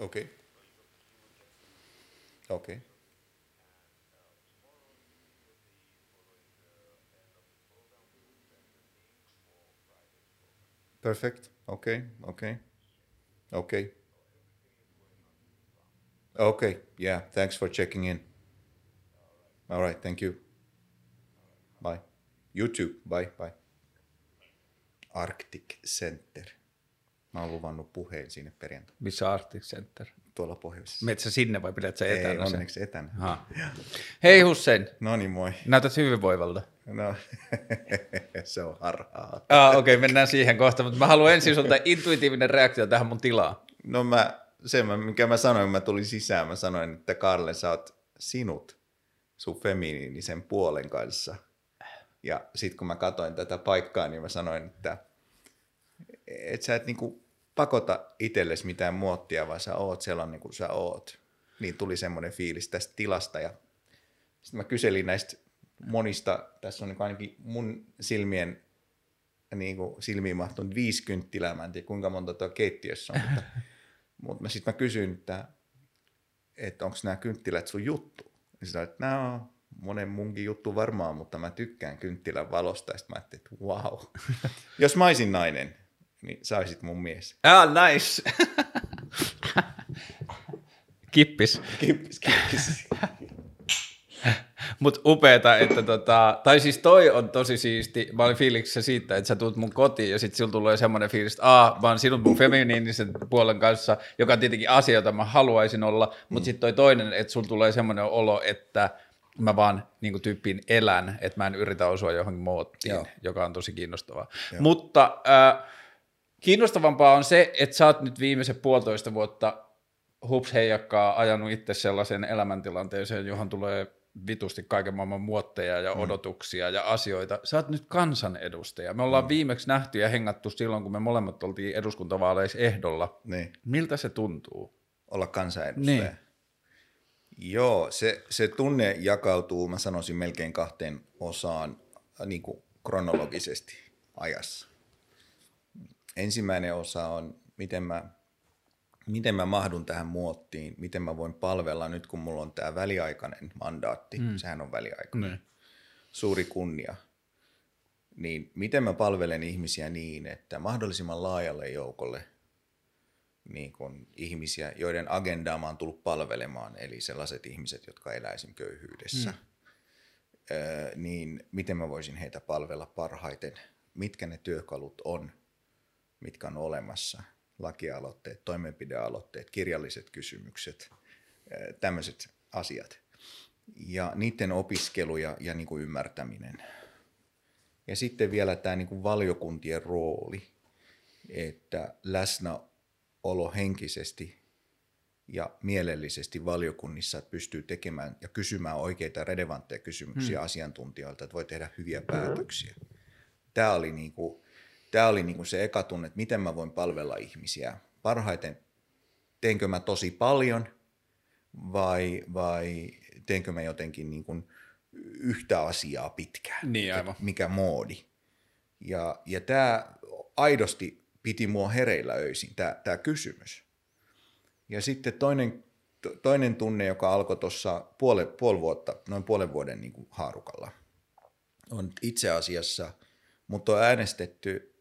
Okay. Okay. Perfect. Okay. Okay. Okay. Okay. Yeah. Thanks for checking in. All right. Thank you. Bye. You too. Bye. Bye. Arctic Center. Mä oon luvannut puheen sinne perjantaina. Missä Arctic Center? Tuolla pohjoisessa. Metsä sinne vai pidät sä etänä Ei, sen? onneksi etänä. Aha. Hei Hussein, No niin, moi. näytät hyvinvoivalta. No, se on harhaa. Ah, Okei, okay, mennään siihen kohta, mutta mä haluan ensin sulta intuitiivinen reaktio tähän mun tilaan. No mä, se mä, mikä mä sanoin, mä tulin sisään, mä sanoin, että Karle, sä oot sinut sun feminiinisen puolen kanssa. Ja sitten kun mä katsoin tätä paikkaa, niin mä sanoin, että et sä et niinku pakota itsellesi mitään muottia, vaan sä oot sellainen kuin sä oot. Niin tuli semmoinen fiilis tästä tilasta ja sitten mä kyselin näistä monista, tässä on niinku ainakin mun silmien niin kuin silmiin mahtunut viisi kynttilää, mä en tiedä kuinka monta tuo keittiössä on, mutta, mutta mä sitten mä kysyin, että, että onko nämä kynttilät sun juttu? Ja sanoin, että nämä on monen munkin juttu varmaan, mutta mä tykkään kynttilän valosta. Ja sitten mä ajattelin, että wow. Jos mä olisin nainen, niin sä olisit mun mies. Ah, nice. Kippis. Kippis, kippis. Mutta upeeta, että tota, tai siis toi on tosi siisti. Mä olin fiiliksissä siitä, että sä tulet mun kotiin ja sitten sillä tulee semmoinen fiilis, että aah, mä oon sinut mun feminiinisen puolen kanssa, joka on tietenkin asia, jota mä haluaisin olla, mutta sitten toi toinen, että sulla tulee semmoinen olo, että mä vaan niin tyyppiin elän, että mä en yritä osua johonkin muottiin, Joo. joka on tosi kiinnostavaa. Mutta äh, kiinnostavampaa on se, että sä oot nyt viimeiset puolitoista vuotta hups heijakkaa ajanut itse sellaisen elämäntilanteeseen, johon tulee vitusti kaiken maailman muotteja ja odotuksia ja asioita. Sä oot nyt kansanedustaja. Me ollaan viimeksi nähty ja hengattu silloin, kun me molemmat oltiin eduskuntavaaleissa ehdolla. niin, Miltä se tuntuu? olla kansanedustaja. Niin. Joo, se, se tunne jakautuu, mä sanoisin, melkein kahteen osaan niin kuin kronologisesti ajassa. Ensimmäinen osa on, miten mä, miten mä mahdun tähän muottiin, miten mä voin palvella nyt, kun mulla on tämä väliaikainen mandaatti, mm. sehän on väliaikainen, Niin. suuri kunnia, niin miten mä palvelen ihmisiä niin, että mahdollisimman laajalle joukolle niin kuin ihmisiä, joiden agendaa mä oon tullut palvelemaan, eli sellaiset ihmiset, jotka elää esim. köyhyydessä, mm. öö, niin miten mä voisin heitä palvella parhaiten, mitkä ne työkalut on, mitkä on olemassa, lakialoitteet, toimenpidealoitteet, kirjalliset kysymykset, tämmöiset asiat. Ja niiden opiskelu ja, ja niin kuin ymmärtäminen. Ja sitten vielä tämä niin kuin valiokuntien rooli, että läsnäolo henkisesti ja mielellisesti valiokunnissa että pystyy tekemään ja kysymään oikeita relevantteja kysymyksiä hmm. asiantuntijoilta, että voi tehdä hyviä päätöksiä. Tämä oli, niin kuin, tämä oli niin kuin se eka tunne, että miten mä voin palvella ihmisiä. Parhaiten teenkö mä tosi paljon vai, vai teenkö mä jotenkin niin kuin yhtä asiaa pitkään. Niin, aivan. Mikä moodi. Ja, ja tämä aidosti piti mua hereillä öisin, tämä, tämä kysymys. Ja sitten toinen, to- toinen tunne, joka alkoi tuossa puoli, puoli vuotta, noin puolen vuoden niin kuin haarukalla, on itse asiassa, mutta on äänestetty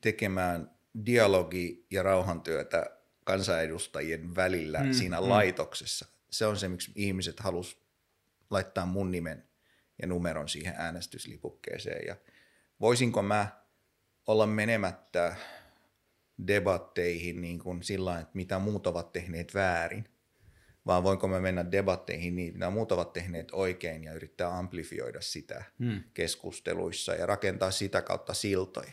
tekemään dialogi- ja rauhantyötä kansanedustajien välillä mm, siinä mm. laitoksessa. Se on se, miksi ihmiset halus laittaa mun nimen ja numeron siihen äänestyslipukkeeseen. Ja voisinko mä olla menemättä debatteihin niin kuin sillä että mitä muut ovat tehneet väärin, vaan voinko mä mennä debatteihin niin, mitä muut ovat tehneet oikein ja yrittää amplifioida sitä hmm. keskusteluissa ja rakentaa sitä kautta siltoja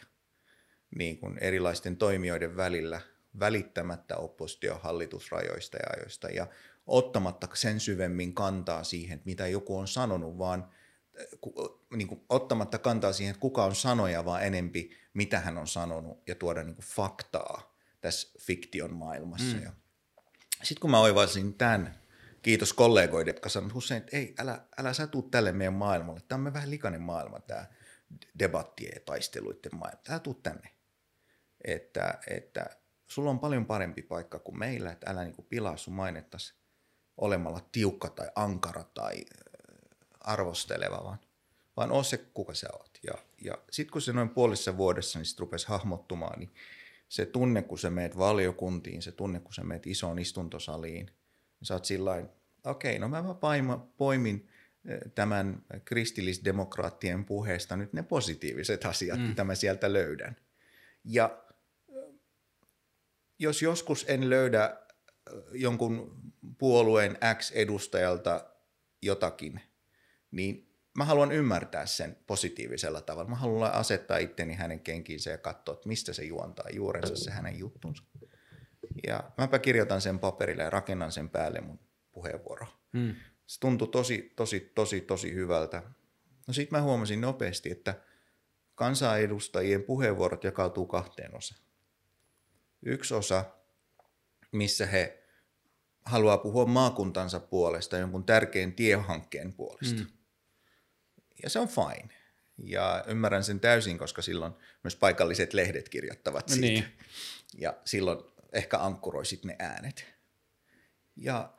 niin kuin erilaisten toimijoiden välillä välittämättä opposition hallitusrajoista ja ajoista ja ottamatta sen syvemmin kantaa siihen, mitä joku on sanonut, vaan ku- niin kuin, ottamatta kantaa siihen, että kuka on sanoja, vaan enempi mitä hän on sanonut ja tuoda niin kuin, faktaa tässä fiktion maailmassa. Mm. Sitten kun mä oivalsin tämän, kiitos kollegoille, jotka sanoivat Hussein, että ei, älä, älä sä tuu tälle meidän maailmalle. Tämä on vähän likainen maailma, tämä debattien ja taisteluiden maailma. Älä tuu tänne. Että, että sulla on paljon parempi paikka kuin meillä, että älä niin kuin pilaa sun mainettasi olemalla tiukka tai ankara tai äh, arvosteleva, vaan, vaan oo se, kuka sä oot. Ja, ja sitten kun se noin puolessa vuodessa niin sit rupesi hahmottumaan, niin se tunne, kun sä meet valiokuntiin, se tunne, kun sä meet isoon istuntosaliin, niin sä oot sillä okei, okay, no mä paima, poimin tämän kristillisdemokraattien puheesta nyt ne positiiviset asiat, mm. mitä mä sieltä löydän. Ja jos joskus en löydä jonkun puolueen X-edustajalta jotakin, niin mä haluan ymmärtää sen positiivisella tavalla. Mä haluan asettaa itteni hänen kenkiinsä ja katsoa, että mistä se juontaa juurensa se hänen juttunsa. Ja mäpä kirjoitan sen paperille ja rakennan sen päälle mun puheenvuoro. Hmm. Se tuntui tosi, tosi, tosi, tosi hyvältä. No sit mä huomasin nopeasti, että kansanedustajien puheenvuorot jakautuu kahteen osaan. Yksi osa, missä he haluaa puhua maakuntansa puolesta, jonkun tärkeän tiehankkeen puolesta. Mm. Ja se on fine. Ja ymmärrän sen täysin, koska silloin myös paikalliset lehdet kirjoittavat siitä. Niin. Ja silloin ehkä ankkuroisit ne äänet. Ja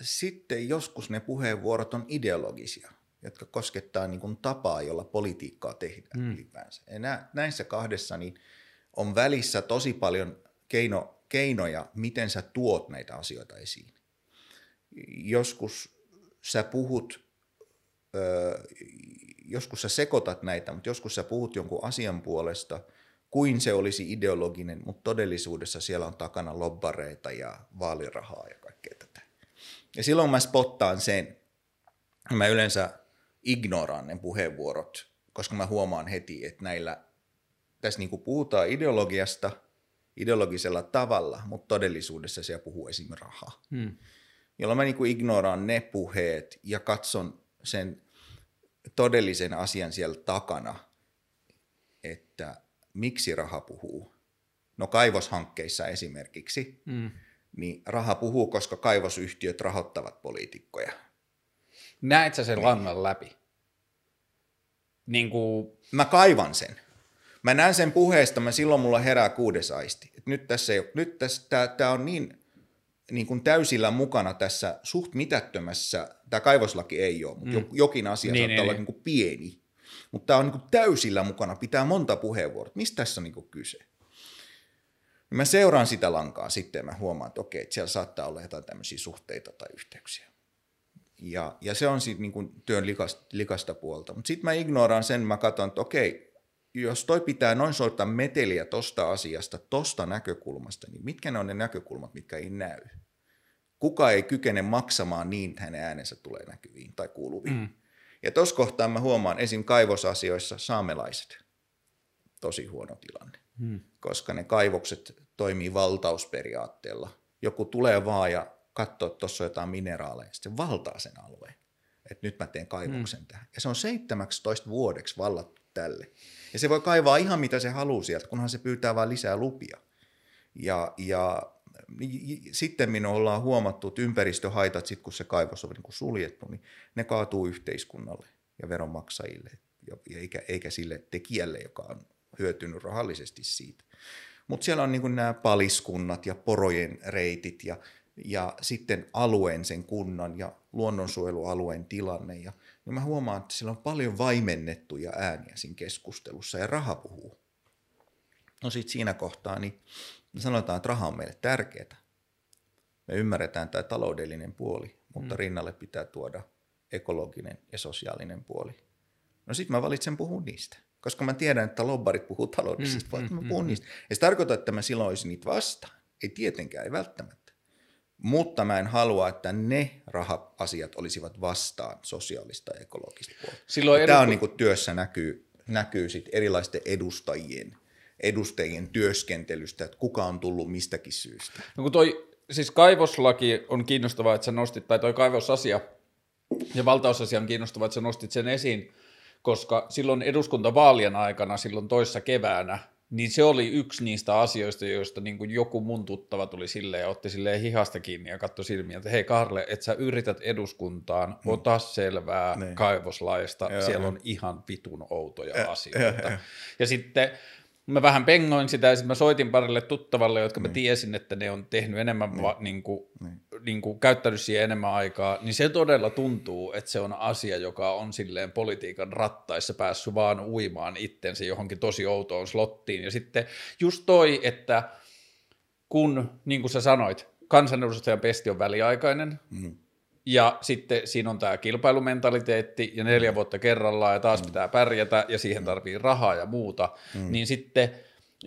sitten joskus ne puheenvuorot on ideologisia, jotka koskettaa niin kuin tapaa, jolla politiikkaa tehdään mm. ylipäänsä. Ja näissä kahdessa niin on välissä tosi paljon keino, keinoja, miten sä tuot näitä asioita esiin. Joskus sä puhut, ö, joskus sä sekoitat näitä, mutta joskus sä puhut jonkun asian puolesta, kuin se olisi ideologinen, mutta todellisuudessa siellä on takana lobbareita ja vaalirahaa ja kaikkea tätä. Ja silloin mä spottaan sen, mä yleensä ignoraan ne puheenvuorot, koska mä huomaan heti, että näillä, tässä niin puhutaan ideologiasta ideologisella tavalla, mutta todellisuudessa siellä puhuu esim. rahaa. Hmm. Jolloin mä niin ignoraan ne puheet ja katson sen todellisen asian siellä takana, että miksi raha puhuu. No kaivoshankkeissa esimerkiksi. Hmm niin raha puhuu, koska kaivosyhtiöt rahoittavat poliitikkoja. Näet sä sen niin. langan läpi? Niin kuin... Mä kaivan sen. Mä näen sen puheesta, mä silloin mulla herää kuudes aisti. Et nyt tässä ei, nyt tässä, tää, tää on niin, niin kuin täysillä mukana tässä suht mitättömässä, tämä kaivoslaki ei ole, mutta mm. jokin asia niin, saattaa niin, olla niin. Niin kuin pieni. Mutta tämä on niin kuin täysillä mukana, pitää monta puheenvuoroa. Mistä tässä on niin kuin kyse? Mä seuraan sitä lankaa sitten ja mä huomaan, että okei, että siellä saattaa olla jotain tämmöisiä suhteita tai yhteyksiä. Ja, ja se on sitten niin työn likasta, likasta puolta. Mutta sitten mä ignoraan sen, mä katson, että okei, jos toi pitää noin soittaa meteliä tosta asiasta, tosta näkökulmasta, niin mitkä ne on ne näkökulmat, mitkä ei näy? Kuka ei kykene maksamaan niin, että hänen äänensä tulee näkyviin tai kuuluviin? Mm. Ja tuossa kohtaa mä huomaan esim. kaivosasioissa saamelaiset. Tosi huono tilanne hmm. koska ne kaivokset toimii valtausperiaatteella. Joku tulee vaan ja katsoo, että tuossa on jotain mineraaleja, sitten valtaa sen alueen. Että nyt mä teen kaivoksen hmm. tähän. Ja se on 17 vuodeksi vallattu tälle. Ja se voi kaivaa ihan mitä se haluaa sieltä, kunhan se pyytää vain lisää lupia. Ja, ja sitten minun ollaan huomattu, että ympäristöhaitat, sit kun se kaivos on niin kuin suljettu, niin ne kaatuu yhteiskunnalle ja veronmaksajille, eikä, eikä sille tekijälle, joka on hyötynyt rahallisesti siitä. Mutta siellä on niin nämä paliskunnat ja porojen reitit ja, ja sitten alueen sen kunnan ja luonnonsuojelualueen tilanne. Ja, ja mä huomaan, että siellä on paljon vaimennettuja ääniä siinä keskustelussa ja raha puhuu. No sitten siinä kohtaa niin me sanotaan, että raha on meille tärkeää. Me ymmärretään tämä taloudellinen puoli, mutta mm. rinnalle pitää tuoda ekologinen ja sosiaalinen puoli. No sitten mä valitsen puhua niistä koska mä tiedän, että lobbarit puhuu taloudellisesta mm, mm, mä puhun mm, niistä. Ja se tarkoittaa, että mä silloin olisin niitä vastaan. Ei tietenkään, ei välttämättä. Mutta mä en halua, että ne raha-asiat olisivat vastaan sosiaalista ja ekologista puolta. Silloin Tämä on niin kuin työssä näkyy, näkyy sit erilaisten edustajien, edustajien työskentelystä, että kuka on tullut mistäkin syystä. No kun toi, siis kaivoslaki on kiinnostavaa, että sä nostit, tai toi kaivosasia ja valtausasia on kiinnostavaa, että sä nostit sen esiin, koska silloin eduskuntavaalien aikana, silloin toissa keväänä, niin se oli yksi niistä asioista, joista niin kuin joku mun tuttava tuli silleen ja otti silleen hihasta kiinni ja katsoi silmiä, että hei Karle, että sä yrität eduskuntaan, mm. ota selvää niin. kaivoslaista, ja, siellä on ihan vitun outoja ja, asioita. Ja, ja. ja sitten mä vähän pengoin sitä ja sitten mä soitin parille tuttavalle, jotka mä tiesin, että ne on tehnyt enemmän, va, niin kuin, niin kuin, käyttänyt siihen enemmän aikaa, niin se todella tuntuu, että se on asia, joka on silleen politiikan rattaissa päässyt vaan uimaan itsensä johonkin tosi outoon slottiin. Ja sitten just toi, että kun, niin kuin sä sanoit, kansanedustajan pesti on väliaikainen, mm. Ja sitten siinä on tämä kilpailumentaliteetti, ja neljä vuotta kerrallaan, ja taas mm. pitää pärjätä, ja siihen tarvii rahaa ja muuta, mm. niin sitten,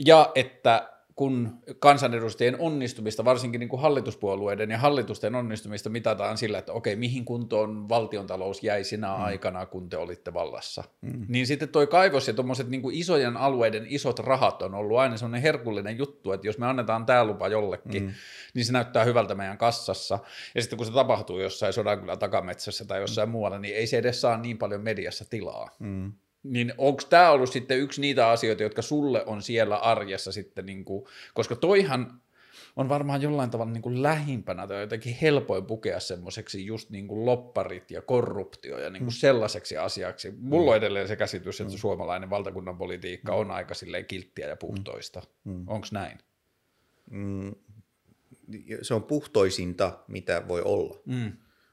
ja että kun kansanedustajien onnistumista, varsinkin niin kuin hallituspuolueiden ja hallitusten onnistumista mitataan sillä, että okei, mihin kuntoon valtiontalous jäi sinä mm. aikana, kun te olitte vallassa. Mm. Niin sitten toi kaivos ja tuommoiset niin isojen alueiden isot rahat on ollut aina sellainen herkullinen juttu, että jos me annetaan tämä lupa jollekin, mm. niin se näyttää hyvältä meidän kassassa. Ja sitten kun se tapahtuu jossain Sodankylän takametsässä tai jossain mm. muualla, niin ei se edes saa niin paljon mediassa tilaa. Mm. Niin onko tämä ollut sitten yksi niitä asioita, jotka sulle on siellä arjessa sitten, niin kuin, koska toihan on varmaan jollain tavalla niin kuin lähimpänä tai jotenkin helpoin pukea semmoiseksi just niin kuin lopparit ja korruptio ja niin kuin mm. sellaiseksi asiaksi. Mulla on edelleen se käsitys, että mm. suomalainen valtakunnan politiikka on aika silleen kilttiä ja puhtoista. Mm. Onko näin? Mm. Se on puhtoisinta, mitä voi olla, mm.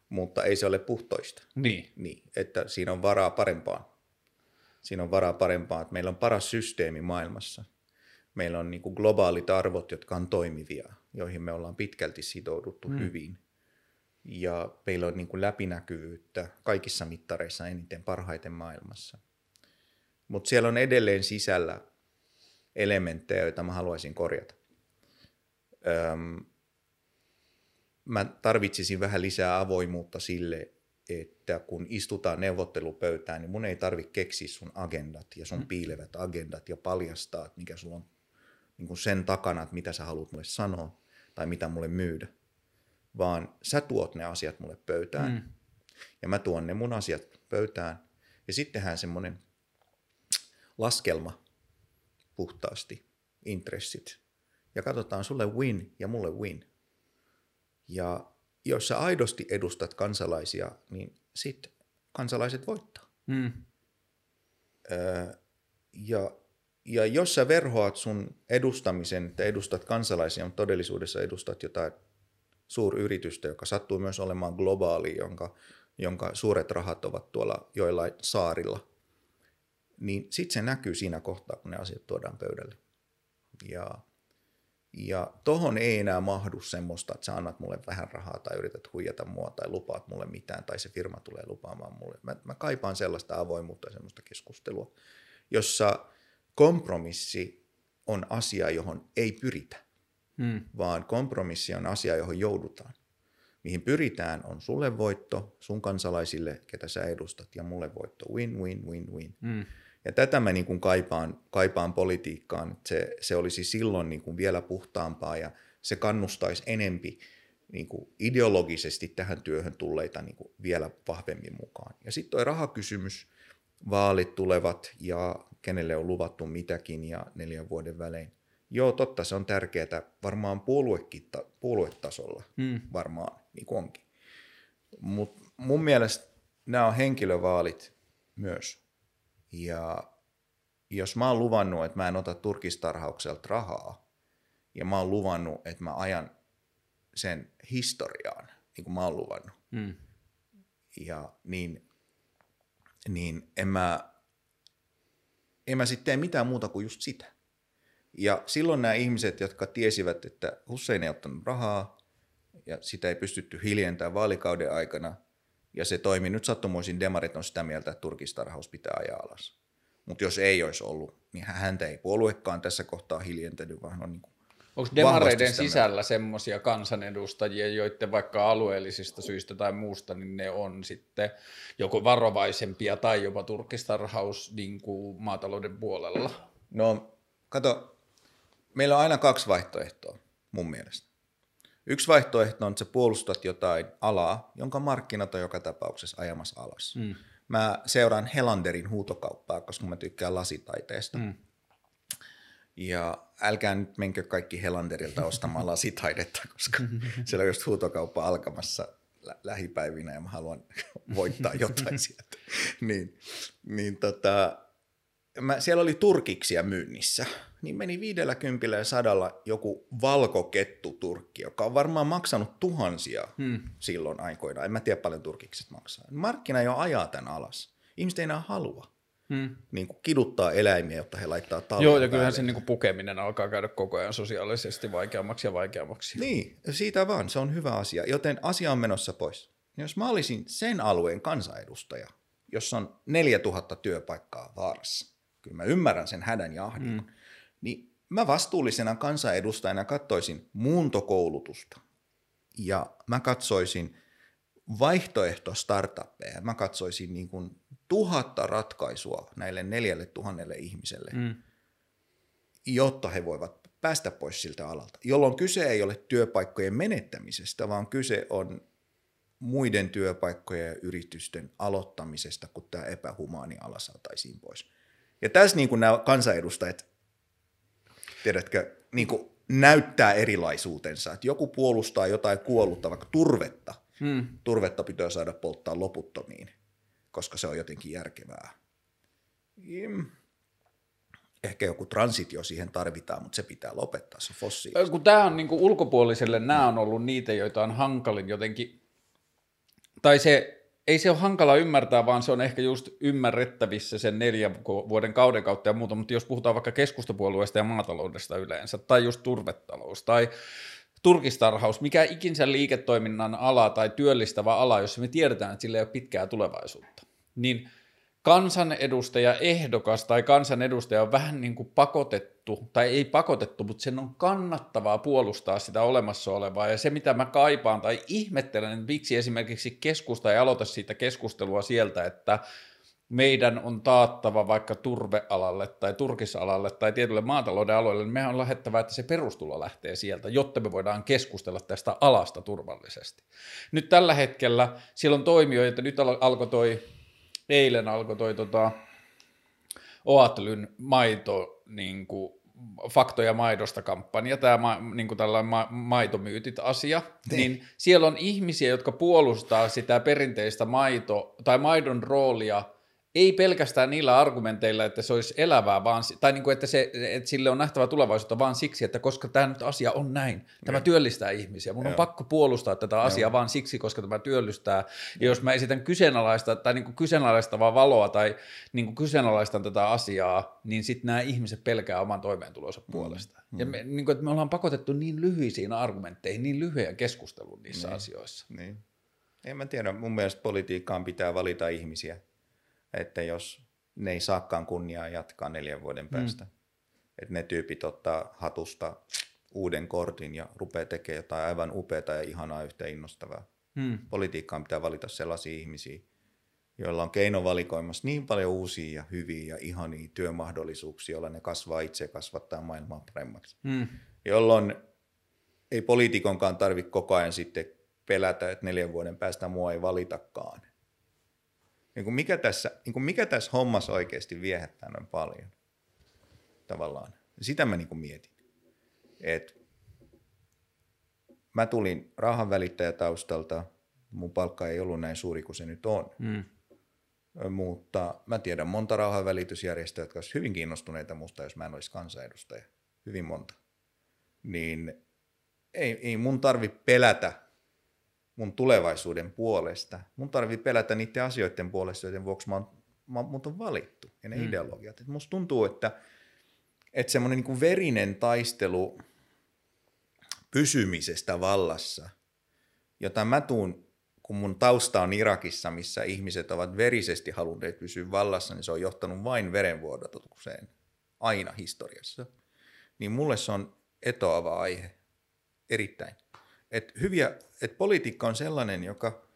mutta ei se ole puhtoista. Niin. niin. Että siinä on varaa parempaan siinä on varaa parempaa, että meillä on paras systeemi maailmassa. Meillä on niin kuin globaalit arvot, jotka on toimivia, joihin me ollaan pitkälti sitouduttu mm. hyvin. Ja meillä on niin kuin läpinäkyvyyttä kaikissa mittareissa eniten parhaiten maailmassa. Mutta siellä on edelleen sisällä elementtejä, joita mä haluaisin korjata. Öm, mä tarvitsisin vähän lisää avoimuutta sille, että kun istutaan neuvottelupöytään, niin mun ei tarvitse keksiä sun agendat ja sun mm. piilevät agendat ja paljastaa, että mikä sulla on niin kuin sen takana, että mitä sä haluat mulle sanoa tai mitä mulle myydä. Vaan sä tuot ne asiat mulle pöytään mm. ja mä tuon ne mun asiat pöytään. Ja sitten tehdään semmoinen laskelma puhtaasti, intressit. Ja katsotaan sulle win ja mulle win. Ja jos sä aidosti edustat kansalaisia, niin sit kansalaiset voittaa. Mm. Öö, ja, ja jos sä verhoat sun edustamisen, että edustat kansalaisia, mutta todellisuudessa edustat jotain suuryritystä, joka sattuu myös olemaan globaali, jonka, jonka suuret rahat ovat tuolla joillain saarilla, niin sitten se näkyy siinä kohtaa, kun ne asiat tuodaan pöydälle. Ja ja tohon ei enää mahdu semmoista, että sä annat mulle vähän rahaa tai yrität huijata mua tai lupaat mulle mitään tai se firma tulee lupaamaan mulle. Mä, mä kaipaan sellaista avoimuutta ja semmoista keskustelua, jossa kompromissi on asia, johon ei pyritä, hmm. vaan kompromissi on asia, johon joudutaan. Mihin pyritään on sulle voitto, sun kansalaisille, ketä sä edustat, ja mulle voitto. Win, win, win, win. Hmm. Ja tätä mä niin kuin kaipaan, kaipaan politiikkaan. Se, se olisi silloin niin kuin vielä puhtaampaa ja se kannustaisi enempi niin kuin ideologisesti tähän työhön tulleita niin kuin vielä vahvemmin mukaan. Ja sitten tuo rahakysymys, vaalit tulevat ja kenelle on luvattu mitäkin ja neljän vuoden välein. Joo, totta, se on tärkeää varmaan puoluekitta, puoluetasolla hmm. varmaan, niin kuin onkin. Mutta mun mielestä nämä on henkilövaalit myös. Ja jos mä oon luvannut, että mä en ota turkistarhaukselta rahaa, ja mä oon luvannut, että mä ajan sen historiaan, niin kuin mä oon luvannut, mm. ja niin, niin en mä, en mä sitten tee mitään muuta kuin just sitä. Ja silloin nämä ihmiset, jotka tiesivät, että Hussein ei ottanut rahaa, ja sitä ei pystytty hiljentämään vaalikauden aikana, ja se toimi. Nyt sattumoisin demarit on sitä mieltä, että turkistarhaus pitää ajaa alas. Mutta jos ei olisi ollut, niin häntä ei puoluekaan tässä kohtaa hiljentänyt, vaan on niin Onko demareiden sisällä semmoisia kansanedustajia, joiden vaikka alueellisista syistä tai muusta, niin ne on sitten joko varovaisempia tai jopa turkistarhaus niin kuin maatalouden puolella? No, kato, meillä on aina kaksi vaihtoehtoa mun mielestä. Yksi vaihtoehto on, että sä puolustat jotain alaa, jonka markkinat on joka tapauksessa ajamassa alas. Mm. Mä seuraan Helanderin huutokauppaa, koska mä tykkään lasitaiteesta. Mm. Ja älkää nyt menkö kaikki Helanderilta ostamaan lasitaidetta, koska siellä on just huutokauppa alkamassa lä- lähipäivinä ja mä haluan voittaa jotain sieltä. niin, niin tota, mä, siellä oli turkiksia myynnissä, niin meni 50 ja sadalla joku valkokettu turkki, joka on varmaan maksanut tuhansia hmm. silloin aikoina. En mä tiedä paljon turkikset maksaa. Markkina jo ajaa tämän alas. Ihmiset ei enää halua hmm. niin kuin kiduttaa eläimiä, jotta he laittaa talven Joo, ja kyllähän se niin kuin pukeminen alkaa käydä koko ajan sosiaalisesti vaikeammaksi ja vaikeammaksi. Niin, siitä vaan, se on hyvä asia. Joten asia on menossa pois. Jos mä olisin sen alueen kansanedustaja, jossa on 4000 työpaikkaa vaarassa, kyllä mä ymmärrän sen hädän ja ahdingon, mm. niin mä vastuullisena kansanedustajana katsoisin muuntokoulutusta ja mä katsoisin vaihtoehto startuppeja, mä katsoisin niin kuin tuhatta ratkaisua näille neljälle tuhannelle ihmiselle, mm. jotta he voivat päästä pois siltä alalta, jolloin kyse ei ole työpaikkojen menettämisestä, vaan kyse on muiden työpaikkojen ja yritysten aloittamisesta, kun tämä epähumaani ala saataisiin pois. Ja tässä niin kuin nämä kansanedustajat, tiedätkö, niin kuin näyttää erilaisuutensa, että joku puolustaa jotain kuollutta, vaikka turvetta. Hmm. Turvetta pitää saada polttaa loputtomiin, koska se on jotenkin järkevää. Ehkä joku transitio siihen tarvitaan, mutta se pitää lopettaa, se fossiilista. Kun tämä on niin kuin ulkopuoliselle, nämä on ollut niitä, joita on hankalin jotenkin tai se, ei se ole hankala ymmärtää, vaan se on ehkä just ymmärrettävissä sen neljän vuoden kauden kautta ja muuta, mutta jos puhutaan vaikka keskustapuolueesta ja maataloudesta yleensä, tai just turvetalous, tai turkistarhaus, mikä ikinsä liiketoiminnan ala tai työllistävä ala, jossa me tiedetään, että sillä ei ole pitkää tulevaisuutta, niin – kansanedustaja ehdokas tai kansanedustaja on vähän niin kuin pakotettu, tai ei pakotettu, mutta sen on kannattavaa puolustaa sitä olemassa olevaa. Ja se, mitä mä kaipaan tai ihmettelen, että miksi esimerkiksi keskusta ei aloita siitä keskustelua sieltä, että meidän on taattava vaikka turvealalle tai turkisalalle tai tietylle maatalouden alueelle, niin mehän on lähettävä, että se perustulo lähtee sieltä, jotta me voidaan keskustella tästä alasta turvallisesti. Nyt tällä hetkellä siellä on toimijoita, nyt alkoi toi eilen alkoi toi tota, Oatlyn maito, niin kuin, faktoja maidosta kampanja, tämä ma, niin kuin tällainen ma, maitomyytit asia, niin. niin siellä on ihmisiä, jotka puolustaa sitä perinteistä maito, tai maidon roolia ei pelkästään niillä argumenteilla, että se olisi elävää, vaan, tai niin kuin, että, se, että sille on nähtävä tulevaisuutta, vaan siksi, että koska tämä nyt asia on näin, tämä Joo. työllistää ihmisiä. Mun Joo. on pakko puolustaa tätä asiaa Joo. vaan siksi, koska tämä työllistää. Ja jos mä esitän kyseenalaista, tai niin kuin kyseenalaistavaa valoa tai niin kuin kyseenalaistan tätä asiaa, niin sitten nämä ihmiset pelkää oman toimeentulonsa mm. puolesta. Mm. Ja me, niin kuin, että me ollaan pakotettu niin lyhyisiin argumentteihin, niin lyhyen keskustelun niissä niin. asioissa. Niin. En mä tiedä, mun mielestä politiikkaan pitää valita ihmisiä että jos ne ei saakaan kunniaa jatkaa neljän vuoden päästä, mm. että ne tyypit ottaa hatusta uuden kortin ja rupeaa tekemään jotain aivan upeaa ja ihanaa yhtä innostavaa. Mm. Politiikkaan pitää valita sellaisia ihmisiä, joilla on keinovalikoimassa niin paljon uusia ja hyviä ja ihania työmahdollisuuksia, joilla ne kasvaa itse ja kasvattaa maailmaa paremmaksi. Mm. Jolloin ei poliitikonkaan tarvitse koko ajan sitten pelätä, että neljän vuoden päästä mua ei valitakaan niin kuin mikä, tässä, niin kuin mikä tässä hommassa oikeasti viehättää noin paljon tavallaan. Sitä mä niin kuin mietin. Et mä tulin rahan välittäjätaustalta, mun palkka ei ollut näin suuri kuin se nyt on. Mm. Mutta mä tiedän monta rauhanvälitysjärjestöä, jotka olisivat hyvin kiinnostuneita musta, jos mä en olisi kansanedustaja. Hyvin monta. Niin ei, ei mun tarvi pelätä mun tulevaisuuden puolesta. Mun tarvii pelätä niiden asioiden puolesta, joiden vuoksi mä oon, mä, mut on valittu ja ne mm. ideologiat. Et musta tuntuu, että, että semmoinen niin verinen taistelu pysymisestä vallassa, jota mä tuun, kun mun tausta on Irakissa, missä ihmiset ovat verisesti halunneet pysyä vallassa, niin se on johtanut vain verenvuodatukseen aina historiassa. Niin mulle se on etoava aihe, erittäin että hyviä, että politiikka on sellainen, joka,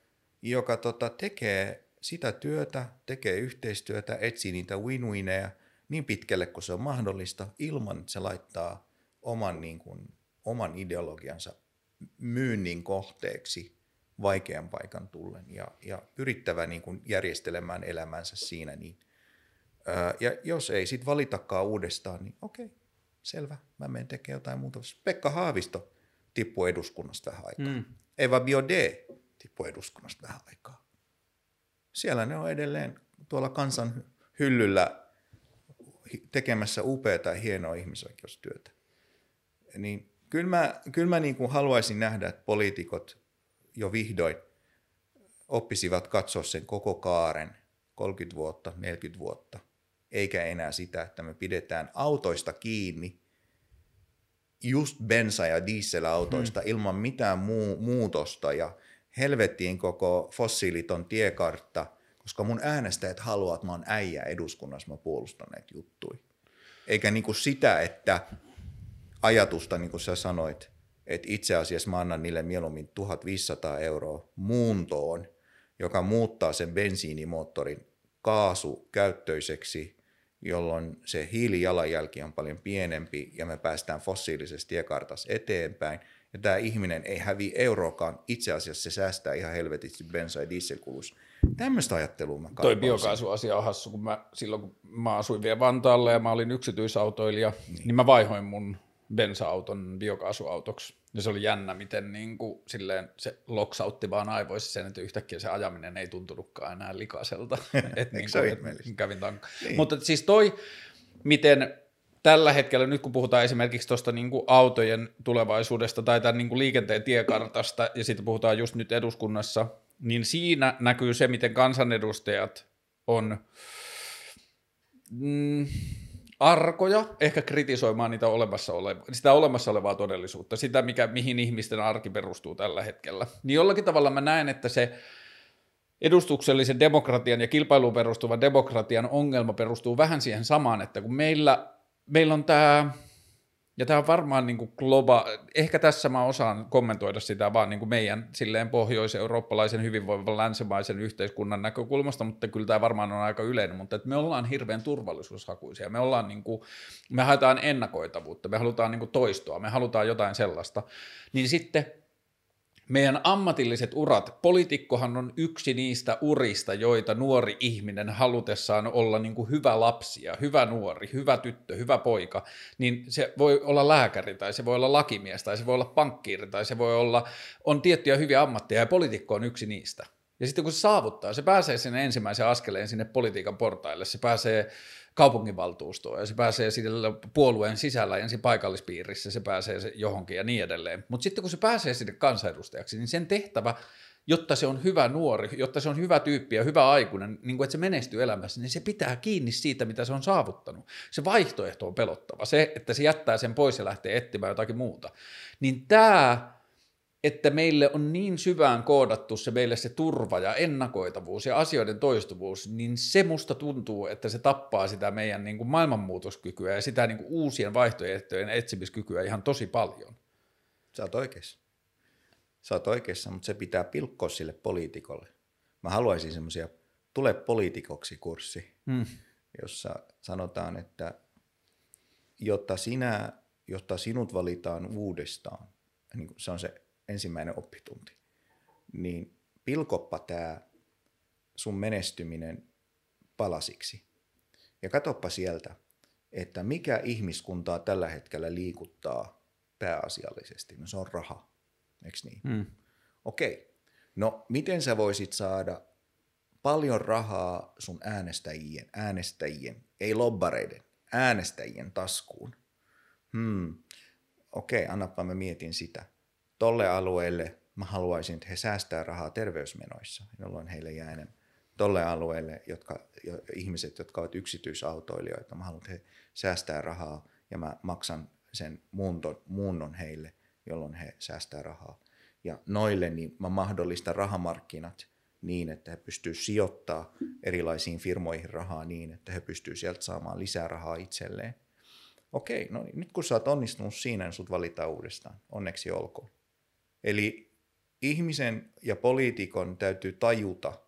joka tota, tekee sitä työtä, tekee yhteistyötä, etsii niitä win-wineja niin pitkälle kuin se on mahdollista, ilman että se laittaa oman, niin kuin, oman ideologiansa myynnin kohteeksi vaikean paikan tullen ja, ja yrittävä niin kuin järjestelemään elämänsä siinä. Niin, ää, ja jos ei sitten valitakaan uudestaan, niin okei, selvä, mä menen tekemään jotain muuta. Pekka Haavisto tippui eduskunnasta vähän aikaa. Mm. Eva Biode tippui eduskunnasta vähän aikaa. Siellä ne on edelleen tuolla kansan hyllyllä tekemässä upeata ja hienoa ihmisoikeustyötä. Niin kyllä mä, kyllä mä niin kuin haluaisin nähdä, että poliitikot jo vihdoin oppisivat katsoa sen koko kaaren 30 vuotta, 40 vuotta, eikä enää sitä, että me pidetään autoista kiinni, just bensa- ja dieselautoista hmm. ilman mitään muu, muutosta ja helvettiin koko fossiiliton tiekartta, koska mun äänestäjät haluaa, että mä oon äijä eduskunnassa, mä puolustan näitä juttuja. Eikä niinku sitä, että ajatusta, niin kuin sä sanoit, että itse asiassa mä annan niille mieluummin 1500 euroa muuntoon, joka muuttaa sen bensiinimoottorin kaasukäyttöiseksi, jolloin se hiilijalanjälki on paljon pienempi ja me päästään fossiilisesta tiekartassa eteenpäin. Ja tämä ihminen ei hävi euroakaan, itse asiassa se säästää ihan helvetisti bensa- ja dieselkulussa. Tämmöistä ajattelua mä Toi biokaasuasia on hassu, kun mä, silloin kun mä asuin vielä Vantaalla ja mä olin yksityisautoilija, niin, niin mä vaihoin mun bensa-auton biokaasuautoksi. Ja se oli jännä, miten niin kuin, silleen, se loksautti vaan aivoissa sen, että yhtäkkiä se ajaminen ei tuntunutkaan enää likaiselta. et, niin kuin, et, kävin tank- niin. Mutta siis toi, miten tällä hetkellä, nyt kun puhutaan esimerkiksi tuosta niin autojen tulevaisuudesta tai tämän niin kuin liikenteen tiekartasta, ja sitten puhutaan just nyt eduskunnassa, niin siinä näkyy se, miten kansanedustajat on... Mm, arkoja ehkä kritisoimaan niitä olemassa oleva, sitä olemassa olevaa todellisuutta, sitä mikä, mihin ihmisten arki perustuu tällä hetkellä. Niin jollakin tavalla mä näen, että se edustuksellisen demokratian ja kilpailuun perustuvan demokratian ongelma perustuu vähän siihen samaan, että kun meillä, meillä on tämä ja tämä on varmaan niin kuin globa, ehkä tässä mä osaan kommentoida sitä vaan niin kuin meidän silleen pohjois-eurooppalaisen hyvinvoivan länsimaisen yhteiskunnan näkökulmasta, mutta kyllä tämä varmaan on aika yleinen, mutta että me ollaan hirveän turvallisuushakuisia, me ollaan niin kuin, me haetaan ennakoitavuutta, me halutaan niin kuin toistoa, me halutaan jotain sellaista, niin sitten meidän ammatilliset urat, poliitikkohan on yksi niistä urista, joita nuori ihminen halutessaan olla niin kuin hyvä lapsi ja hyvä nuori, hyvä tyttö, hyvä poika, niin se voi olla lääkäri tai se voi olla lakimies tai se voi olla pankkiiri tai se voi olla, on tiettyjä hyviä ammatteja ja poliitikko on yksi niistä. Ja sitten kun se saavuttaa, se pääsee sinne ensimmäisen askeleen sinne politiikan portaille, se pääsee kaupunginvaltuustoon ja se pääsee sillä puolueen sisällä ensin paikallispiirissä, se pääsee se johonkin ja niin edelleen. Mutta sitten kun se pääsee sinne kansanedustajaksi, niin sen tehtävä, jotta se on hyvä nuori, jotta se on hyvä tyyppi ja hyvä aikuinen, niin kuin että se menestyy elämässä, niin se pitää kiinni siitä, mitä se on saavuttanut. Se vaihtoehto on pelottava, se, että se jättää sen pois ja lähtee etsimään jotakin muuta. Niin tämä että meille on niin syvään koodattu se meille se turva ja ennakoitavuus ja asioiden toistuvuus, niin se musta tuntuu, että se tappaa sitä meidän niin kuin maailmanmuutoskykyä ja sitä niin kuin uusien vaihtoehtojen etsimiskykyä ihan tosi paljon. Sä oot oikeassa. Sä oot oikeassa, mutta se pitää pilkkoa sille poliitikolle. Mä haluaisin semmoisia tule poliitikoksi kurssi, hmm. jossa sanotaan, että jotta, sinä, jotta sinut valitaan uudestaan, niin se on se ensimmäinen oppitunti, niin pilkoppa tämä sun menestyminen palasiksi. Ja katoppa sieltä, että mikä ihmiskuntaa tällä hetkellä liikuttaa pääasiallisesti. No se on raha, eikö niin? Mm. Okei. No miten sä voisit saada paljon rahaa sun äänestäjien, äänestäjien, ei lobbareiden, äänestäjien taskuun? Hmm. Okei, annapa mä mietin sitä tolle alueelle mä haluaisin, että he säästää rahaa terveysmenoissa, jolloin heille jää enemmän. Tolle alueelle jotka, jo, ihmiset, jotka ovat yksityisautoilijoita, mä haluan, että he säästää rahaa ja mä maksan sen muunton, muunnon heille, jolloin he säästää rahaa. Ja noille niin mä mahdollistan rahamarkkinat niin, että he pystyvät sijoittaa erilaisiin firmoihin rahaa niin, että he pystyvät sieltä saamaan lisää rahaa itselleen. Okei, no niin, nyt kun sä oot onnistunut siinä, niin sut valitaan uudestaan. Onneksi olkoon. Eli ihmisen ja poliitikon täytyy tajuta,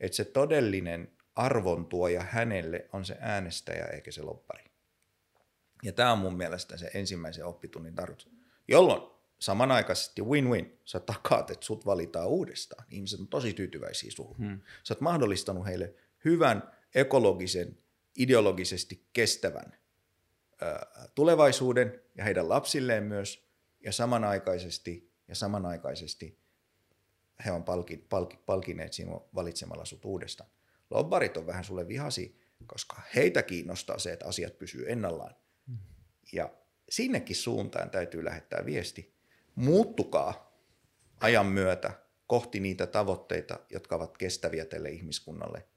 että se todellinen arvontuoja hänelle on se äänestäjä eikä se loppari. Ja tämä on mun mielestä se ensimmäisen oppitunnin tarkoitus. Jolloin samanaikaisesti win-win, sä takaat, että sut valitaan uudestaan. Ihmiset on tosi tyytyväisiä suhun. Hmm. Sä oot mahdollistanut heille hyvän, ekologisen, ideologisesti kestävän tulevaisuuden ja heidän lapsilleen myös, ja samanaikaisesti ja samanaikaisesti he on palki, palki, palkineet sinua valitsemalla sut uudestaan. Lobbarit on vähän sulle vihasi, koska heitä kiinnostaa se, että asiat pysyy ennallaan. Mm. Ja sinnekin suuntaan täytyy lähettää viesti. Muuttukaa ajan myötä kohti niitä tavoitteita, jotka ovat kestäviä tälle ihmiskunnalle,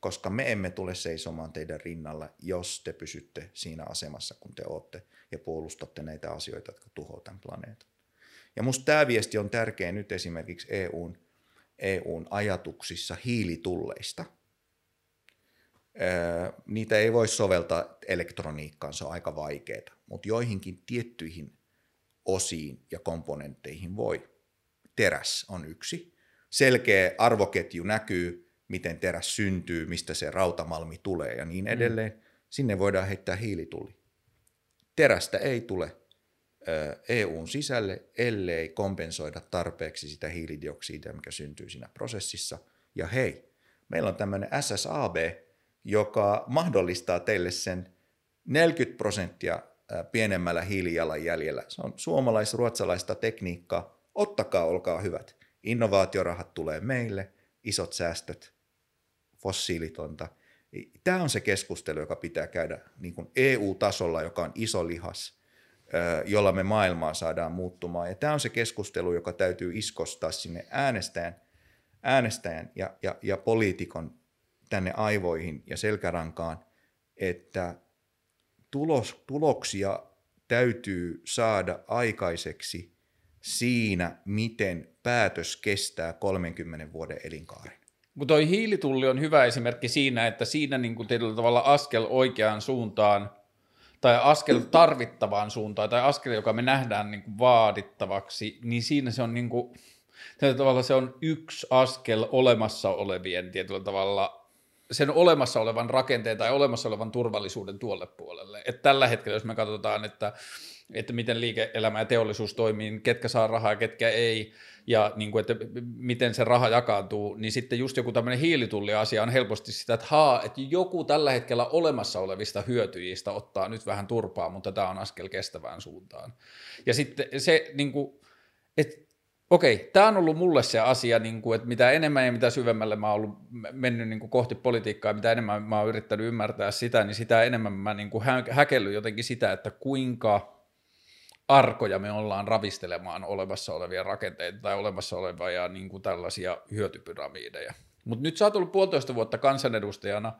koska me emme tule seisomaan teidän rinnalla, jos te pysytte siinä asemassa, kun te olette ja puolustatte näitä asioita, jotka tuhoavat tämän planeetan. Ja minusta tämä viesti on tärkeä nyt esimerkiksi EUn, EUn ajatuksissa hiilitulleista. Öö, niitä ei voi soveltaa elektroniikkaan, se on aika vaikeaa, mutta joihinkin tiettyihin osiin ja komponentteihin voi. Teräs on yksi. Selkeä arvoketju näkyy, miten teräs syntyy, mistä se rautamalmi tulee ja niin mm. edelleen. Sinne voidaan heittää hiilitulli. Terästä ei tule EUn sisälle, ellei kompensoida tarpeeksi sitä hiilidioksidia, mikä syntyy siinä prosessissa. Ja hei, meillä on tämmöinen SSAB, joka mahdollistaa teille sen 40 prosenttia pienemmällä hiilijalanjäljellä. Se on suomalais-ruotsalaista tekniikkaa. Ottakaa, olkaa hyvät. Innovaatiorahat tulee meille, isot säästöt, fossiilitonta. Tämä on se keskustelu, joka pitää käydä niin kuin EU-tasolla, joka on iso lihas – jolla me maailmaa saadaan muuttumaan. Ja tämä on se keskustelu, joka täytyy iskostaa sinne äänestäjän, äänestäjän ja, ja, ja poliitikon tänne aivoihin ja selkärankaan, että tulos, tuloksia täytyy saada aikaiseksi siinä, miten päätös kestää 30 vuoden elinkaaren. Mutta toi hiilitulli on hyvä esimerkki siinä, että siinä niin kuin tietyllä tavalla askel oikeaan suuntaan tai askel tarvittavaan suuntaan tai askel, joka me nähdään niin kuin vaadittavaksi, niin siinä se on niin kuin, tavalla se on yksi askel olemassa olevien tietyllä tavalla sen olemassa olevan rakenteen tai olemassa olevan turvallisuuden tuolle puolelle. Et tällä hetkellä, jos me katsotaan, että, että miten liike-elämä ja teollisuus toimii, niin ketkä saa rahaa ja ketkä ei, ja niin kuin, että miten se raha jakaantuu, niin sitten just joku tämmöinen hiilitulliasia on helposti sitä, että haa, että joku tällä hetkellä olemassa olevista hyötyjistä ottaa nyt vähän turpaa, mutta tämä on askel kestävään suuntaan. Ja sitten se, niin kuin, että okei, tämä on ollut mulle se asia, niin kuin, että mitä enemmän ja mitä syvemmälle mä oon ollut mennyt niin kuin kohti politiikkaa, mitä enemmän mä oon yrittänyt ymmärtää sitä, niin sitä enemmän mä niin kuin häkellyt jotenkin sitä, että kuinka – arkoja me ollaan ravistelemaan olemassa olevia rakenteita tai olemassa olevia niin kuin tällaisia hyötypyramideja. Mutta nyt sä oot ollut puolitoista vuotta kansanedustajana,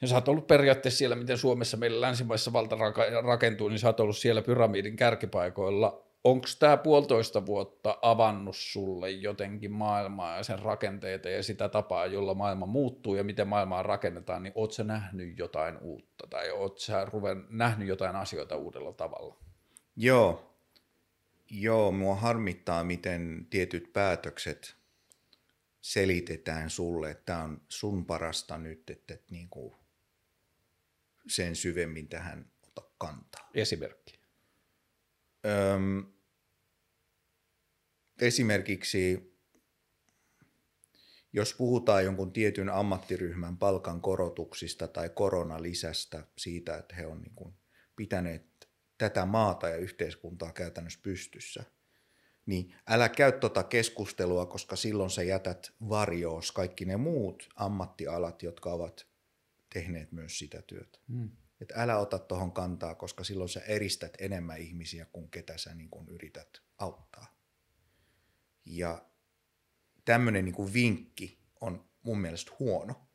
ja sä oot ollut periaatteessa siellä, miten Suomessa meillä länsimaissa valta rakentuu, niin sä oot ollut siellä pyramidin kärkipaikoilla. Onko tämä puolitoista vuotta avannut sulle jotenkin maailmaa ja sen rakenteita ja sitä tapaa, jolla maailma muuttuu ja miten maailmaa rakennetaan, niin oot sä nähnyt jotain uutta tai oot sä ruven, nähnyt jotain asioita uudella tavalla? Joo. Joo, mua harmittaa, miten tietyt päätökset selitetään sulle, että tämä on sun parasta nyt, että et niin kuin sen syvemmin tähän ota kantaa. Esimerkki. Öm, esimerkiksi jos puhutaan jonkun tietyn ammattiryhmän palkan korotuksista tai koronalisästä siitä, että he on niin kuin pitäneet tätä maata ja yhteiskuntaa käytännössä pystyssä, niin älä käy tuota keskustelua, koska silloin sä jätät varjoos kaikki ne muut ammattialat, jotka ovat tehneet myös sitä työtä. Mm. Et älä ota tuohon kantaa, koska silloin sä eristät enemmän ihmisiä kuin ketä sä niin kun yrität auttaa. Ja tämmöinen niin vinkki on mun mielestä huono.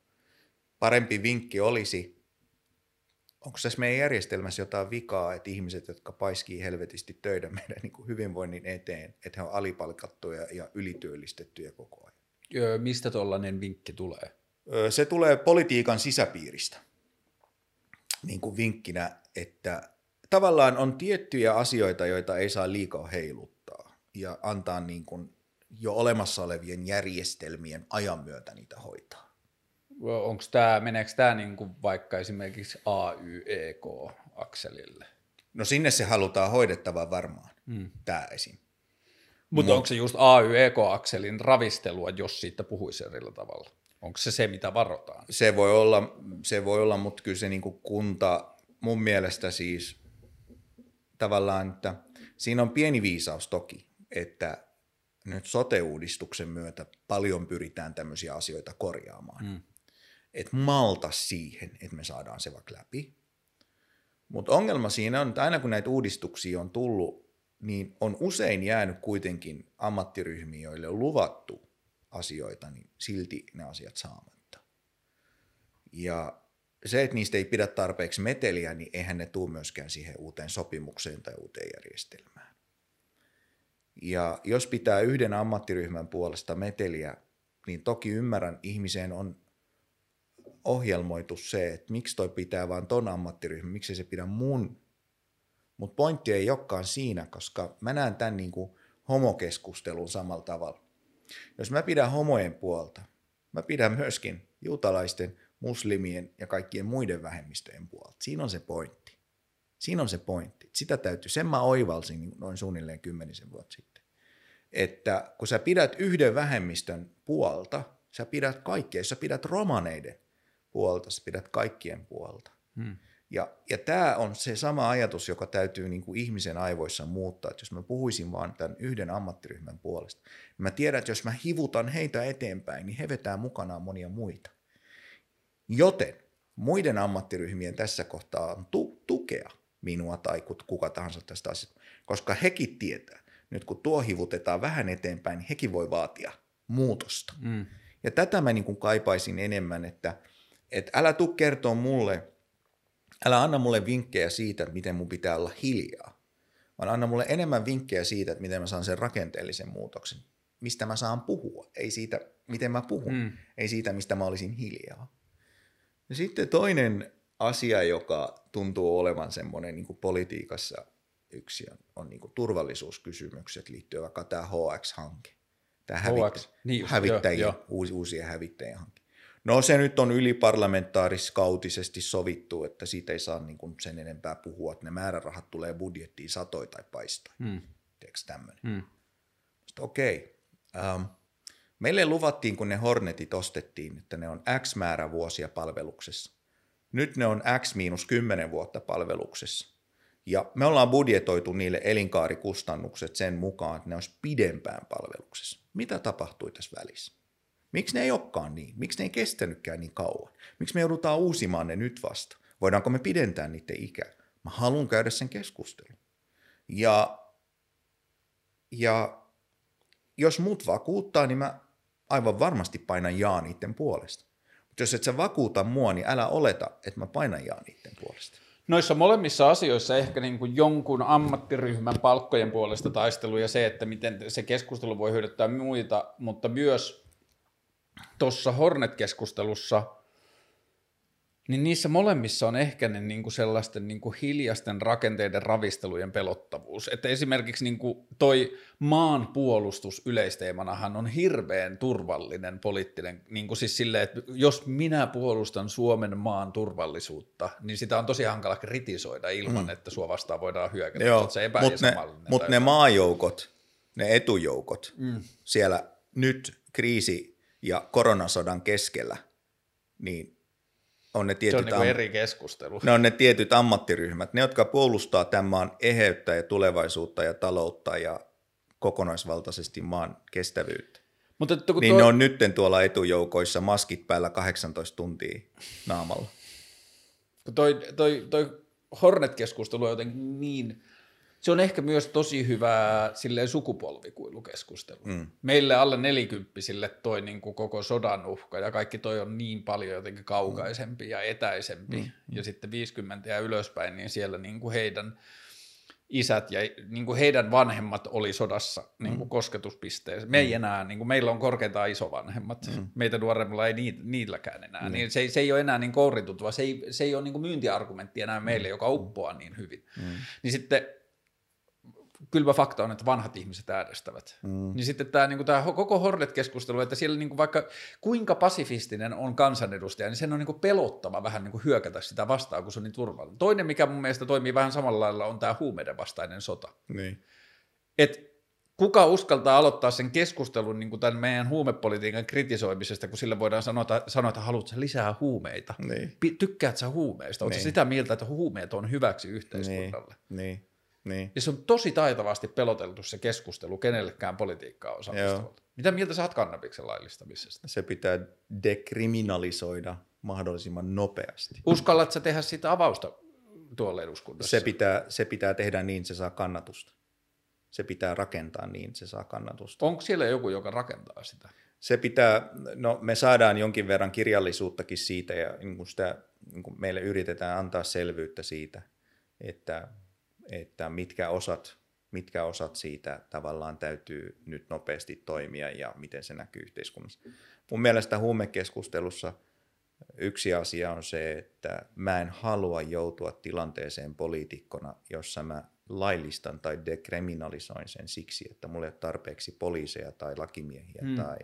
Parempi vinkki olisi, onko tässä meidän järjestelmässä jotain vikaa, että ihmiset, jotka paiskii helvetisti töitä meidän niin kuin hyvinvoinnin eteen, että he on alipalkattuja ja ylityöllistettyjä koko ajan? Öö, mistä tuollainen vinkki tulee? Öö, se tulee politiikan sisäpiiristä niin kuin vinkkinä, että tavallaan on tiettyjä asioita, joita ei saa liikaa heiluttaa ja antaa niin kuin jo olemassa olevien järjestelmien ajan myötä niitä hoitaa onko tämä, meneekö tämä niin kuin vaikka esimerkiksi AYEK-akselille? No sinne se halutaan hoidettava varmaan, mm. tämä esim. Mutta Mut, onko se just AYEK-akselin ravistelua, jos siitä puhuisi eri tavalla? Onko se se, mitä varotaan? Se voi olla, se voi olla mutta kyllä se niin kuin kunta, mun mielestä siis tavallaan, että siinä on pieni viisaus toki, että nyt sote-uudistuksen myötä paljon pyritään tämmöisiä asioita korjaamaan. Mm et malta siihen, että me saadaan se vaikka läpi. Mutta ongelma siinä on, että aina kun näitä uudistuksia on tullut, niin on usein jäänyt kuitenkin ammattiryhmiä, joille on luvattu asioita, niin silti ne asiat saamatta. Ja se, että niistä ei pidä tarpeeksi meteliä, niin eihän ne tule myöskään siihen uuteen sopimukseen tai uuteen järjestelmään. Ja jos pitää yhden ammattiryhmän puolesta meteliä, niin toki ymmärrän, ihmiseen on ohjelmoitu se, että miksi toi pitää vaan ton ammattiryhmän, miksi se pidä mun. Mutta pointti ei olekaan siinä, koska mä näen tämän niin kuin homokeskustelun samalla tavalla. Jos mä pidän homojen puolta, mä pidän myöskin juutalaisten, muslimien ja kaikkien muiden vähemmistöjen puolta. Siinä on se pointti. Siinä on se pointti. Sitä täytyy, sen mä oivalsin noin suunnilleen kymmenisen vuotta sitten. Että kun sä pidät yhden vähemmistön puolta, sä pidät kaikkea, sä pidät romaneiden puolta, sä pidät kaikkien puolta. Hmm. Ja, ja tämä on se sama ajatus, joka täytyy niin kuin ihmisen aivoissa muuttaa, että jos mä puhuisin vaan tämän yhden ammattiryhmän puolesta, niin mä tiedän, että jos mä hivutan heitä eteenpäin, niin he vetää mukanaan monia muita. Joten muiden ammattiryhmien tässä kohtaa on tu- tukea minua tai kuka tahansa tästä asiasta, koska hekin tietää, nyt kun tuo hivutetaan vähän eteenpäin, niin hekin voi vaatia muutosta. Mm. Ja tätä mä niin kuin kaipaisin enemmän, että, että älä tuu kertoa mulle, älä anna mulle vinkkejä siitä, että miten mun pitää olla hiljaa, vaan anna mulle enemmän vinkkejä siitä, että miten mä saan sen rakenteellisen muutoksen, mistä mä saan puhua, ei siitä, miten mä puhun, mm. ei siitä, mistä mä olisin hiljaa. Ja sitten toinen asia, joka tuntuu olevan semmoinen niin politiikassa yksi on, on niin kuin turvallisuuskysymykset liittyen vaikka tämä HX-hanke. Tämä hävittä, niin hävittäjien, jo, jo. Uusi, uusien hävittäjien hanke. No se nyt on yliparlamentaaris-kautisesti sovittu, että siitä ei saa niin kuin sen enempää puhua, että ne määrärahat tulee budjettiin satoi tai paistoi. Hmm. Teekö tämmöinen? Hmm. Okei. Okay. Um, meille luvattiin, kun ne Hornetit ostettiin, että ne on X määrä vuosia palveluksessa. Nyt ne on X miinus 10 vuotta palveluksessa. Ja me ollaan budjetoitu niille elinkaarikustannukset sen mukaan, että ne olisi pidempään palveluksessa. Mitä tapahtui tässä välissä? Miksi ne ei olekaan niin? Miksi ne ei kestänytkään niin kauan? Miksi me joudutaan uusimaan ne nyt vasta? Voidaanko me pidentää niiden ikää? Mä haluan käydä sen keskustelun. Ja, ja jos mut vakuuttaa, niin mä aivan varmasti painan jaa niiden puolesta. Mutta jos et sä vakuuta mua, niin älä oleta, että mä painan jaa niiden puolesta. Noissa molemmissa asioissa ehkä niin kuin jonkun ammattiryhmän palkkojen puolesta taistelu ja se, että miten se keskustelu voi hyödyttää muita, mutta myös tuossa Hornet-keskustelussa – niin niissä molemmissa on ehkä ne niin kuin sellaisten niin kuin hiljaisten rakenteiden ravistelujen pelottavuus. Että esimerkiksi niin kuin toi maanpuolustus yleisteemanahan on hirveän turvallinen poliittinen, niin kuin siis silleen, että jos minä puolustan Suomen maan turvallisuutta, niin sitä on tosi hankala kritisoida ilman, mm. että sua vastaan voidaan hyökätä. Joo, mutta ne, mut ne maajoukot, ne etujoukot mm. siellä nyt kriisi- ja koronasodan keskellä, niin on ne tietyt, se on niin eri keskustelu. Ne on ne tietyt ammattiryhmät, ne jotka puolustaa tämän maan eheyttä ja tulevaisuutta ja taloutta ja kokonaisvaltaisesti maan kestävyyttä. Mutta että niin toi... ne on nytten tuolla etujoukoissa maskit päällä 18 tuntia naamalla. Toi, toi, toi Hornet-keskustelu on jotenkin niin se on ehkä myös tosi hyvää silleen sukupolvikuilukeskustelu. Mm. Meille alle nelikymppisille toi niin kuin koko sodan uhka ja kaikki toi on niin paljon jotenkin kaukaisempi mm. ja etäisempi. Mm. Ja sitten 50 ja ylöspäin, niin siellä niin kuin heidän isät ja niin kuin heidän vanhemmat oli sodassa niin kuin mm. kosketuspisteessä. Me ei mm. enää, niin kuin meillä on korkeintaan isovanhemmat, mm. meitä nuoremmilla ei niilläkään enää. Mm. Niin se, se ei ole enää niin kourituttava, se ei, se ei ole niin kuin myyntiargumentti enää meille, mm. joka uppoaa niin hyvin. Mm. Niin sitten kylmä fakta on, että vanhat ihmiset äänestävät. Mm. Niin sitten tämä, niin tämä koko Hornet-keskustelu, että siellä niin kuin vaikka kuinka pasifistinen on kansanedustaja, niin sen on niin kuin pelottava vähän niin kuin hyökätä sitä vastaan, kun se on niin turvallinen. Toinen, mikä mun mielestä toimii vähän samalla lailla, on tämä huumeiden vastainen sota. Niin. Et kuka uskaltaa aloittaa sen keskustelun niin kuin tämän meidän huumepolitiikan kritisoimisesta, kun sille voidaan sanoa, sanoa että haluatko lisää huumeita? Niin. Tykkäät sä huumeista? Oletko niin. sitä mieltä, että huumeet on hyväksi yhteiskunnalle? Niin. niin. Niin. Ja se on tosi taitavasti peloteltu se keskustelu kenellekään politiikkaa osallistuvalta. Mitä mieltä sä oot kannabiksen laillistamisesta? Se pitää dekriminalisoida mahdollisimman nopeasti. Uskallatko tehdä sitä avausta tuolla eduskunnassa? Se pitää, se pitää tehdä niin, se saa kannatusta. Se pitää rakentaa niin, se saa kannatusta. Onko siellä joku, joka rakentaa sitä? Se pitää, no me saadaan jonkin verran kirjallisuuttakin siitä ja niin kuin sitä, niin kuin meille yritetään antaa selvyyttä siitä, että, että mitkä osat mitkä osat siitä tavallaan täytyy nyt nopeasti toimia ja miten se näkyy yhteiskunnassa. Mun mielestä huumekeskustelussa yksi asia on se, että mä en halua joutua tilanteeseen poliitikkona, jossa mä laillistan tai dekriminalisoin sen siksi, että mulla ei ole tarpeeksi poliiseja tai lakimiehiä hmm. tai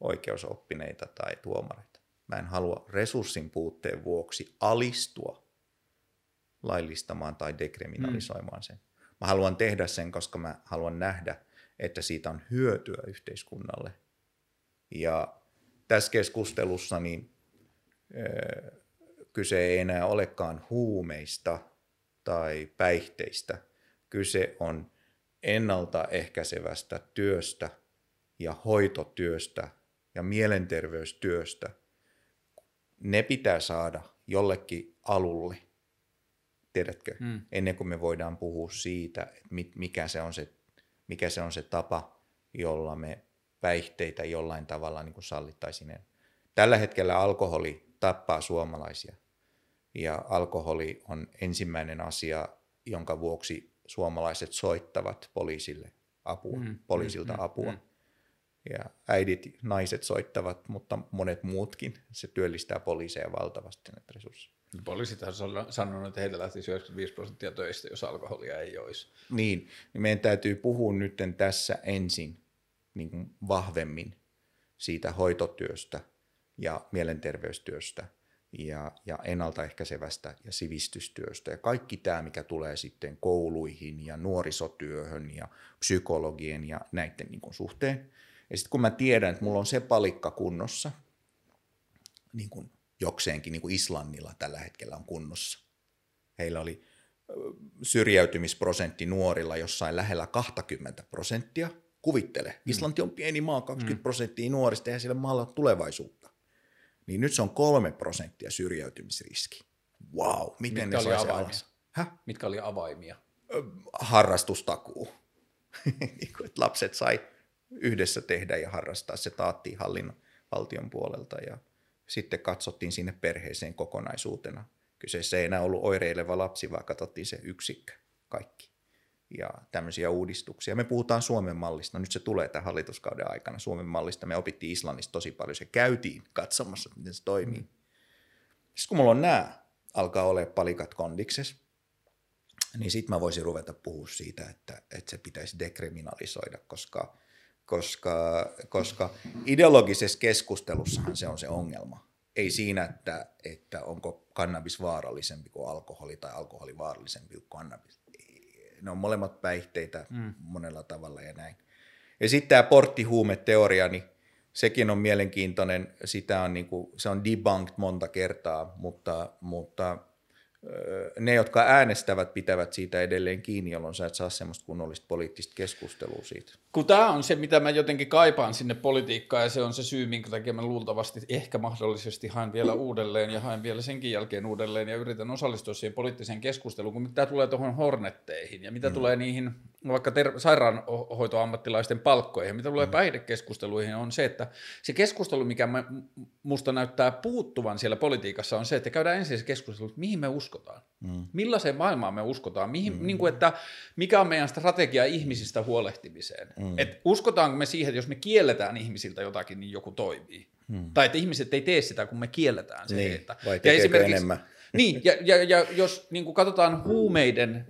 oikeusoppineita tai tuomareita. Mä en halua resurssin puutteen vuoksi alistua laillistamaan tai dekriminalisoimaan hmm. sen. Mä haluan tehdä sen, koska mä haluan nähdä, että siitä on hyötyä yhteiskunnalle. Ja tässä keskustelussa niin ö, kyse ei enää olekaan huumeista tai päihteistä. Kyse on ennaltaehkäisevästä työstä ja hoitotyöstä ja mielenterveystyöstä. Ne pitää saada jollekin alulle – tiedätkö, mm. ennen kuin me voidaan puhua siitä, että mikä se on se, mikä se, on se tapa, jolla me päihteitä jollain tavalla niin sallittaisiin. Tällä hetkellä alkoholi tappaa suomalaisia ja alkoholi on ensimmäinen asia, jonka vuoksi suomalaiset soittavat poliisille apua, mm, poliisilta mm, apua. Mm, ja äidit, naiset soittavat, mutta monet muutkin. Se työllistää poliiseja valtavasti näitä resursseja. Poliisit on sanonut, että heitä lähtisi 95 prosenttia töistä, jos alkoholia ei olisi. Niin, niin meidän täytyy puhua nyt tässä ensin niin kuin vahvemmin siitä hoitotyöstä ja mielenterveystyöstä ja, ja ennaltaehkäisevästä ja sivistystyöstä. Ja kaikki tämä, mikä tulee sitten kouluihin ja nuorisotyöhön ja psykologien ja näiden niin kuin suhteen. Ja sitten kun mä tiedän, että mulla on se palikka kunnossa, niin kuin jokseenkin niin kuin Islannilla tällä hetkellä on kunnossa. Heillä oli syrjäytymisprosentti nuorilla jossain lähellä 20 prosenttia. Kuvittele, mm. Islanti on pieni maa, 20 mm. prosenttia nuorista ja sillä maalla on tulevaisuutta. Niin nyt se on kolme prosenttia syrjäytymisriski. Wow, miten Mitkä ne sai alas? Häh? Mitkä oli avaimia? Harrastustakuu. niin kuin, lapset sai yhdessä tehdä ja harrastaa. Se taattiin hallinnon valtion puolelta ja sitten katsottiin sinne perheeseen kokonaisuutena. Kyseessä ei enää ollut oireileva lapsi, vaan katsottiin se yksikkö, kaikki. Ja tämmöisiä uudistuksia. Me puhutaan Suomen mallista. Nyt se tulee tämän hallituskauden aikana. Suomen mallista me opittiin Islannista tosi paljon. Se käytiin katsomassa, miten se toimii. Sitten kun mulla on nämä, alkaa olla palikat kondikses, niin sitten mä voisin ruveta puhua siitä, että, että se pitäisi dekriminalisoida, koska – koska, koska ideologisessa keskustelussahan se on se ongelma. Ei siinä, että, että onko kannabis vaarallisempi kuin alkoholi tai alkoholi vaarallisempi kuin kannabis. Ne on molemmat päihteitä mm. monella tavalla ja näin. Ja sitten tämä porttihuumeteoria, niin sekin on mielenkiintoinen. Sitä on, niin kuin, se on debunked monta kertaa, mutta, mutta ne, jotka äänestävät, pitävät siitä edelleen kiinni, jolloin sä et saa semmoista kunnollista poliittista keskustelua siitä. Kun tämä on se, mitä mä jotenkin kaipaan sinne politiikkaan, ja se on se syy, minkä takia mä luultavasti ehkä mahdollisesti haen vielä uudelleen, ja haen vielä senkin jälkeen uudelleen, ja yritän osallistua siihen poliittiseen keskusteluun, kun mitä tulee tuohon hornetteihin, ja mitä mm. tulee niihin vaikka ter- sairaanhoitoammattilaisten palkkoihin, mitä tulee mm. päihdekeskusteluihin, on se, että se keskustelu, mikä musta näyttää puuttuvan siellä politiikassa, on se, että käydään ensin se keskustelu, että mihin me uskotaan. Mm. Millaiseen maailmaan me uskotaan, mihin, mm. niin kuin, että mikä on meidän strategia ihmisistä huolehtimiseen. Mm. Et uskotaanko me siihen, että jos me kielletään ihmisiltä jotakin, niin joku toimii. Mm. Tai että ihmiset ei tee sitä, kun me kielletään se. Niin, että, vai ja esimerkiksi, enemmän? Niin, ja, ja, ja jos niin kuin katsotaan huumeiden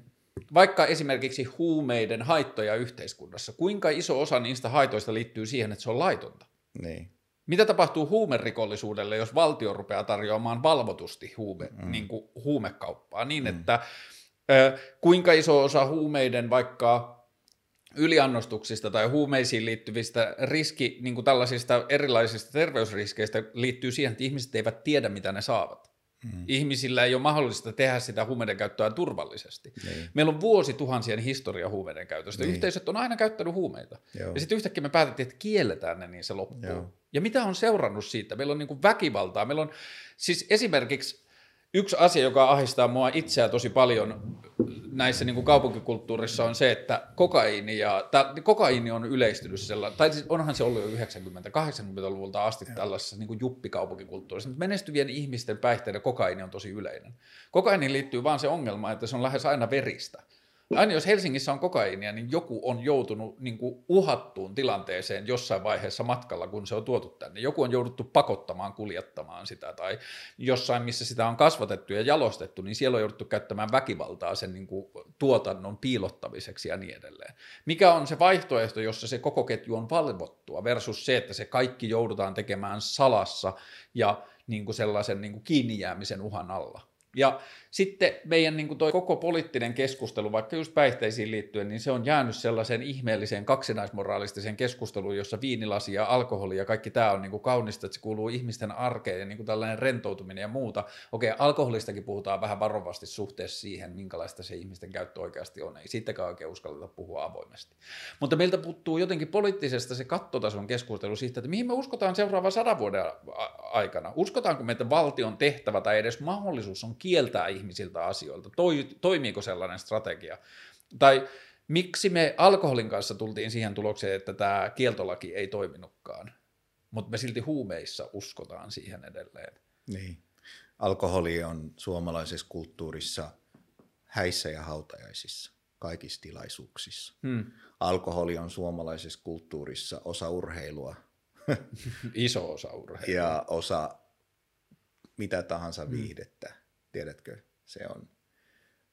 vaikka esimerkiksi huumeiden haittoja yhteiskunnassa, kuinka iso osa niistä haitoista liittyy siihen, että se on laitonta? Niin. Mitä tapahtuu huumerikollisuudelle, jos valtio rupeaa tarjoamaan valvotusti huume, mm. niin kuin huumekauppaa, niin mm. että ö, kuinka iso osa huumeiden vaikka yliannostuksista tai huumeisiin liittyvistä riski, niin kuin tällaisista erilaisista terveysriskeistä liittyy siihen, että ihmiset eivät tiedä, mitä ne saavat. Mm. Ihmisillä ei ole mahdollista tehdä sitä huumeiden käyttöä turvallisesti. Niin. Meillä on vuosituhansien historia huumeiden käytöstä. Niin. Yhteisöt on aina käyttänyt huumeita. Joo. Ja sitten yhtäkkiä me päätettiin, että kielletään ne, niin se loppuu. Joo. Ja mitä on seurannut siitä? Meillä on niin väkivaltaa. Meillä on siis esimerkiksi yksi asia, joka ahdistaa mua itseä tosi paljon näissä niin kuin kaupunkikulttuurissa on se, että kokaiini, ja, tää, kokaiini on yleistynyt sellainen, tai siis onhan se ollut jo 90-80-luvulta asti ja. tällaisessa niin kuin juppikaupunkikulttuurissa, mutta menestyvien ihmisten päihteiden kokaiini on tosi yleinen. Kokainiin liittyy vaan se ongelma, että se on lähes aina veristä. Aina jos Helsingissä on kokaiinia, niin joku on joutunut niin kuin uhattuun tilanteeseen jossain vaiheessa matkalla, kun se on tuotu tänne. Joku on jouduttu pakottamaan, kuljettamaan sitä, tai jossain, missä sitä on kasvatettu ja jalostettu, niin siellä on jouduttu käyttämään väkivaltaa sen niin kuin tuotannon piilottamiseksi ja niin edelleen. Mikä on se vaihtoehto, jossa se koko ketju on valvottua versus se, että se kaikki joudutaan tekemään salassa ja niin kuin sellaisen niin kuin kiinni jäämisen uhan alla? Ja sitten meidän niin kuin toi koko poliittinen keskustelu, vaikka just päihteisiin liittyen, niin se on jäänyt sellaiseen ihmeelliseen kaksinaismoraalistiseen keskusteluun, jossa viinilasi ja alkoholi ja kaikki tämä on niin kuin kaunista, että se kuuluu ihmisten arkeen ja niin kuin tällainen rentoutuminen ja muuta. Okei, alkoholistakin puhutaan vähän varovasti suhteessa siihen, minkälaista se ihmisten käyttö oikeasti on. Ei siitäkään oikein uskalleta puhua avoimesti. Mutta meiltä puuttuu jotenkin poliittisesta se kattotason keskustelu siitä, että mihin me uskotaan seuraavan sadan vuoden aikana. Uskotaanko meitä valtion tehtävä tai edes mahdollisuus on kieltää ihmisiltä asioilta? Toi, toimiiko sellainen strategia? Tai miksi me alkoholin kanssa tultiin siihen tulokseen, että tämä kieltolaki ei toiminutkaan, mutta me silti huumeissa uskotaan siihen edelleen? Niin. Alkoholi on suomalaisessa kulttuurissa häissä ja hautajaisissa, kaikissa tilaisuuksissa. Hmm. Alkoholi on suomalaisessa kulttuurissa osa urheilua. Iso osa urheilua. Ja osa mitä tahansa hmm. viihdettä. Hmm. Tiedätkö? Se on,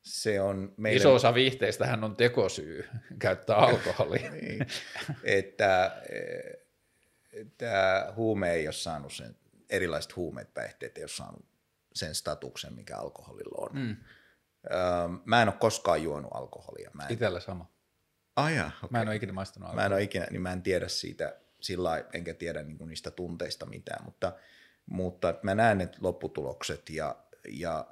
se on meille... Iso osa viihteistähän on tekosyy käyttää alkoholia. niin, että tämä huume ei ole saanut sen, erilaiset huumeet, päihteet ei ole saanut sen statuksen, mikä alkoholilla on. Mm. Öö, mä en ole koskaan juonut alkoholia. Mä en... Itellä sama. Ah, ja, okay. Mä en ole ikinä maistanut alkoholia. Mä en ole ikinä, niin mä en tiedä siitä sillä enkä tiedä niin niistä tunteista mitään, mutta, mutta mä näen ne lopputulokset ja ja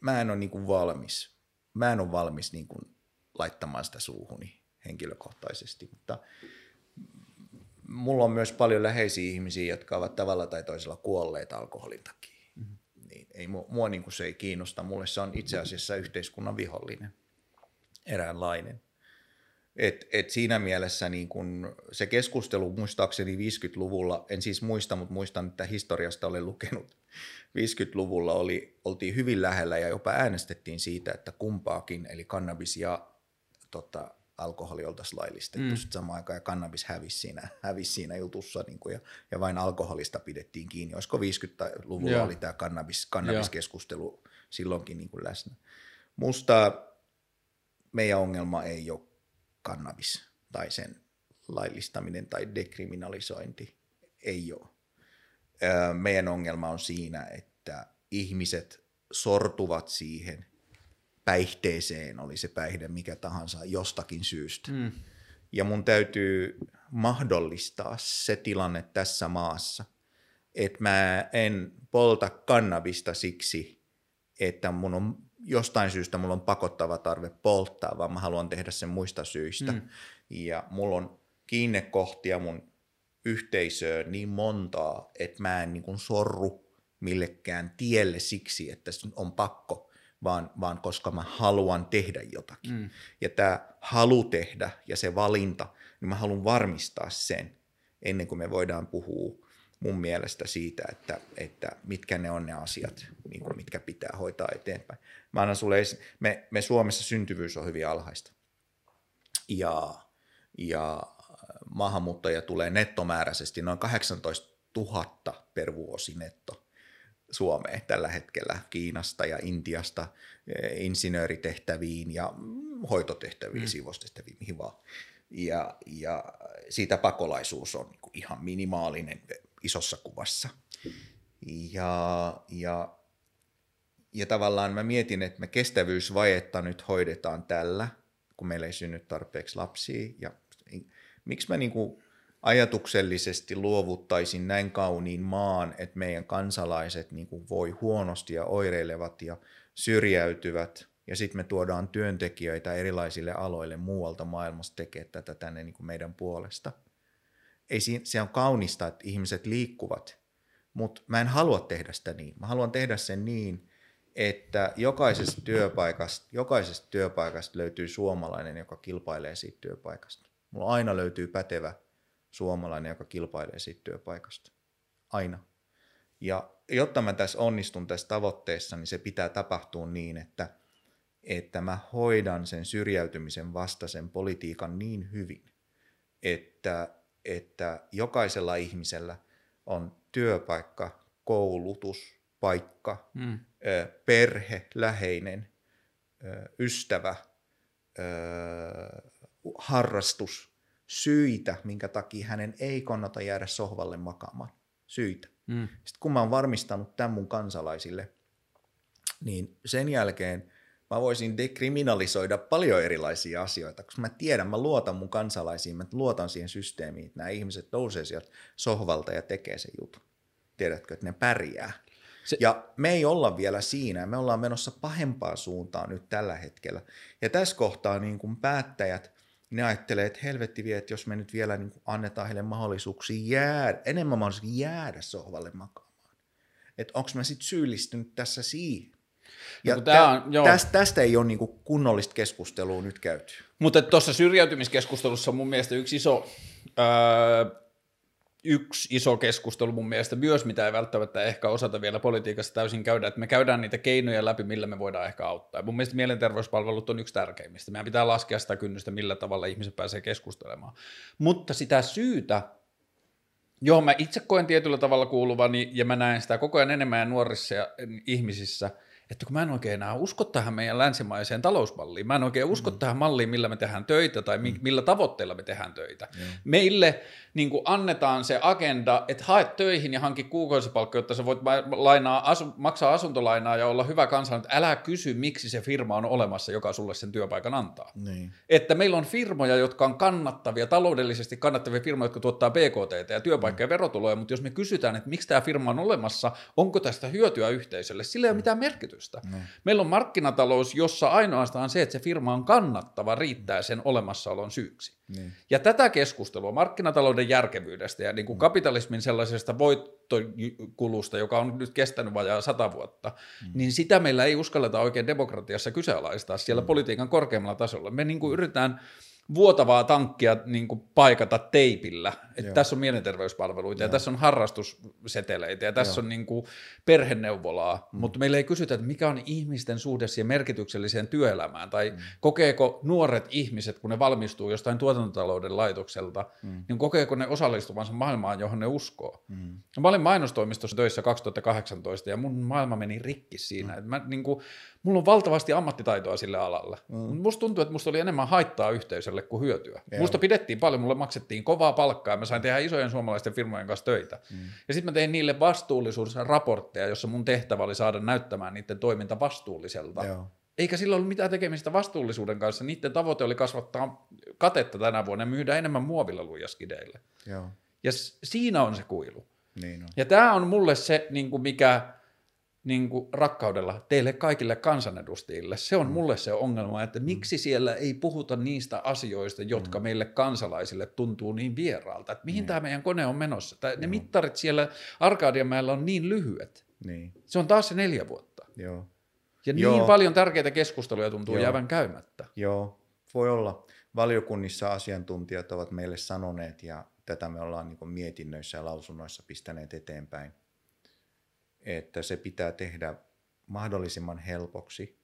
mä en ole niin kuin valmis. Mä en ole valmis niin kuin laittamaan sitä suuhuni henkilökohtaisesti, mutta mulla on myös paljon läheisiä ihmisiä, jotka ovat tavalla tai toisella kuolleet alkoholin takia. Mm-hmm. Niin, ei, mua niin kuin se ei kiinnosta. Mulle se on itse asiassa yhteiskunnan vihollinen, eräänlainen. Et, et siinä mielessä niin kun se keskustelu muistaakseni 50-luvulla, en siis muista, mutta muistan, että historiasta olen lukenut, 50-luvulla oli, oltiin hyvin lähellä ja jopa äänestettiin siitä, että kumpaakin, eli kannabis ja tota, alkoholi oltaisiin laillistettu mm. samaan aikaan ja kannabis hävisi siinä, hävisi siinä jutussa niin kuin, ja, ja vain alkoholista pidettiin kiinni. Olisiko 50-luvulla Joo. oli tämä kannabis, kannabiskeskustelu Joo. silloinkin niin kuin läsnä. Musta meidän ongelma ei ole kannabis tai sen laillistaminen tai dekriminalisointi. Ei ole. Meidän ongelma on siinä, että ihmiset sortuvat siihen päihteeseen, oli se päihde mikä tahansa, jostakin syystä. Mm. Ja mun täytyy mahdollistaa se tilanne tässä maassa, että mä en polta kannabista siksi, että mun on jostain syystä mulla on pakottava tarve polttaa, vaan mä haluan tehdä sen muista syistä. Mm. Ja mulla on kiinnekohtia mun yhteisöön niin montaa, että mä en niin kuin sorru millekään tielle siksi, että on pakko, vaan, vaan koska mä haluan tehdä jotakin. Mm. Ja tämä halu tehdä ja se valinta, niin mä haluan varmistaa sen, ennen kuin me voidaan puhua mun mielestä siitä, että, että mitkä ne on ne asiat, niin kuin mitkä pitää hoitaa eteenpäin. Mä annan sulle, me, me Suomessa syntyvyys on hyvin alhaista. Ja, ja maahanmuuttajia tulee nettomääräisesti noin 18 000 per vuosi netto Suomeen tällä hetkellä Kiinasta ja Intiasta eh, insinööritehtäviin ja hoitotehtäviin, mm. siivostehtäviin, mihin vaan. Ja, ja siitä pakolaisuus on niin ihan minimaalinen isossa kuvassa. Ja, ja, ja tavallaan mä mietin, että me kestävyysvajetta nyt hoidetaan tällä, kun meillä ei synny tarpeeksi lapsia. Ja miksi mä niin kuin ajatuksellisesti luovuttaisin näin kauniin maan, että meidän kansalaiset niin kuin voi huonosti ja oireilevat ja syrjäytyvät, ja sitten me tuodaan työntekijöitä erilaisille aloille muualta maailmasta tekemään tätä tänne niin kuin meidän puolesta – ei siinä, se on kaunista, että ihmiset liikkuvat, mutta mä en halua tehdä sitä niin. Mä haluan tehdä sen niin, että jokaisesta työpaikasta, jokaisesta työpaikasta löytyy suomalainen, joka kilpailee siitä työpaikasta. Mulla aina löytyy pätevä suomalainen, joka kilpailee siitä työpaikasta. Aina. Ja jotta mä tässä onnistun tässä tavoitteessa, niin se pitää tapahtua niin, että, että mä hoidan sen syrjäytymisen vastaisen politiikan niin hyvin, että, että jokaisella ihmisellä on työpaikka, koulutus, paikka, mm. perhe, läheinen, ystävä, harrastus, syitä, minkä takia hänen ei kannata jäädä sohvalle makaamaan. Syitä. Mm. Sitten kun mä oon varmistanut tämän mun kansalaisille, niin sen jälkeen mä voisin dekriminalisoida paljon erilaisia asioita, koska mä tiedän, mä luotan mun kansalaisiin, mä luotan siihen systeemiin, että nämä ihmiset nousee sieltä sohvalta ja tekee sen jutun. Tiedätkö, että ne pärjää. Se... Ja me ei olla vielä siinä, me ollaan menossa pahempaa suuntaan nyt tällä hetkellä. Ja tässä kohtaa niin kuin päättäjät, ne ajattelee, että helvetti vie, että jos me nyt vielä niin annetaan heille mahdollisuuksia jäädä, enemmän mahdollisuuksia jäädä sohvalle makaamaan. Että onko mä sitten syyllistynyt tässä siihen? Ja no, tä, on, joo. Tästä, tästä ei ole niin kunnollista keskustelua nyt käyty. Mutta tuossa syrjäytymiskeskustelussa on mun mielestä yksi iso öö, yksi iso keskustelu mun mielestä myös, mitä ei välttämättä ehkä osata vielä politiikassa täysin käydä, että me käydään niitä keinoja läpi, millä me voidaan ehkä auttaa. Ja mun mielestä mielenterveyspalvelut on yksi tärkeimmistä. Meidän pitää laskea sitä kynnystä, millä tavalla ihmiset pääsee keskustelemaan. Mutta sitä syytä, johon mä itse koen tietyllä tavalla kuuluvani, ja mä näen sitä koko ajan enemmän nuorissa ja ihmisissä – että kun mä en oikein enää usko tähän meidän länsimaiseen talousmalliin, mä en oikein usko mm. tähän malliin, millä me tehdään töitä tai mm. millä tavoitteilla me tehdään töitä. Mm. Meille niin kuin annetaan se agenda, että haet töihin ja hanki kuukausipalkka, jotta sä voit lainaa, asu, maksaa asuntolainaa ja olla hyvä kansalainen, että älä kysy, miksi se firma on olemassa, joka sulle sen työpaikan antaa. Niin. Että meillä on firmoja, jotka on kannattavia, taloudellisesti kannattavia firmoja, jotka tuottaa BKT ja työpaikkoja mm. ja verotuloja, mutta jos me kysytään, että miksi tämä firma on olemassa, onko tästä hyötyä yhteisölle, sillä ei ole mm. mitään merkitystä. Mm. Meillä on markkinatalous, jossa ainoastaan se, että se firma on kannattava, riittää sen olemassaolon syyksi. Niin. Ja tätä keskustelua markkinatalouden järkevyydestä ja niin kuin mm. kapitalismin sellaisesta voittokulusta, joka on nyt kestänyt vajaa sata vuotta, mm. niin sitä meillä ei uskalleta oikein demokratiassa kyseenalaistaa siellä mm. politiikan korkeammalla tasolla. Me niin kuin yritetään vuotavaa tankkia niin kuin paikata teipillä. Että tässä on mielenterveyspalveluita Joo. ja tässä on harrastusseteleitä ja tässä Joo. on niin kuin perheneuvolaa, mm. mutta meillä ei kysytä, että mikä on ihmisten suhde siihen merkitykselliseen työelämään tai mm. kokeeko nuoret ihmiset, kun ne valmistuu jostain tuotantotalouden laitokselta, mm. niin kokeeko ne osallistuvansa maailmaan, johon ne uskoo. Mm. Mä olin mainostoimistossa töissä 2018 ja mun maailma meni rikki siinä. Mm. Että mä, niin kuin, mulla on valtavasti ammattitaitoa sille alalle. Mm. Musta tuntuu, että musta oli enemmän haittaa yhteisölle kuin hyötyä. Joo. Musta pidettiin paljon, mulle maksettiin kovaa palkkaa ja mä sain tehdä isojen suomalaisten firmojen kanssa töitä. Mm. Ja sitten mä tein niille vastuullisuusraportteja, jossa mun tehtävä oli saada näyttämään niiden toiminta vastuulliselta. Joo. Eikä sillä ollut mitään tekemistä vastuullisuuden kanssa. Niiden tavoite oli kasvattaa katetta tänä vuonna ja myydä enemmän muovilla luijaskideille. Joo. Ja siinä on se kuilu. Niin on. Ja tämä on mulle se, niin kuin mikä niin kuin rakkaudella teille kaikille kansanedustajille. Se on mm. mulle se ongelma, että mm. miksi siellä ei puhuta niistä asioista, jotka mm. meille kansalaisille tuntuu niin vieraalta. Että mihin mm. tämä meidän kone on menossa. Tää, ne mittarit siellä Arkadianmäellä on niin lyhyet. Niin. Se on taas se neljä vuotta. Joo. Ja niin Joo. paljon tärkeitä keskusteluja tuntuu Joo. jäävän käymättä. Joo, voi olla. Valiokunnissa asiantuntijat ovat meille sanoneet, ja tätä me ollaan niin mietinnöissä ja lausunnoissa pistäneet eteenpäin – että se pitää tehdä mahdollisimman helpoksi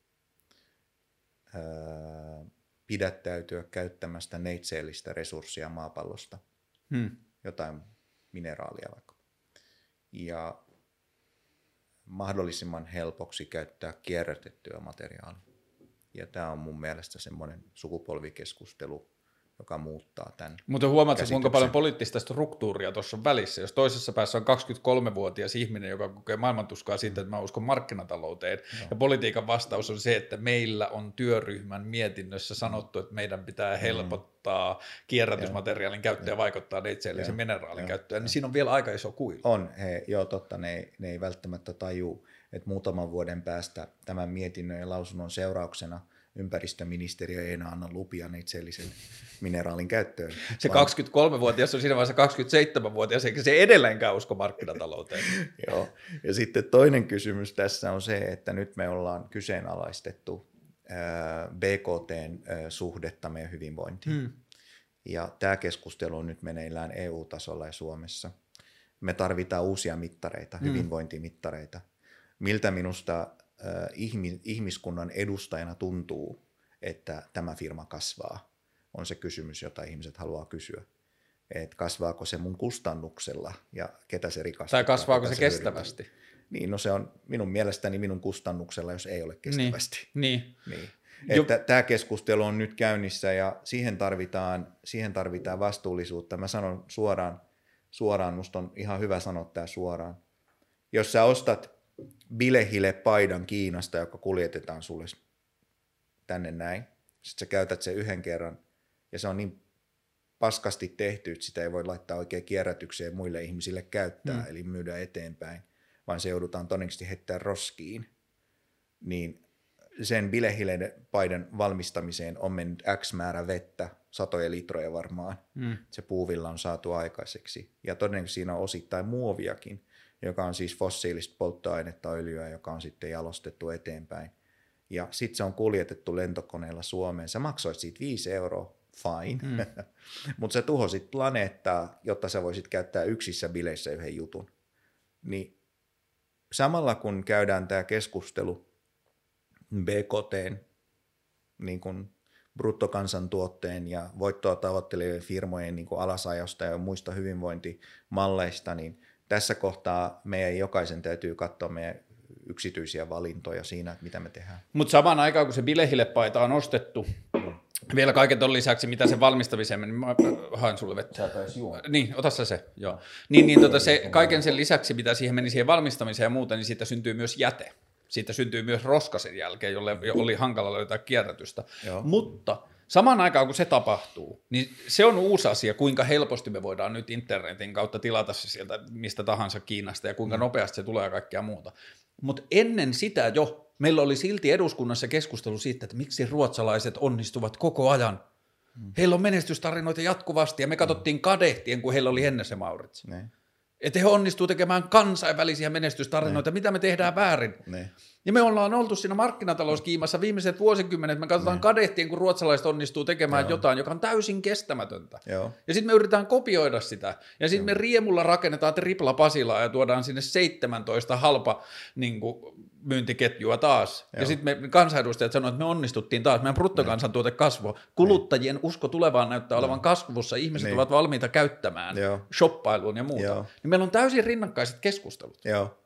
pidättäytyä käyttämästä neitseellistä resurssia maapallosta, hmm. jotain mineraalia vaikka. Ja mahdollisimman helpoksi käyttää kierrätettyä materiaalia. Ja tämä on mun mielestä semmoinen sukupolvikeskustelu, joka muuttaa tämän Mutta huomaatko, kuinka paljon poliittista struktuuria tuossa on välissä? Jos toisessa päässä on 23-vuotias ihminen, joka kokee maailmantuskaa siitä, että mä uskon markkinatalouteen, no. ja politiikan vastaus on se, että meillä on työryhmän mietinnössä sanottu, että meidän pitää mm. helpottaa kierrätysmateriaalin käyttöä ja vaikuttaa neitseellisen mineraalin käyttöön, niin siinä on vielä aika iso kuilu. On, he, joo totta, ne, ne ei välttämättä tajuu, että muutaman vuoden päästä tämän mietinnön ja lausunnon seurauksena ympäristöministeriö ei enää anna lupia neitsellisen mineraalin käyttöön. Se 23-vuotias on siinä vaiheessa 27-vuotias, eikä se edelleenkään usko markkinatalouteen. Joo. Ja sitten toinen kysymys tässä on se, että nyt me ollaan kyseenalaistettu BKT-suhdetta meidän hyvinvointiin. Hmm. Ja tämä keskustelu on nyt meneillään EU-tasolla ja Suomessa. Me tarvitaan uusia mittareita, hmm. hyvinvointimittareita. Miltä minusta ihmiskunnan edustajana tuntuu, että tämä firma kasvaa, on se kysymys, jota ihmiset haluaa kysyä. Et kasvaako se mun kustannuksella ja ketä se rikastaa. Tai kasvaako se, se kestävästi. Hyödyntää. Niin, no se on minun mielestäni minun kustannuksella, jos ei ole kestävästi. Niin. niin. niin. Että tämä keskustelu on nyt käynnissä ja siihen tarvitaan, siihen tarvitaan vastuullisuutta. Mä sanon suoraan, suoraan, musta on ihan hyvä sanoa tämä suoraan. Jos sä ostat bilehille paidan Kiinasta, joka kuljetetaan sulle tänne näin, sitten sä käytät sen yhden kerran ja se on niin paskasti tehty, että sitä ei voi laittaa oikein kierrätykseen muille ihmisille käyttää, mm. eli myydä eteenpäin, vaan se joudutaan todennäköisesti heittää roskiin, niin sen bilehileiden paidan valmistamiseen on mennyt X määrä vettä, satoja litroja varmaan. Mm. Se puuvilla on saatu aikaiseksi. Ja todennäköisesti siinä on osittain muoviakin, joka on siis fossiilista polttoainetta, öljyä, joka on sitten jalostettu eteenpäin. Ja sitten se on kuljetettu lentokoneella Suomeen. Sä maksoit siitä 5 euroa, fine. Mm. Mutta sä tuhosit planeettaa, jotta sä voisit käyttää yksissä bileissä yhden jutun. Niin samalla kun käydään tämä keskustelu BKT, niin kuin bruttokansantuotteen ja voittoa tavoittelevien firmojen niin kuin alasajosta ja muista hyvinvointimalleista, niin tässä kohtaa meidän jokaisen täytyy katsoa meidän yksityisiä valintoja siinä, että mitä me tehdään. Mutta samaan aikaan, kun se bilehillepaita on ostettu, vielä kaiken ton lisäksi, mitä se valmistamiseen meni, mä haen sulle vettä. Niin, ota sä se, joo. Niin, niin tota se, kaiken sen lisäksi, mitä siihen meni siihen valmistamiseen ja muuta, niin siitä syntyy myös jäte siitä syntyy myös roskasen jälkeen, jolle oli hankala löytää kierrätystä. Joo. Mutta samaan aikaan kun se tapahtuu, niin se on uusi asia, kuinka helposti me voidaan nyt internetin kautta tilata se sieltä mistä tahansa Kiinasta ja kuinka mm. nopeasti se tulee ja kaikkea muuta. Mutta ennen sitä jo meillä oli silti eduskunnassa keskustelu siitä, että miksi ruotsalaiset onnistuvat koko ajan. Mm. Heillä on menestystarinoita jatkuvasti ja me katsottiin kadehtien, kun heillä oli Hennes ja Maurits. Ne että he onnistuu tekemään kansainvälisiä menestystarinoita, ne. mitä me tehdään väärin. Ne. Ja me ollaan oltu siinä markkinatalouskiimassa viimeiset vuosikymmenet, me katsotaan ne. kadehtien, kun ruotsalaiset onnistuu tekemään Joo. jotain, joka on täysin kestämätöntä. Joo. Ja sitten me yritetään kopioida sitä. Ja sitten me riemulla rakennetaan tripla Pasilaa ja tuodaan sinne 17 halpa niin kuin, myyntiketjua taas. Joo. Ja sitten me kansanedustajat sanoivat, että me onnistuttiin taas, meidän bruttokansantuote kasvoi. Kuluttajien usko tulevaan näyttää olevan kasvussa, ihmiset niin. ovat valmiita käyttämään Joo. shoppailuun ja muuta. Joo. Niin meillä on täysin rinnakkaiset keskustelut. Joo.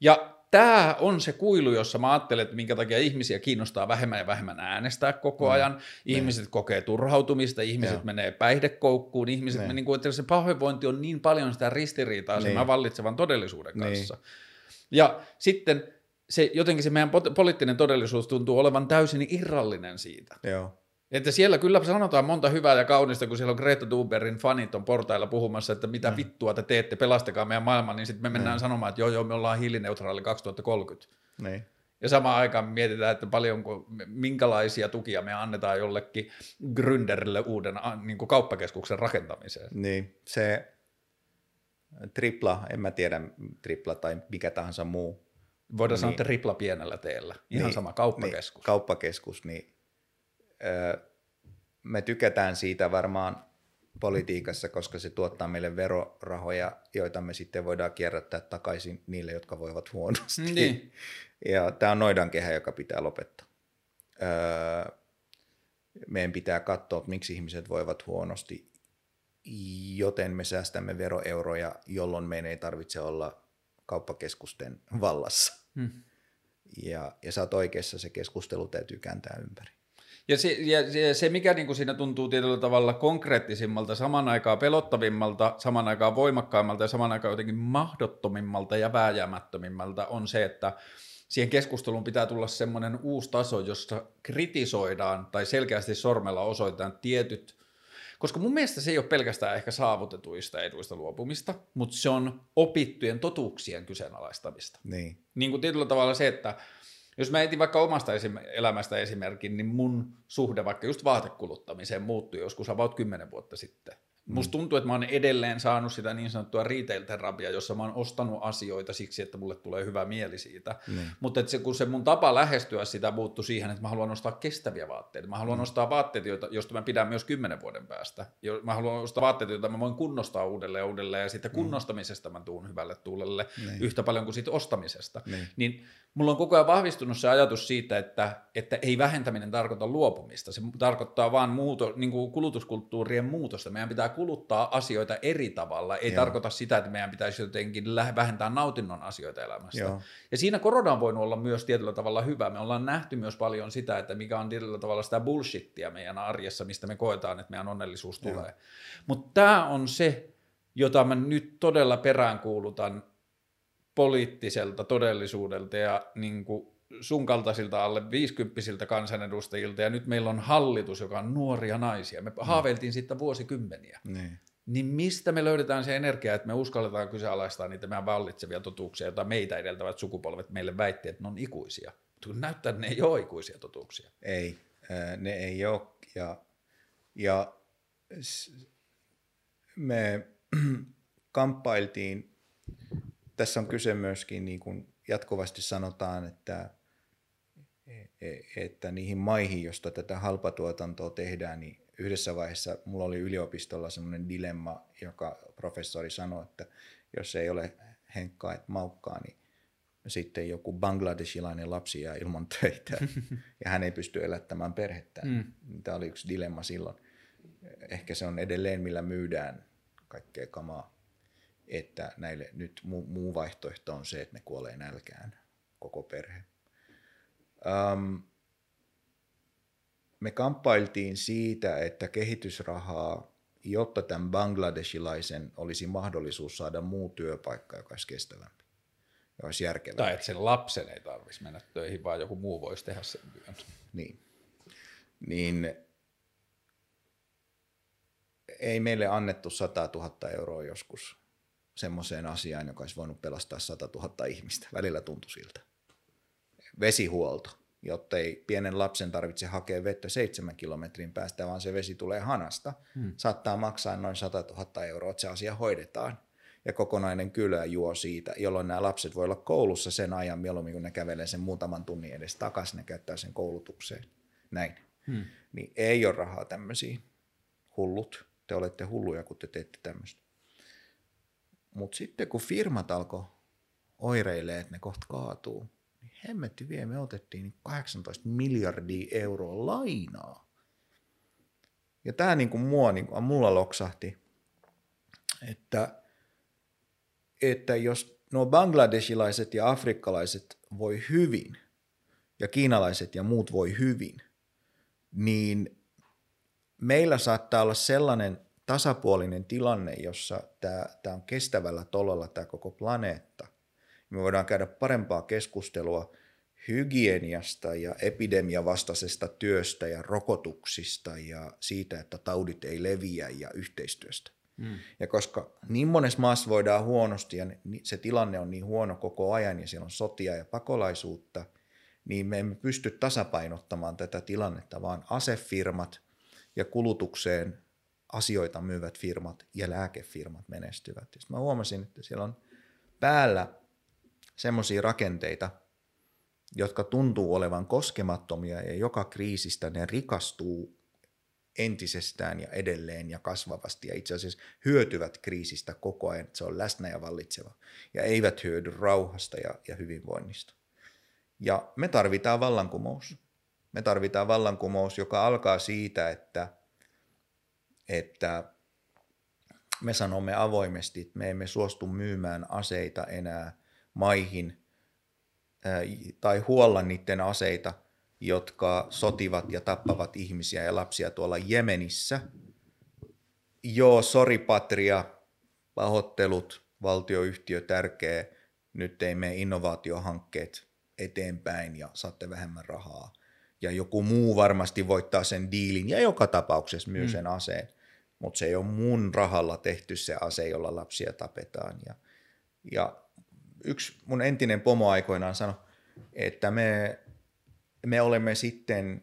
Ja tämä on se kuilu, jossa mä ajattelen, että minkä takia ihmisiä kiinnostaa vähemmän ja vähemmän äänestää koko mm. ajan. Ihmiset mm. kokee turhautumista, ihmiset Joo. menee päihdekoukkuun, ihmiset, mm. niin kuin, että se pahoinvointi on niin paljon sitä ristiriitaa niin. sen vallitsevan todellisuuden niin. kanssa. Niin. Ja sitten se, jotenkin se meidän poliittinen todellisuus tuntuu olevan täysin irrallinen siitä. Joo. Että siellä kyllä sanotaan monta hyvää ja kaunista, kun siellä on Greta Thunbergin fanit on portailla puhumassa, että mitä mm. vittua te teette, pelastakaa meidän maailman, niin sitten me mennään mm. sanomaan, että joo joo, me ollaan hiilineutraali 2030. Niin. Ja samaan aikaan mietitään, että paljonko, minkälaisia tukia me annetaan jollekin Gründerille uuden niin kuin kauppakeskuksen rakentamiseen. Niin, se tripla, en mä tiedä tripla tai mikä tahansa muu Voidaan niin, sanoa, että ripla pienellä teellä. Ihan niin, sama kauppakeskus. Niin, kauppakeskus, niin öö, me tykätään siitä varmaan politiikassa, koska se tuottaa meille verorahoja, joita me sitten voidaan kierrättää takaisin niille, jotka voivat huonosti. Niin. Ja tämä on noidankehä, joka pitää lopettaa. Öö, meidän pitää katsoa, että miksi ihmiset voivat huonosti, joten me säästämme veroeuroja, jolloin meidän ei tarvitse olla kauppakeskusten vallassa. Hmm. Ja, ja sä oot oikeassa, se keskustelu täytyy kääntää ympäri. Ja se, ja se mikä niin kuin siinä tuntuu tietyllä tavalla konkreettisimmalta, saman aikaan pelottavimmalta, saman aikaan voimakkaimmalta ja saman aikaan jotenkin mahdottomimmalta ja vääjäämättömimmältä on se, että siihen keskusteluun pitää tulla semmoinen uusi taso, jossa kritisoidaan tai selkeästi sormella osoitetaan tietyt koska mun mielestä se ei ole pelkästään ehkä saavutetuista eduista luopumista, mutta se on opittujen totuuksien kyseenalaistamista. Niin. Niin kuin tietyllä tavalla se, että Jos mä etin vaikka omasta esim- elämästä esimerkin, niin mun suhde vaikka just vaatekuluttamiseen muuttui joskus about 10 vuotta sitten. Musta tuntuu, että mä oon edelleen saanut sitä niin sanottua retail-terapiaa, jossa mä oon ostanut asioita siksi, että mulle tulee hyvä mieli siitä. Mm. Mutta se, kun se mun tapa lähestyä sitä muuttui siihen, että mä haluan ostaa kestäviä vaatteita. Mä haluan mm. ostaa vaatteita, joita, joista mä pidän myös kymmenen vuoden päästä. Mä haluan ostaa vaatteita, joita mä voin kunnostaa uudelleen ja uudelleen, ja sitten mm. kunnostamisesta mä tuun hyvälle tuulelle mm. yhtä paljon kuin siitä ostamisesta. Mm. Niin mulla on koko ajan vahvistunut se ajatus siitä, että, että ei vähentäminen tarkoita luopumista. Se tarkoittaa vaan muuto, niin kuin kulutuskulttuurien muutosta. Meidän pitää kuluttaa asioita eri tavalla. Ei Joo. tarkoita sitä, että meidän pitäisi jotenkin vähentää nautinnon asioita elämästä. Joo. Ja siinä korona on voinut olla myös tietyllä tavalla hyvä. Me ollaan nähty myös paljon sitä, että mikä on tietyllä tavalla sitä bullshittia meidän arjessa, mistä me koetaan, että meidän onnellisuus Joo. tulee. Mutta tämä on se, jota mä nyt todella peräänkuulutan poliittiselta todellisuudelta ja niin kuin sun kaltaisilta alle 50 kansanedustajilta, ja nyt meillä on hallitus, joka on nuoria naisia. Me mm. haaveiltiin siitä vuosikymmeniä. Niin. niin mistä me löydetään se energia, että me uskalletaan kyseenalaistaa niitä meidän vallitsevia totuuksia, joita meitä edeltävät sukupolvet meille väitti, että ne on ikuisia. Mutta näyttää, että ne ei ole ikuisia totuuksia. Ei, ne ei ole. Ja, ja me kamppailtiin tässä on kyse myöskin, niin kuin jatkuvasti sanotaan, että, että niihin maihin, josta tätä halpatuotantoa tehdään, niin yhdessä vaiheessa mulla oli yliopistolla semmoinen dilemma, joka professori sanoi, että jos ei ole henkkaa, että maukkaa, niin sitten joku bangladesilainen lapsi jää ilman töitä ja hän ei pysty elättämään perhettään. Mm. Tämä oli yksi dilemma silloin. Ehkä se on edelleen, millä myydään kaikkea kamaa että näille nyt muu, muu vaihtoehto on se, että ne kuolee nälkään, koko perhe. Um, me kamppailtiin siitä, että kehitysrahaa, jotta tämän bangladesilaisen olisi mahdollisuus saada muu työpaikka, joka olisi kestävämpi ja olisi järkevämpi. Tai että sen lapsen ei tarvitsisi mennä töihin, vaan joku muu voisi tehdä sen työn. Niin. Niin ei meille annettu 100 000 euroa joskus semmoiseen asiaan, joka olisi voinut pelastaa 100 000 ihmistä. Välillä tuntui siltä. Vesihuolto, jotta ei pienen lapsen tarvitse hakea vettä seitsemän kilometrin päästä, vaan se vesi tulee hanasta. Hmm. Saattaa maksaa noin 100 000 euroa, että se asia hoidetaan. Ja kokonainen kylä juo siitä, jolloin nämä lapset voi olla koulussa sen ajan mieluummin, kun ne kävelee sen muutaman tunnin edes takaisin, ne käyttää sen koulutukseen. Näin. Hmm. Niin ei ole rahaa tämmöisiin. Hullut. Te olette hulluja, kun te teette tämmöistä. Mutta sitten kun firmat alkoi oireilee, että ne kohta kaatuu, hemmetti vie, me otettiin 18 miljardia euroa lainaa. Ja tämä niin kuin mua, niin kuin, mulla loksahti, että, että jos nuo bangladesilaiset ja afrikkalaiset voi hyvin, ja kiinalaiset ja muut voi hyvin, niin meillä saattaa olla sellainen tasapuolinen tilanne, jossa tämä, tämä on kestävällä tolalla tämä koko planeetta. Me voidaan käydä parempaa keskustelua hygieniasta ja epidemiavastaisesta työstä ja rokotuksista ja siitä, että taudit ei leviä ja yhteistyöstä. Mm. Ja koska niin monessa maassa voidaan huonosti ja se tilanne on niin huono koko ajan ja siellä on sotia ja pakolaisuutta, niin me emme pysty tasapainottamaan tätä tilannetta, vaan asefirmat ja kulutukseen asioita myyvät firmat ja lääkefirmat menestyvät. Sitten mä huomasin, että siellä on päällä semmoisia rakenteita, jotka tuntuu olevan koskemattomia ja joka kriisistä ne rikastuu entisestään ja edelleen ja kasvavasti ja itse asiassa hyötyvät kriisistä koko ajan, että se on läsnä ja vallitseva ja eivät hyödy rauhasta ja, ja hyvinvoinnista. Ja me tarvitaan vallankumous. Me tarvitaan vallankumous, joka alkaa siitä, että että me sanomme avoimesti, että me emme suostu myymään aseita enää maihin tai huolla niiden aseita, jotka sotivat ja tappavat ihmisiä ja lapsia tuolla Jemenissä. Joo, sori Patria, pahoittelut, valtioyhtiö tärkeä, nyt ei mene innovaatiohankkeet eteenpäin ja saatte vähemmän rahaa. Ja joku muu varmasti voittaa sen diilin ja joka tapauksessa myy mm. sen aseen mutta se ei ole mun rahalla tehty se ase, jolla lapsia tapetaan. Ja, ja yksi mun entinen pomo aikoinaan sanoi, että me me olemme sitten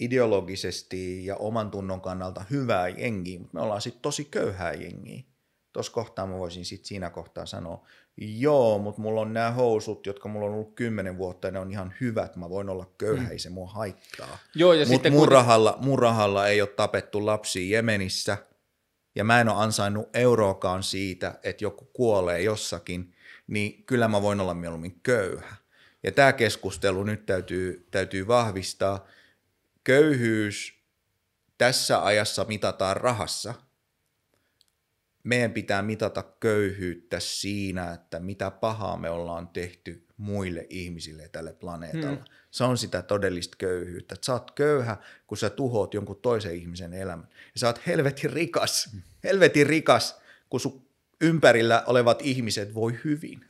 ideologisesti ja oman tunnon kannalta hyvää jengiä, mutta me ollaan sitten tosi köyhää jengiä. Tuossa kohtaa mä voisin sitten siinä kohtaa sanoa, joo, mutta mulla on nämä housut, jotka mulla on ollut kymmenen vuotta, ja ne on ihan hyvät, mä voin olla köyhä, ei se mua haittaa. Joo, ja Mutta sitten mun, kun- rahalla, mun rahalla ei ole tapettu lapsia Jemenissä, ja mä en ole ansainnut euroakaan siitä, että joku kuolee jossakin, niin kyllä mä voin olla mieluummin köyhä. Ja tämä keskustelu nyt täytyy, täytyy vahvistaa. Köyhyys tässä ajassa mitataan rahassa. Meidän pitää mitata köyhyyttä siinä, että mitä pahaa me ollaan tehty muille ihmisille tälle planeetalla. Hmm. Se on sitä todellista köyhyyttä. Sä oot köyhä, kun sä tuhoat jonkun toisen ihmisen elämän. Ja sä oot helvetin rikas, helvetin rikas, kun sun ympärillä olevat ihmiset voi hyvin.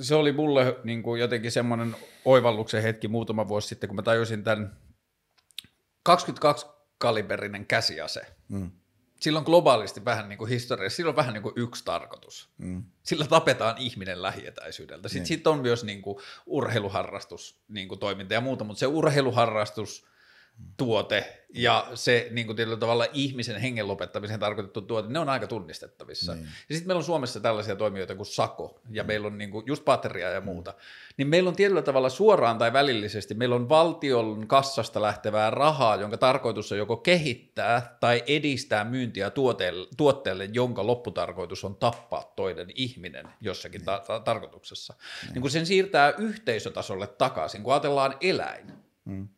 se oli mulle niin kuin jotenkin semmoinen oivalluksen hetki muutama vuosi sitten, kun mä tajusin tämän 22-kaliberinen käsiase. Mm. Sillä on globaalisti vähän niin kuin historiassa, sillä on vähän niin kuin yksi tarkoitus. Mm. Sillä tapetaan ihminen lähietäisyydeltä. Sitten Niin. sit on myös niin kuin urheiluharrastus, niin kuin toiminta ja muuta, mutta se urheiluharrastus, tuote ja se niin kuin tietyllä tavalla ihmisen hengen lopettamiseen tarkoitettu tuote, ne on aika tunnistettavissa. Niin. Ja sitten meillä on Suomessa tällaisia toimijoita kuin Sako, ja meillä on niin kuin just Patria ja muuta. Niin meillä on tietyllä tavalla suoraan tai välillisesti, meillä on valtion kassasta lähtevää rahaa, jonka tarkoitus on joko kehittää tai edistää myyntiä tuotteelle, tuotteelle jonka lopputarkoitus on tappaa toinen ihminen jossakin ta- ta- tarkoituksessa. Niin kun sen siirtää yhteisötasolle takaisin, kun ajatellaan eläin, Mm.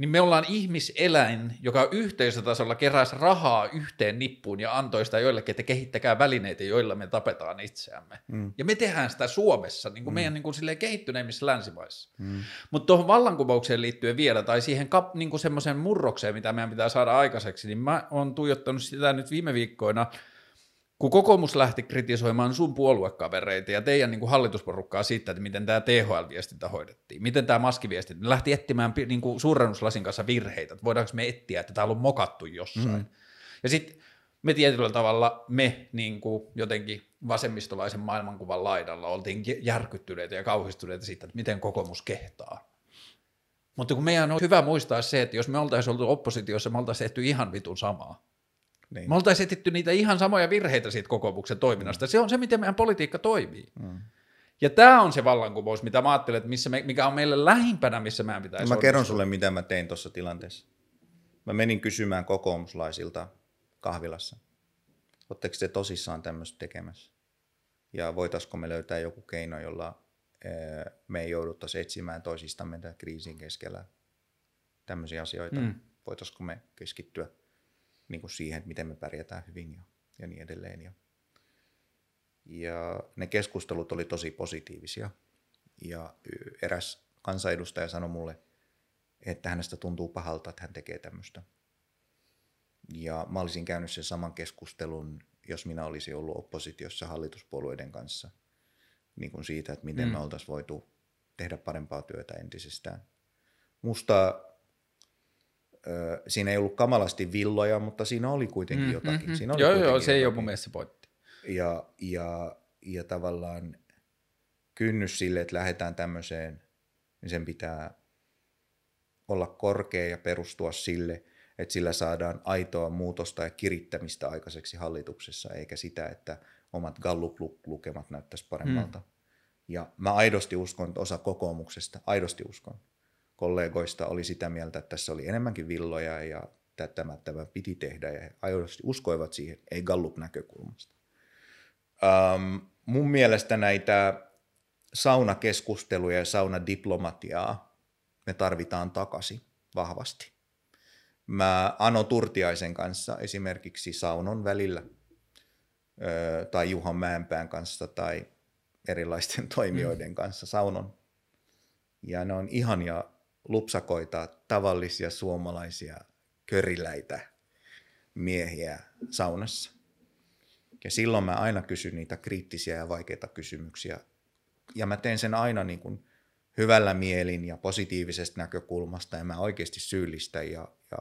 Niin me ollaan ihmiseläin, joka yhteisötasolla keräsi rahaa yhteen nippuun ja antoi sitä joillekin, että kehittäkää välineitä, joilla me tapetaan itseämme. Mm. Ja me tehdään sitä Suomessa, niin kuin meidän niin kuin silleen kehittyneimmissä länsimaissa. Mm. Mutta tuohon vallankumoukseen liittyen vielä, tai siihen kap, niin kuin semmoiseen murrokseen, mitä meidän pitää saada aikaiseksi, niin mä oon tuijottanut sitä nyt viime viikkoina, kun kokoomus lähti kritisoimaan sun puoluekavereita ja teidän niin kuin hallitusporukkaa siitä, että miten tämä THL-viestintä hoidettiin, miten tämä maskiviestintä, ne lähti etsimään niin kuin suurennuslasin kanssa virheitä, että voidaanko me etsiä, että täällä on mokattu jossain. Mm. Ja sitten me tietyllä tavalla, me niin kuin jotenkin vasemmistolaisen maailmankuvan laidalla oltiin järkyttyneitä ja kauhistuneita siitä, että miten kokoomus kehtaa. Mutta kun meidän on hyvä muistaa se, että jos me oltaisiin oltu oppositiossa, me oltaisiin tehty ihan vitun samaa. Niin. Me oltaisiin etetty niitä ihan samoja virheitä siitä kokoomuksen toiminnasta. Se on se, miten meidän politiikka toimii. Mm. Ja tämä on se vallankumous, mitä mä ajattelen, että missä me, mikä on meille lähimpänä, missä meidän pitäisi Mä kerron sulle, mitä mä tein tuossa tilanteessa. Mä menin kysymään kokoomuslaisilta kahvilassa. Oletteko te tosissaan tämmöistä tekemässä? Ja voitaisiko me löytää joku keino, jolla eh, me ei jouduttaisi etsimään toisistamme kriisin keskellä tämmöisiä asioita. Mm. Mm. Voitaisiko me keskittyä niin kuin siihen, että miten me pärjätään hyvin ja, ja niin edelleen. Ja, ja ne keskustelut oli tosi positiivisia. Ja eräs kansanedustaja sanoi mulle, että hänestä tuntuu pahalta, että hän tekee tämmöistä. Ja mä olisin käynyt sen saman keskustelun, jos minä olisin ollut oppositiossa hallituspuolueiden kanssa, niin kuin siitä, että miten mm. me oltaisiin voitu tehdä parempaa työtä entisestään. Musta ö, siinä ei ollut kamalasti villoja, mutta siinä oli kuitenkin mm, jotakin. Mhm. Siinä oli Joo, joo, se ei ole mun mielestä se pointti. ja, ja, ja tavallaan kynnys sille, että lähdetään tämmöiseen, niin sen pitää olla korkea ja perustua sille, että sillä saadaan aitoa muutosta ja kirittämistä aikaiseksi hallituksessa, eikä sitä, että omat Gallup-lukemat näyttäisi paremmalta. Mm. Ja mä aidosti uskon, että osa kokoomuksesta, aidosti uskon, kollegoista oli sitä mieltä, että tässä oli enemmänkin villoja ja tämä, tämä piti tehdä ja he aidosti uskoivat siihen, ei Gallup-näkökulmasta. Um, mun mielestä näitä saunakeskusteluja ja saunadiplomatiaa me tarvitaan takaisin vahvasti. Mä Ano Turtiaisen kanssa esimerkiksi saunon välillä ö, tai Juhan Mäenpään kanssa tai erilaisten toimijoiden kanssa saunon. Ja ne on ihania lupsakoita, tavallisia suomalaisia köriläitä miehiä saunassa. Ja silloin mä aina kysyn niitä kriittisiä ja vaikeita kysymyksiä. Ja mä teen sen aina niin kuin hyvällä mielin ja positiivisesta näkökulmasta ja mä oikeasti syyllistä ja, ja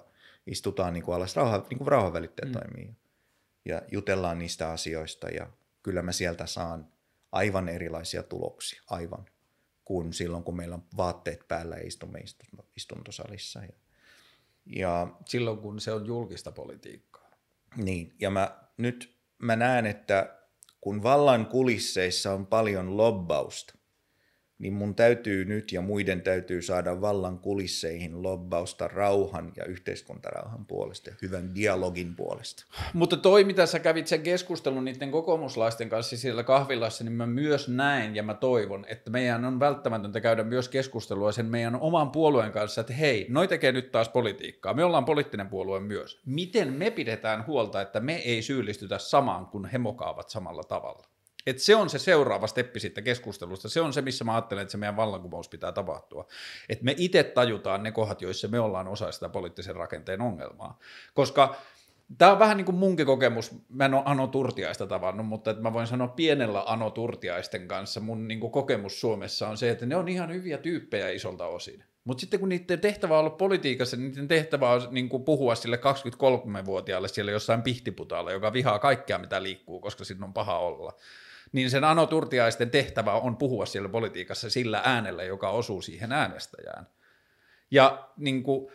istutaan niin kuin alas, rauha, niin kuin rauhanvälittäjä mm. toimii. Ja jutellaan niistä asioista ja kyllä mä sieltä saan aivan erilaisia tuloksia, aivan kuin silloin, kun meillä on vaatteet päällä ja istumme istuntosalissa. Ja, ja, silloin, kun se on julkista politiikkaa. Niin, ja mä, nyt mä näen, että kun vallan kulisseissa on paljon lobbausta, niin mun täytyy nyt ja muiden täytyy saada vallan kulisseihin lobbausta rauhan ja yhteiskuntarauhan puolesta hyvän dialogin puolesta. Mutta toi, mitä sä kävit sen keskustelun niiden kokoomuslaisten kanssa siellä kahvilassa, niin mä myös näen ja mä toivon, että meidän on välttämätöntä käydä myös keskustelua sen meidän oman puolueen kanssa, että hei, noi tekee nyt taas politiikkaa, me ollaan poliittinen puolue myös. Miten me pidetään huolta, että me ei syyllistytä samaan, kun he mokaavat samalla tavalla? Et se on se seuraava steppi sitten keskustelusta. Se on se, missä mä ajattelen, että se meidän vallankumous pitää tapahtua. Että me itse tajutaan ne kohdat, joissa me ollaan osa sitä poliittisen rakenteen ongelmaa. Koska Tämä on vähän niin kuin munkin kokemus, mä en ole Ano Turtiaista tavannut, mutta että mä voin sanoa pienellä Ano Turtiaisten kanssa, mun niin kuin kokemus Suomessa on se, että ne on ihan hyviä tyyppejä isolta osin. Mutta sitten kun niiden tehtävä on ollut politiikassa, niin niiden tehtävä on niin kuin puhua sille 23-vuotiaalle siellä jossain pihtiputaalla, joka vihaa kaikkea, mitä liikkuu, koska siinä on paha olla niin sen Ano Turtiaisten tehtävä on puhua siellä politiikassa sillä äänellä, joka osuu siihen äänestäjään. Ja niin kuin,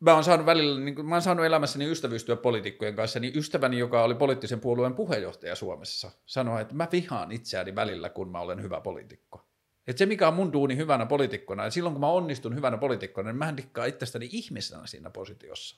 mä oon saanut välillä, niin kuin, mä oon saanut elämässäni ystävystyä poliitikkojen kanssa, niin ystäväni, joka oli poliittisen puolueen puheenjohtaja Suomessa, sanoi, että mä vihaan itseäni välillä, kun mä olen hyvä poliitikko. Että se, mikä on mun duuni hyvänä poliitikkona, ja silloin kun mä onnistun hyvänä poliitikkona, niin mä en dikkaa itsestäni ihmisenä siinä positiossa.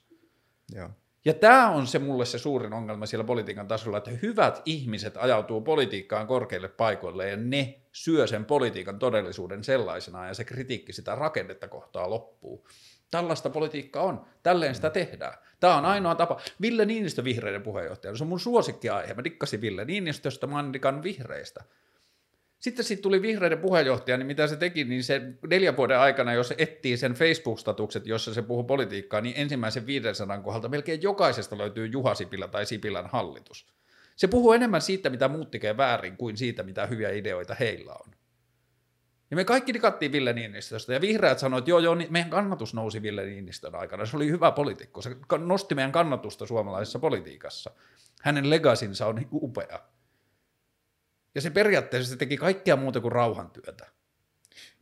Joo. Ja tämä on se mulle se suurin ongelma siellä politiikan tasolla, että hyvät ihmiset ajautuu politiikkaan korkeille paikoille ja ne syö sen politiikan todellisuuden sellaisena ja se kritiikki sitä rakennetta kohtaa loppuu. Tällaista politiikkaa on. Tälleen sitä tehdään. Tämä on ainoa tapa. Ville Niinistö vihreiden puheenjohtaja. Se on mun suosikkiaihe. Mä dikkasin Ville Niinistöstä, mä dikan vihreistä. Sitten siitä tuli vihreiden puheenjohtaja, niin mitä se teki, niin se neljän vuoden aikana, jos etsii sen Facebook-statukset, jossa se puhuu politiikkaa, niin ensimmäisen 500 kohdalta melkein jokaisesta löytyy Juha Sipilä tai Sipilän hallitus. Se puhuu enemmän siitä, mitä muut tekee väärin, kuin siitä, mitä hyviä ideoita heillä on. Ja me kaikki dikattiin Ville Niinistöstä, ja vihreät sanoivat, että joo, joo, niin meidän kannatus nousi Ville Niinistön aikana. Se oli hyvä poliitikko, se nosti meidän kannatusta suomalaisessa politiikassa. Hänen legasinsa on upea. Ja se periaatteessa se teki kaikkea muuta kuin rauhantyötä.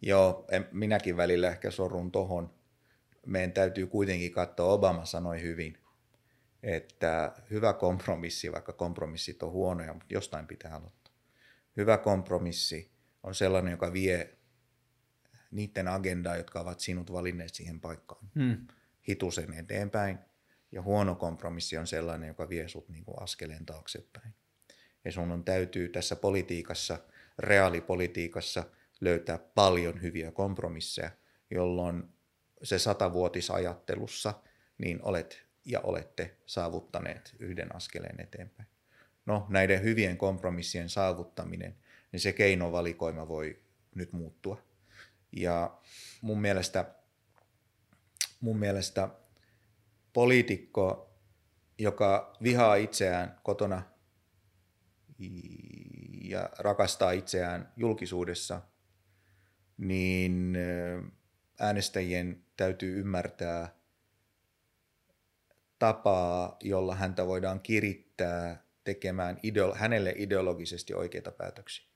Joo, minäkin välillä ehkä sorun tohon. Meidän täytyy kuitenkin katsoa, Obama sanoi hyvin, että hyvä kompromissi, vaikka kompromissit on huonoja, mutta jostain pitää aloittaa. Hyvä kompromissi on sellainen, joka vie niiden agendaa, jotka ovat sinut valinneet siihen paikkaan, hmm. hitusen eteenpäin. Ja huono kompromissi on sellainen, joka vie sut niin kuin askeleen taaksepäin. Ja sun on täytyy tässä politiikassa, reaalipolitiikassa löytää paljon hyviä kompromisseja, jolloin se satavuotisajattelussa niin olet ja olette saavuttaneet yhden askeleen eteenpäin. No näiden hyvien kompromissien saavuttaminen, niin se keinovalikoima voi nyt muuttua. Ja mun mielestä, mun mielestä poliitikko, joka vihaa itseään kotona ja rakastaa itseään julkisuudessa, niin äänestäjien täytyy ymmärtää tapaa, jolla häntä voidaan kirittää tekemään hänelle ideologisesti oikeita päätöksiä.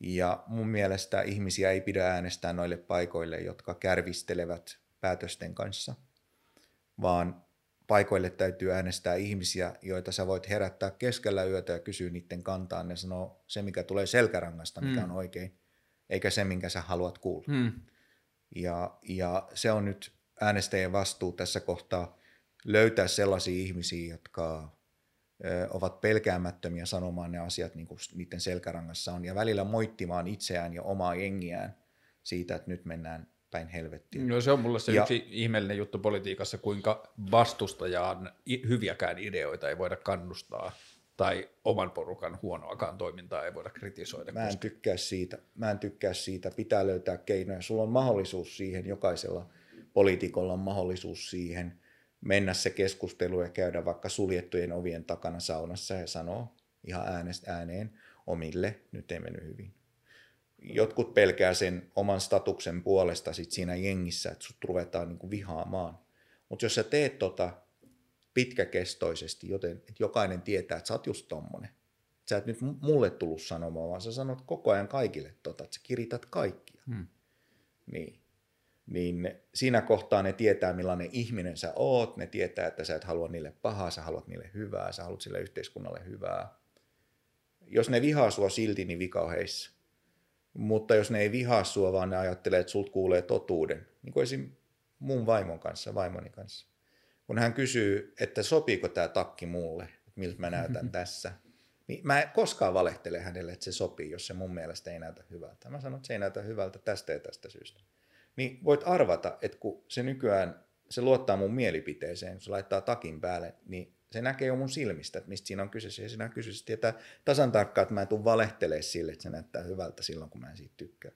Ja mun mielestä ihmisiä ei pidä äänestää noille paikoille, jotka kärvistelevät päätösten kanssa, vaan paikoille täytyy äänestää ihmisiä, joita sä voit herättää keskellä yötä ja kysyä niiden kantaan. Ne sanoo se, mikä tulee selkärangasta, mikä mm. on oikein, eikä se, minkä sä haluat kuulla. Mm. Ja, ja se on nyt äänestäjien vastuu tässä kohtaa löytää sellaisia ihmisiä, jotka ö, ovat pelkäämättömiä sanomaan ne asiat niin kuin niiden selkärangassa on, ja välillä moittimaan itseään ja omaa jengiään siitä, että nyt mennään päin helvettiä. No se on mulle se ja, yksi ihmeellinen juttu politiikassa, kuinka vastustajaan hyviäkään ideoita ei voida kannustaa tai oman porukan huonoakaan toimintaa ei voida kritisoida. Mä en koska... tykkää siitä. Mä en tykkää siitä. Pitää löytää keinoja. Sulla on mahdollisuus siihen, jokaisella poliitikolla on mahdollisuus siihen mennä se keskustelu ja käydä vaikka suljettujen ovien takana saunassa ja sanoa ihan äänestä ääneen omille, nyt ei mennyt hyvin jotkut pelkää sen oman statuksen puolesta sit siinä jengissä, että sut ruvetaan niin vihaamaan. Mutta jos sä teet tota pitkäkestoisesti, joten että jokainen tietää, että sä oot just tommonen, Sä et nyt mulle tullut sanomaan, vaan sä sanot koko ajan kaikille tota, että sä kirität kaikkia. Hmm. Niin. Niin siinä kohtaa ne tietää, millainen ihminen sä oot, ne tietää, että sä et halua niille pahaa, sä haluat niille hyvää, sä haluat sille yhteiskunnalle hyvää. Jos ne vihaa sua silti, niin vika on heissä. Mutta jos ne ei vihaa sua, vaan ne ajattelee, että sulta kuulee totuuden, niin kuin esim. mun vaimon kanssa, vaimoni kanssa. Kun hän kysyy, että sopiiko tämä takki mulle, miltä mä näytän tässä, niin mä en koskaan valehtele hänelle, että se sopii, jos se mun mielestä ei näytä hyvältä. Mä sanon, että se ei näytä hyvältä tästä ja tästä syystä. Niin voit arvata, että kun se nykyään, se luottaa mun mielipiteeseen, kun se laittaa takin päälle, niin se näkee jo mun silmistä, että mistä siinä on kyse. Ja sinä kysyy, että tietää tasan tarkkaan, että mä en tule valehtelemaan sille, että se näyttää hyvältä silloin, kun mä en siitä tykkää.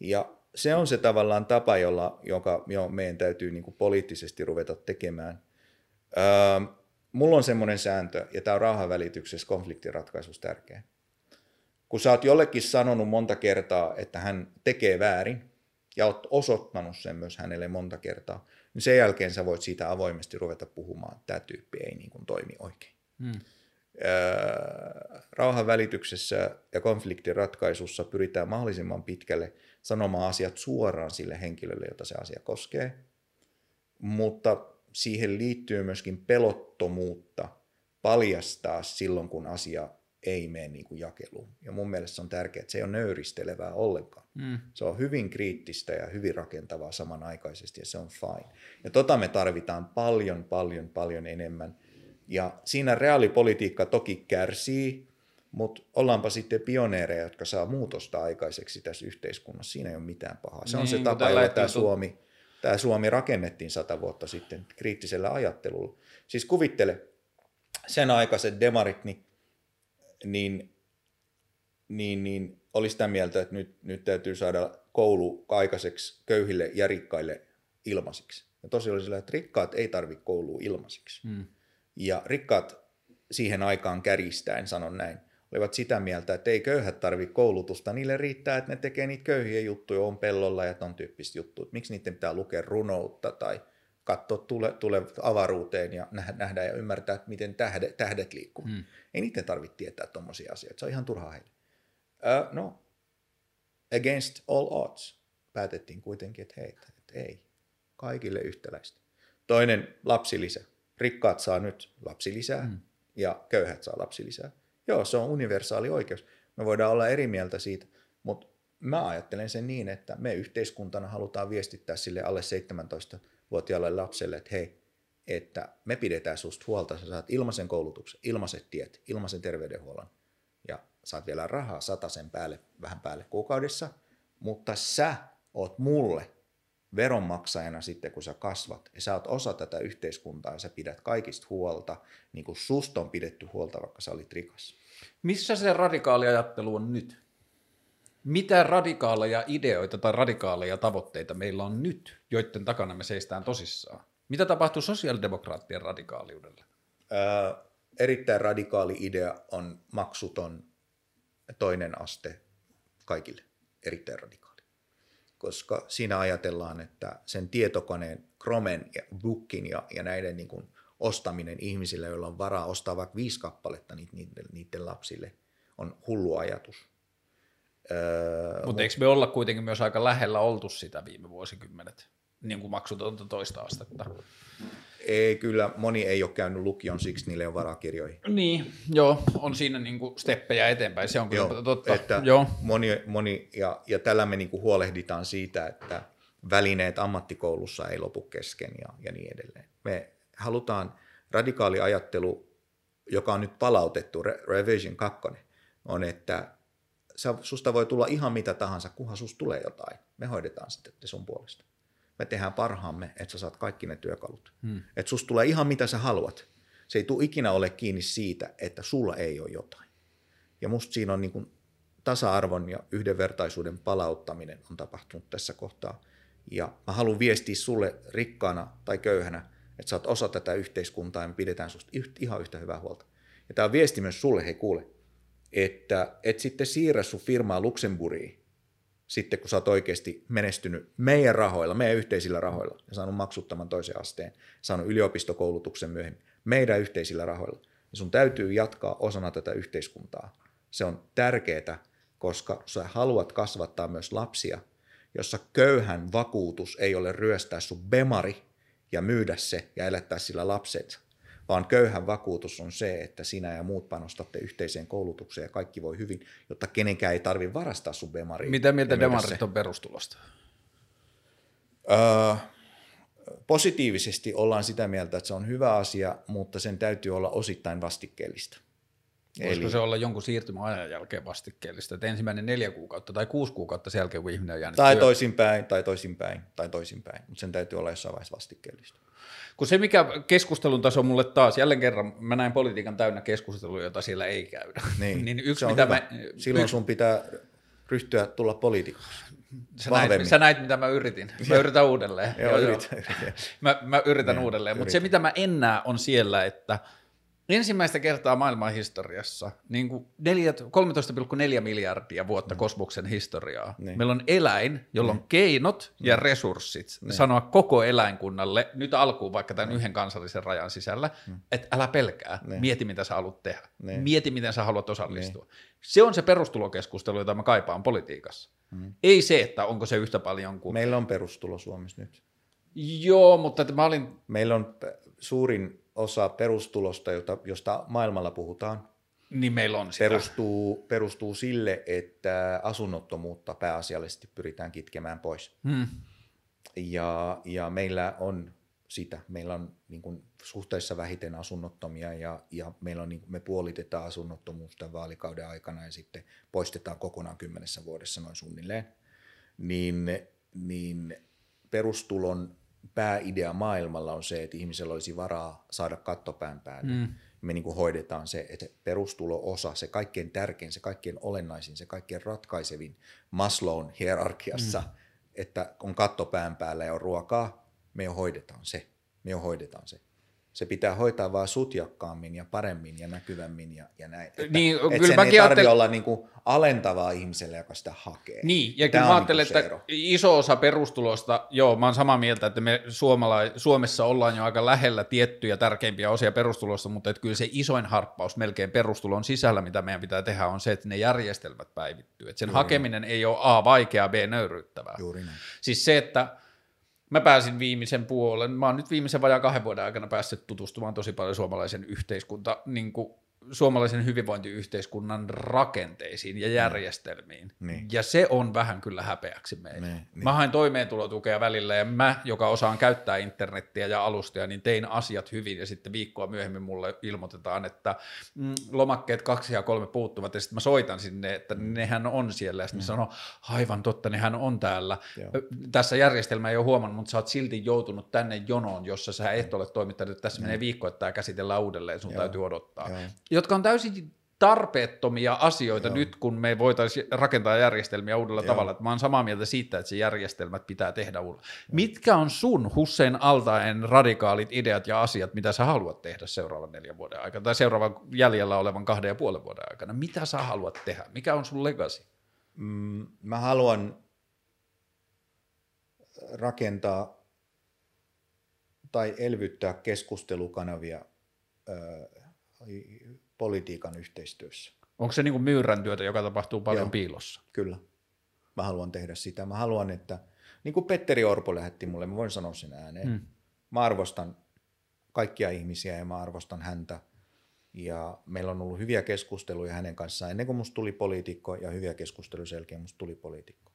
Ja se on se tavallaan tapa, jolla, joka jo meidän täytyy niin poliittisesti ruveta tekemään. Öö, mulla on semmoinen sääntö, ja tämä on rauhanvälityksessä konfliktiratkaisussa tärkeä. Kun sä oot jollekin sanonut monta kertaa, että hän tekee väärin, ja oot osoittanut sen myös hänelle monta kertaa, niin sen jälkeen sä voit siitä avoimesti ruveta puhumaan, että tämä tyyppi ei niin kuin toimi oikein. Hmm. Rauhan välityksessä ja konfliktin ratkaisussa pyritään mahdollisimman pitkälle sanomaan asiat suoraan sille henkilölle, jota se asia koskee, mutta siihen liittyy myöskin pelottomuutta paljastaa silloin, kun asia ei mene niin kuin jakeluun. Ja mun mielestä se on tärkeää, että se ei ole nöyristelevää ollenkaan. Mm. Se on hyvin kriittistä ja hyvin rakentavaa samanaikaisesti ja se on fine. Ja tota me tarvitaan paljon, paljon, paljon enemmän. Ja siinä reaalipolitiikka toki kärsii, mutta ollaanpa sitten pioneereja, jotka saa muutosta aikaiseksi tässä yhteiskunnassa. Siinä ei ole mitään pahaa. Se niin, on se niin, tapa, jolla tämä Suomi, tämä Suomi rakennettiin sata vuotta sitten kriittisellä ajattelulla. Siis kuvittele, sen aikaiset demarit, niin niin, niin, niin oli sitä mieltä, että nyt, nyt täytyy saada koulu aikaiseksi köyhille ja rikkaille ilmaisiksi. Ja tosiaan oli sillä, että rikkaat ei tarvitse koulua ilmaisiksi. Mm. Ja rikkaat siihen aikaan kärjistäen, sanon näin, olivat sitä mieltä, että ei köyhät tarvitse koulutusta, niille riittää, että ne tekee niitä köyhiä juttuja, on pellolla ja ton tyyppistä juttuja. Miksi niiden pitää lukea runoutta tai katsoa tule, tule avaruuteen ja nähdä ja ymmärtää, että miten tähdet, tähdet liikkuu. Hmm. Ei niiden tarvitse tietää tuommoisia asioita, se on ihan turhaa heille. Uh, no, against all odds päätettiin kuitenkin, että hei, että ei, kaikille yhtäläistä. Toinen lapsilisä. Rikkaat saa nyt lapsilisää hmm. ja köyhät saa lapsilisää. Joo, se on universaali oikeus. Me voidaan olla eri mieltä siitä, mutta mä ajattelen sen niin, että me yhteiskuntana halutaan viestittää sille alle 17 vuotiaalle lapselle, että hei, että me pidetään susta huolta, sä saat ilmaisen koulutuksen, ilmaiset tiet, ilmaisen terveydenhuollon ja saat vielä rahaa sen päälle, vähän päälle kuukaudessa, mutta sä oot mulle veronmaksajana sitten, kun sä kasvat, ja sä oot osa tätä yhteiskuntaa, ja sä pidät kaikista huolta, niin kuin susta on pidetty huolta, vaikka sä olit rikas. Missä se radikaali ajattelu on nyt? Mitä radikaaleja ideoita tai radikaaleja tavoitteita meillä on nyt, joiden takana me seistään tosissaan? Mitä tapahtuu sosiaalidemokraattien radikaaliudelle? Ää, erittäin radikaali idea on maksuton toinen aste kaikille. Erittäin radikaali. Koska siinä ajatellaan, että sen tietokoneen, Chromen ja Bookin ja, ja näiden niin kuin ostaminen ihmisille, joilla on varaa ostaa vaikka viisi kappaletta niiden, niiden lapsille, on hullu ajatus Öö, Mutta eikö me olla kuitenkin myös aika lähellä oltu sitä viime vuosikymmenet, niin kuin maksutonta toista astetta? Ei, kyllä moni ei ole käynyt lukion, siksi niille on varaa kirjoihin. Niin, joo, on siinä niin kuin steppejä eteenpäin, se on kyllä joo, totta. Että joo. Moni, moni, ja, ja tällä me niin kuin huolehditaan siitä, että välineet ammattikoulussa ei lopu kesken ja, ja niin edelleen. Me halutaan radikaali ajattelu, joka on nyt palautettu, Revision 2, on, että susta voi tulla ihan mitä tahansa, kunhan susta tulee jotain. Me hoidetaan sitten sun puolesta. Me tehdään parhaamme, että sä saat kaikki ne työkalut. Hmm. Että susta tulee ihan mitä sä haluat. Se ei tule ikinä ole kiinni siitä, että sulla ei ole jotain. Ja musta siinä on niin kuin tasa-arvon ja yhdenvertaisuuden palauttaminen on tapahtunut tässä kohtaa. Ja mä haluan viestiä sulle rikkaana tai köyhänä, että sä oot osa tätä yhteiskuntaa ja me pidetään susta ihan yhtä hyvää huolta. Ja tämä on viesti myös sulle, hei kuule, että et sitten siirrä sun firmaa Luxemburgiin, sitten kun sä oot oikeasti menestynyt meidän rahoilla, meidän yhteisillä rahoilla ja saanut maksuttoman toisen asteen, saanut yliopistokoulutuksen myöhemmin, meidän yhteisillä rahoilla, niin sun täytyy jatkaa osana tätä yhteiskuntaa. Se on tärkeää, koska sä haluat kasvattaa myös lapsia, jossa köyhän vakuutus ei ole ryöstää sun bemari ja myydä se ja elättää sillä lapset, vaan köyhän vakuutus on se, että sinä ja muut panostatte yhteiseen koulutukseen ja kaikki voi hyvin, jotta kenenkään ei tarvitse varastaa sun bemaria. Mitä mieltä demarit on perustulosta? Öö, positiivisesti ollaan sitä mieltä, että se on hyvä asia, mutta sen täytyy olla osittain vastikkeellista. Voisiko Eli... se olla jonkun siirtymäajan jälkeen vastikkeellista, että ensimmäinen neljä kuukautta tai kuusi kuukautta sen jälkeen, kun ihminen on jäänyt Tai työ- toisinpäin, tai toisinpäin, tai toisinpäin, mutta sen täytyy olla jossain vaiheessa vastikkeellista. Kun se, mikä keskustelun taso mulle taas, jälleen kerran, mä näin politiikan täynnä keskustelua, jota siellä ei käydä. Niin, niin yksi, mitä hyvä. mä, Silloin yksi, sun pitää ryhtyä tulla poliitikoksi. sä, näit, sä näit, mitä mä yritin. Mä yritän uudelleen. Joo, yrit, yrit. Mä, mä yritän Niin, uudelleen, mutta se mitä mä en näe on siellä, että ensimmäistä kertaa maailman historiassa niin kuin neljä- 13,4 miljardia vuotta kosmoksen historiaa. Niin. Meillä on eläin, jolla on keinot ja resurssit sanoa koko eläinkunnalle, nyt alkuun vaikka tämän yhden kansallisen rajan sisällä, että älä pelkää, Niin. mieti mitä sä haluat tehdä, Niin. mieti miten sä haluat osallistua. Se on se perustulokeskustelu, jota mä kaipaan politiikassa. Ei se, että onko se yhtä paljon kuin... Meillä on perustulo Suomessa nyt. Joo, mutta että mä olin Meillä on suurin osa perustulosta, jota, josta maailmalla puhutaan, niin meillä on sitä. perustuu, perustuu sille, että asunnottomuutta pääasiallisesti pyritään kitkemään pois. Hmm. Ja, ja meillä on sitä. Meillä on niin kuin, suhteessa vähiten asunnottomia ja, ja meillä on, niin kuin, me puolitetaan asunnottomuus tämän vaalikauden aikana ja sitten poistetaan kokonaan kymmenessä vuodessa noin suunnilleen. Niin, niin perustulon pääidea maailmalla on se, että ihmisellä olisi varaa saada kattopään päälle. Mm. Me niin kuin hoidetaan se, että perustulo-osa, se kaikkein tärkein, se kaikkein olennaisin, se kaikkein ratkaisevin Maslown hierarkiassa, mm. että on katto pään päällä ja on ruokaa, me jo hoidetaan se. Me jo hoidetaan se. Se pitää hoitaa vaan sutjakkaammin ja paremmin ja näkyvämmin ja, ja näin. Että, Niin, että kyllä sen ei tarvitse ajattelin- olla niin kuin alentavaa ihmiselle, joka sitä hakee. Niin, ja kyllä mä ajattelen, niinku se että iso osa perustulosta, joo, mä oon samaa mieltä, että me suomala- Suomessa ollaan jo aika lähellä tiettyjä tärkeimpiä osia perustulosta, mutta että kyllä se isoin harppaus melkein perustulon sisällä, mitä meidän pitää tehdä, on se, että ne järjestelmät päivittyy. Että sen hakeminen ei ole A, vaikeaa, B, nöyryyttävää. Juuri näin. Siis se, että mä pääsin viimeisen puolen, mä oon nyt viimeisen vajaan kahden vuoden aikana päässyt tutustumaan tosi paljon suomalaisen yhteiskunta, niin kuin suomalaisen hyvinvointiyhteiskunnan rakenteisiin ja järjestelmiin. Niin. Ja se on vähän kyllä häpeäksi meille. Niin, niin. Mä hain toimeentulotukea välillä ja mä, joka osaan käyttää internettiä ja alustia, niin tein asiat hyvin ja sitten viikkoa myöhemmin mulle ilmoitetaan, että mm, lomakkeet kaksi ja kolme puuttuvat ja sitten mä soitan sinne, että nehän on siellä ja sitten mm. sanoo, aivan totta, nehän on täällä. Joo. Tässä järjestelmä ei ole huomannut, mutta sä oot silti joutunut tänne jonoon, jossa sä et ole toimittanut, että tässä menee viikko, että tämä käsitellään uudelleen, sun Joo. täytyy odottaa. Joo. Jotka on täysin tarpeettomia asioita Joo. nyt, kun me voitaisiin rakentaa järjestelmiä uudella Joo. tavalla. Mä oon samaa mieltä siitä, että se järjestelmät pitää tehdä uudella. Mitkä on sun Hussein Altaen radikaalit ideat ja asiat, mitä sä haluat tehdä seuraavan neljän vuoden aikana, tai seuraavan jäljellä olevan kahden ja puolen vuoden aikana? Mitä sä haluat tehdä? Mikä on sun legacy? Mm, mä haluan rakentaa tai elvyttää keskustelukanavia politiikan yhteistyössä. Onko se niin kuin myyrän työtä, joka tapahtuu paljon Joo. piilossa? Kyllä. Mä haluan tehdä sitä. Mä haluan, että niin kuin Petteri Orpo lähetti mulle, mä voin sanoa sen ääneen. Mm. Mä arvostan kaikkia ihmisiä ja mä arvostan häntä. Ja meillä on ollut hyviä keskusteluja hänen kanssaan ennen kuin musta tuli poliitikko ja hyviä keskusteluja sen jälkeen musta tuli poliitikko.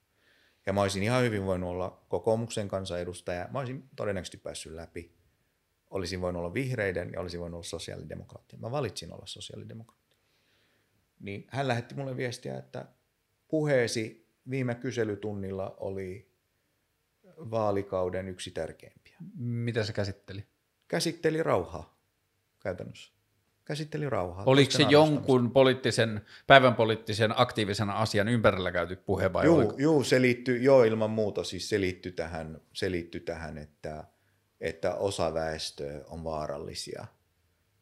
Ja mä olisin ihan hyvin voinut olla kokoomuksen kansanedustaja. Mä olisin todennäköisesti päässyt läpi. Olisin voinut olla vihreiden ja olisin voinut olla sosiaalidemokraattia. Mä valitsin olla sosiaalidemokraattia. Niin hän lähetti mulle viestiä, että puheesi viime kyselytunnilla oli vaalikauden yksi tärkeimpiä. Mitä se käsitteli? Käsitteli rauhaa käytännössä. Käsitteli rauhaa. Oliko se jonkun poliittisen, päivän poliittisen aktiivisen asian ympärillä käyty puhe vai Juu, oliko? juu, se liittyy, joo ilman muuta, siis se liittyy tähän, se liittyy tähän että, että osa väestöä on vaarallisia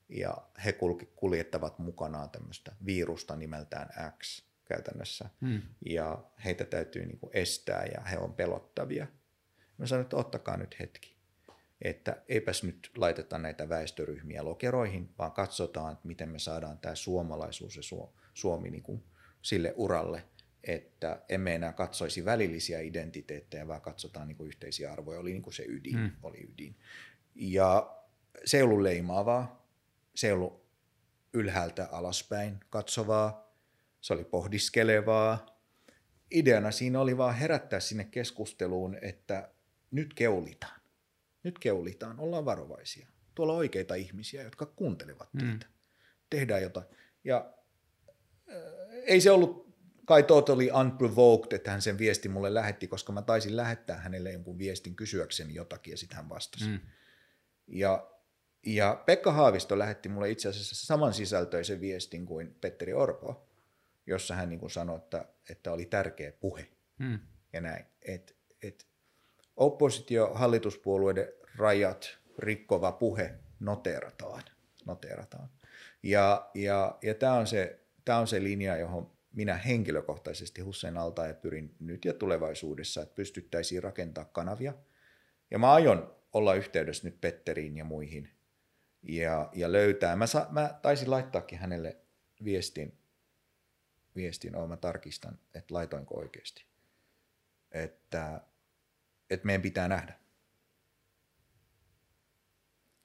ja he kuljettavat mukanaan tämmöistä virusta nimeltään X käytännössä Hmm. ja heitä täytyy niin kuin estää ja he on pelottavia. Mä sanoin, että ottakaa nyt hetki. että eipäs nyt laiteta näitä väestöryhmiä lokeroihin, vaan katsotaan, että miten me saadaan tämä suomalaisuus ja Suomi niin kuin sille uralle, että emme enää katsoisi välillisiä identiteettejä, vaan katsotaan niin kuin yhteisiä arvoja, oli niin kuin se ydin. Hmm. Oli ydin. Ja se ei ollut leimaavaa, se ei ollut ylhäältä alaspäin katsovaa, se oli pohdiskelevaa. Ideana siinä oli vaan herättää sinne keskusteluun, että nyt keulitaan. Nyt keulitaan, ollaan varovaisia. Tuolla on oikeita ihmisiä, jotka kuuntelevat hmm. teitä. Mm. Tehdään jotain. Ja äh, ei se ollut kai totally unprovoked, että hän sen viesti mulle lähetti, koska mä taisin lähettää hänelle jonkun viestin kysyäkseni jotakin ja sitten hän vastasi. Mm. Ja, ja Pekka Haavisto lähetti mulle itse asiassa saman sisältöisen viestin kuin Petteri Orpo, jossa hän niin kuin sanoi, että, että oli tärkeä puhe mm. ja näin. Et, et oppositio, hallituspuolueiden rajat rikkova puhe noteerataan. noteerataan. Ja, ja, ja tämä on, se, tää on se linja, johon minä henkilökohtaisesti Hussein alta ja pyrin nyt ja tulevaisuudessa, että pystyttäisiin rakentaa kanavia. Ja mä aion olla yhteydessä nyt Petteriin ja muihin ja, ja löytää. Mä, sa, mä taisin laittaakin hänelle viestin, viestin oh, mä tarkistan, että laitoinko oikeasti. Että, että meidän pitää nähdä.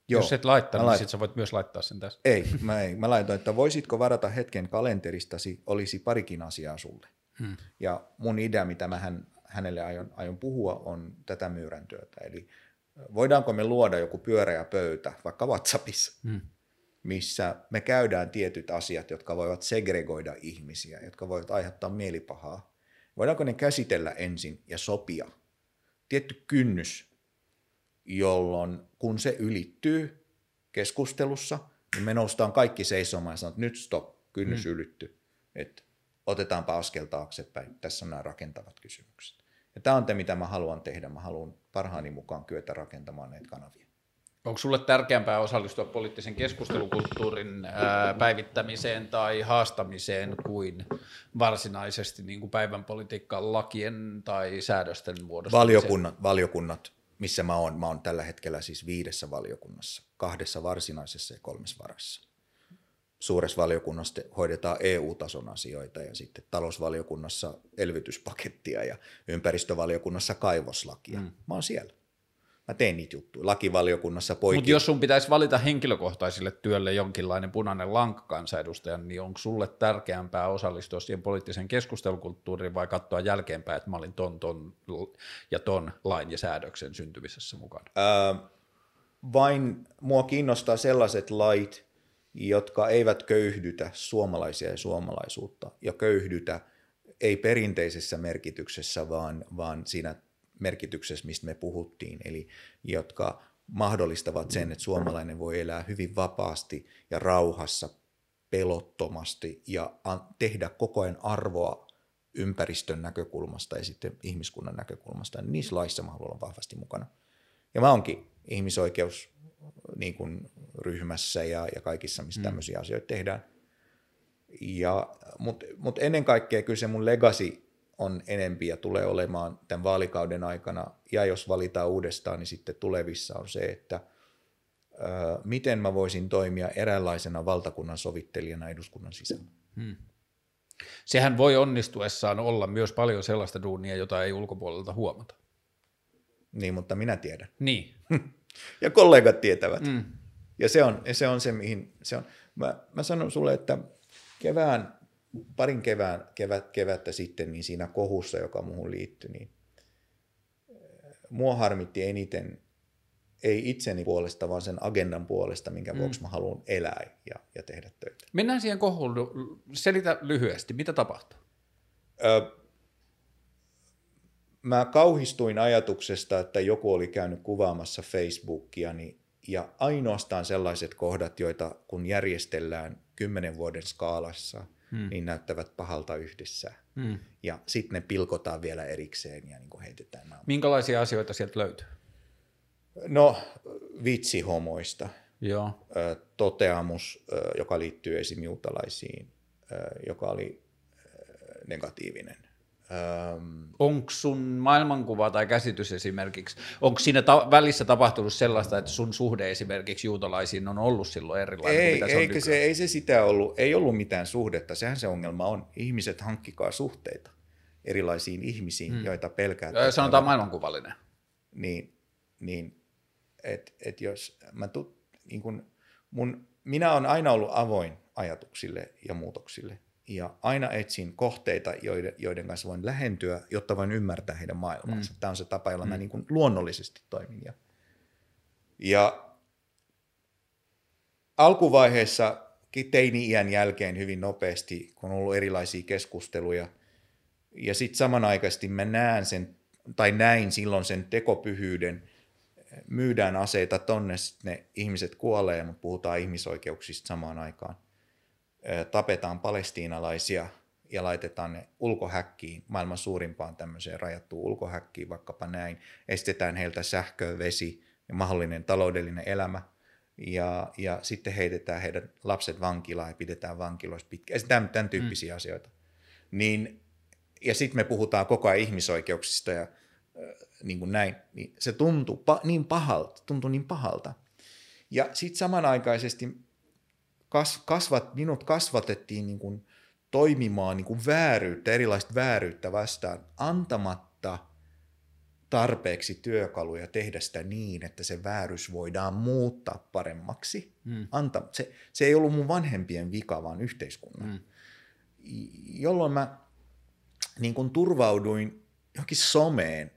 Joo, Jos et laittaa, niin lait... sit sä voit myös laittaa sen tässä. Ei, mä, ei. mä laitoin, että voisitko varata hetken kalenteristasi, olisi parikin asiaa sulle. Hmm. Ja mun idea, mitä mä hän, hänelle aion, aion puhua, on tätä myyräntyötä. Eli voidaanko me luoda joku pyöreä pöytä, vaikka WhatsAppissa, hmm. missä me käydään tietyt asiat, jotka voivat segregoida ihmisiä, jotka voivat aiheuttaa mielipahaa. Voidaanko ne käsitellä ensin ja sopia? Tietty kynnys, jolloin kun se ylittyy keskustelussa, niin me noustaan kaikki seisomaan ja sanotaan, että nyt stop, kynnys hmm. ylittyy. Että otetaanpa askel taaksepäin. Tässä on nämä rakentavat kysymykset. Ja tämä on te, mitä mä haluan tehdä. Mä haluan parhaani mukaan kyetä rakentamaan näitä kanavia. Onko sulle tärkeämpää osallistua poliittisen keskustelukulttuurin päivittämiseen tai haastamiseen kuin varsinaisesti niin kuin päivän politiikan lakien tai säädösten muodossa? Valiokunnat, valiokunnat missä mä oon. Mä oon tällä hetkellä siis viidessä valiokunnassa, kahdessa varsinaisessa ja kolmessa varassa. Suuressa valiokunnassa hoidetaan EU-tason asioita ja sitten talousvaliokunnassa elvytyspakettia ja ympäristövaliokunnassa kaivoslakia. Mm. Mä oon siellä. Mä teen niitä juttuja. Lakivaliokunnassa poikin. Mutta jos sun pitäisi valita henkilökohtaisille työlle jonkinlainen punainen lanka kansanedustajan, niin onko sulle tärkeämpää osallistua siihen poliittiseen keskustelukulttuuriin vai katsoa jälkeenpäin, että mä olin ton, ton ja ton lain ja säädöksen syntymisessä mukana? Ää, vain mua kiinnostaa sellaiset lait, jotka eivät köyhdytä suomalaisia ja suomalaisuutta ja köyhdytä ei perinteisessä merkityksessä, vaan, vaan siinä merkityksessä, mistä me puhuttiin, eli jotka mahdollistavat sen, että suomalainen voi elää hyvin vapaasti ja rauhassa, pelottomasti ja tehdä koko ajan arvoa ympäristön näkökulmasta ja sitten ihmiskunnan näkökulmasta. Niin niissä laissa mä haluan olla vahvasti mukana. Ja mä oonkin ihmisoikeus niin kuin ryhmässä ja, ja kaikissa, missä mm. tämmöisiä asioita tehdään. Mutta mut ennen kaikkea kyllä se mun legacy on enempi ja tulee olemaan tämän vaalikauden aikana, ja jos valitaan uudestaan, niin sitten tulevissa on se, että ö, miten mä voisin toimia eräänlaisena valtakunnan sovittelijana eduskunnan sisällä. Hmm. Sehän voi onnistuessaan olla myös paljon sellaista duunia, jota ei ulkopuolelta huomata. Niin, mutta minä tiedän. Niin. ja kollegat tietävät. Mm. Ja se on, se on se, mihin se on. Mä, mä sanon sulle, että kevään parin kevään, kevät, kevättä sitten niin siinä kohussa, joka muuhun liittyi, niin mua harmitti eniten ei itseni puolesta, vaan sen agendan puolesta, minkä mm. vuoksi mä haluan elää ja, ja tehdä töitä. Mennään siihen kohuun. Selitä lyhyesti, mitä tapahtui? Ö, mä kauhistuin ajatuksesta, että joku oli käynyt kuvaamassa Facebookia, niin, ja ainoastaan sellaiset kohdat, joita kun järjestellään kymmenen vuoden skaalassa – hmm. niin näyttävät pahalta yhdessä. Hmm. Ja sitten ne pilkotaan vielä erikseen ja niin kuin heitetään naama. Minkälaisia asioita sieltä löytyy? No, vitsi homoista. Joo. Toteamus, joka liittyy esim. juutalaisiin, joka oli negatiivinen. Öm, Onko sun maailmankuva tai käsitys esimerkiksi, onko siinä ta- välissä tapahtunut sellaista, että sun suhde esimerkiksi juutalaisiin on ollut silloin erilainen ei, kuin mitä se on eikä se, ei se sitä ollut, ei ollut mitään suhdetta, sehän se ongelma on. Ihmiset hankkikaa suhteita erilaisiin ihmisiin, hmm. joita pelkää. Sanotaan maailmankuvallinen. niin, niin että et jos mä tu, niin kun mun, minä olen aina ollut avoin ajatuksille ja muutoksille ja aina etsin kohteita, joiden, joiden kanssa voin lähentyä, jotta voin ymmärtää heidän maailmansa. Mm. Tämä on se tapa, jolla mm. mä niin kun luonnollisesti toimin. Ja, ja alkuvaiheessa teini-iän jälkeen hyvin nopeasti, kun on ollut erilaisia keskusteluja, ja sitten samanaikaisesti mä näen sen, tai näin silloin sen tekopyhyyden, myydään aseita tonne, sit ne ihmiset kuolee, mutta puhutaan ihmisoikeuksista samaan aikaan. Tapetaan palestiinalaisia ja laitetaan ne ulkohäkkiin, maailman suurimpaan tämmöiseen rajattuun ulkohäkkiin, vaikkapa näin. Estetään heiltä sähkö, vesi ja mahdollinen taloudellinen elämä. Ja, ja sitten heitetään heidän lapset vankilaan ja pidetään vankiloissa pitkään. Tämän, tämän tyyppisiä mm. asioita. Niin, ja sitten me puhutaan koko ajan ihmisoikeuksista ja niin kuin näin, niin se tuntui pa- niin pahalta, tuntui niin pahalta. Ja sitten samanaikaisesti kas, kasvat, minut kasvatettiin niin kuin toimimaan niin kuin vääryyttä, erilaista vääryyttä vastaan, antamatta tarpeeksi työkaluja tehdä sitä niin, että se vääryys voidaan muuttaa paremmaksi. Mm. Anta, se, se ei ollut mun vanhempien vika, vaan yhteiskunnan. Mm. Jolloin mä niin kuin turvauduin johonkin someen,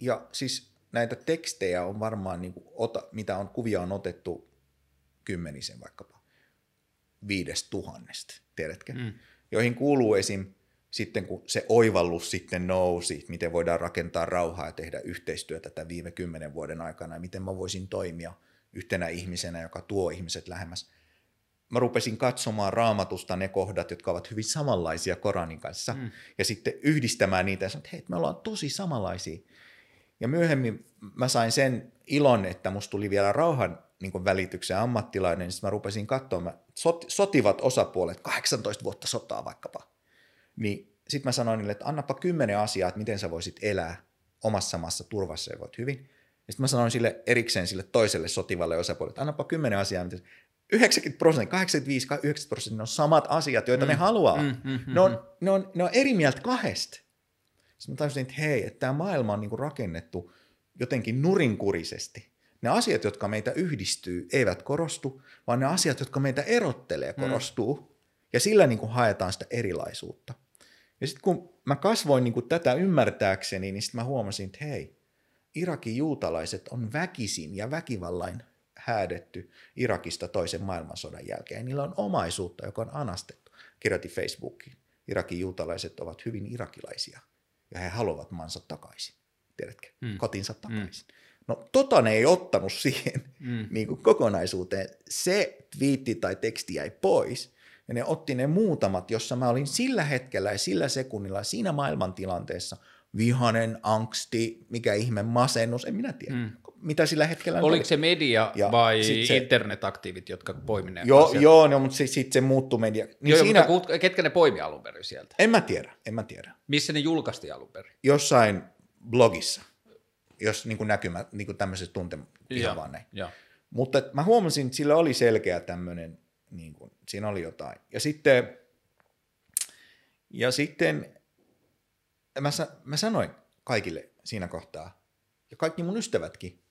ja siis näitä tekstejä on varmaan, niin kuin, ota, mitä on, kuvia on otettu kymmenisen vaikkapa viidestä tuhannesta, tiedätkö? Mm. Joihin kuuluu esim. sitten, kun se oivallus sitten nousi, miten voidaan rakentaa rauhaa ja tehdä yhteistyötä tämän viime kymmenen vuoden aikana, ja miten mä voisin toimia yhtenä ihmisenä, joka tuo ihmiset lähemmäs. Mä rupesin katsomaan raamatusta ne kohdat, jotka ovat hyvin samanlaisia Koranin kanssa, mm. ja sitten yhdistämään niitä ja sanoin, että hei, me ollaan tosi samanlaisia. Ja myöhemmin mä sain sen ilon, että musta tuli vielä rauhan niin välityksen ammattilainen, niin sitten mä rupesin katsomaan, sot, sotivat osapuolet, 18 vuotta sotaa vaikkapa, niin sitten mä sanoin niille, että annapa kymmenen asiaa, että miten sä voisit elää omassa maassa turvassa ja voit hyvin. Ja sitten mä sanoin sille erikseen sille toiselle sotivalle osapuolelle, että annapa kymmenen asiaa, miten 90 prosenttia, 85, 90 prosenttia, on samat asiat, joita mm. ne haluaa. Mm, mm, mm, ne, on, ne, on, ne on eri mieltä kahdesta. Sitten mä tajusin, että hei, että tämä maailma on niinku rakennettu jotenkin nurinkurisesti. Ne asiat, jotka meitä yhdistyy, eivät korostu, vaan ne asiat, jotka meitä erottelee, korostuu. Mm. Ja sillä niinku haetaan sitä erilaisuutta. Ja sitten kun mä kasvoin niinku tätä ymmärtääkseni, niin sitten mä huomasin, että hei, Irakin juutalaiset on väkisin ja väkivallain häädetty Irakista toisen maailmansodan jälkeen. Ja niillä on omaisuutta, joka on anastettu. Kirjoitin Facebookiin. Irakin juutalaiset ovat hyvin irakilaisia ja he haluavat maansa takaisin, tiedätkö, mm. kotinsa takaisin. Mm. No tota ne ei ottanut siihen mm. niin kuin kokonaisuuteen. Se twiitti tai teksti jäi pois, ja ne otti ne muutamat, jossa mä olin sillä hetkellä ja sillä sekunnilla siinä maailmantilanteessa vihanen, angsti, mikä ihme masennus, en minä tiedä. Mm. Mitä sillä hetkellä Oliko oli. se media ja vai se, internetaktiivit, jotka poimivat Joo, joo no, mutta sitten se muuttui media. Niin joo, siinä, mutta ketkä ne poimi alun perin sieltä? En mä tiedä, en mä tiedä. Missä ne julkaistiin alun perin? Jossain blogissa, jos niin kuin näkymä, niin kuin tämmöiset tunte, ihan vaan näin. Ja. Mutta mä huomasin, että sillä oli selkeä tämmöinen, niin kuin, siinä oli jotain. Ja sitten, ja sitten mä, mä sanoin kaikille siinä kohtaa, ja kaikki mun ystävätkin,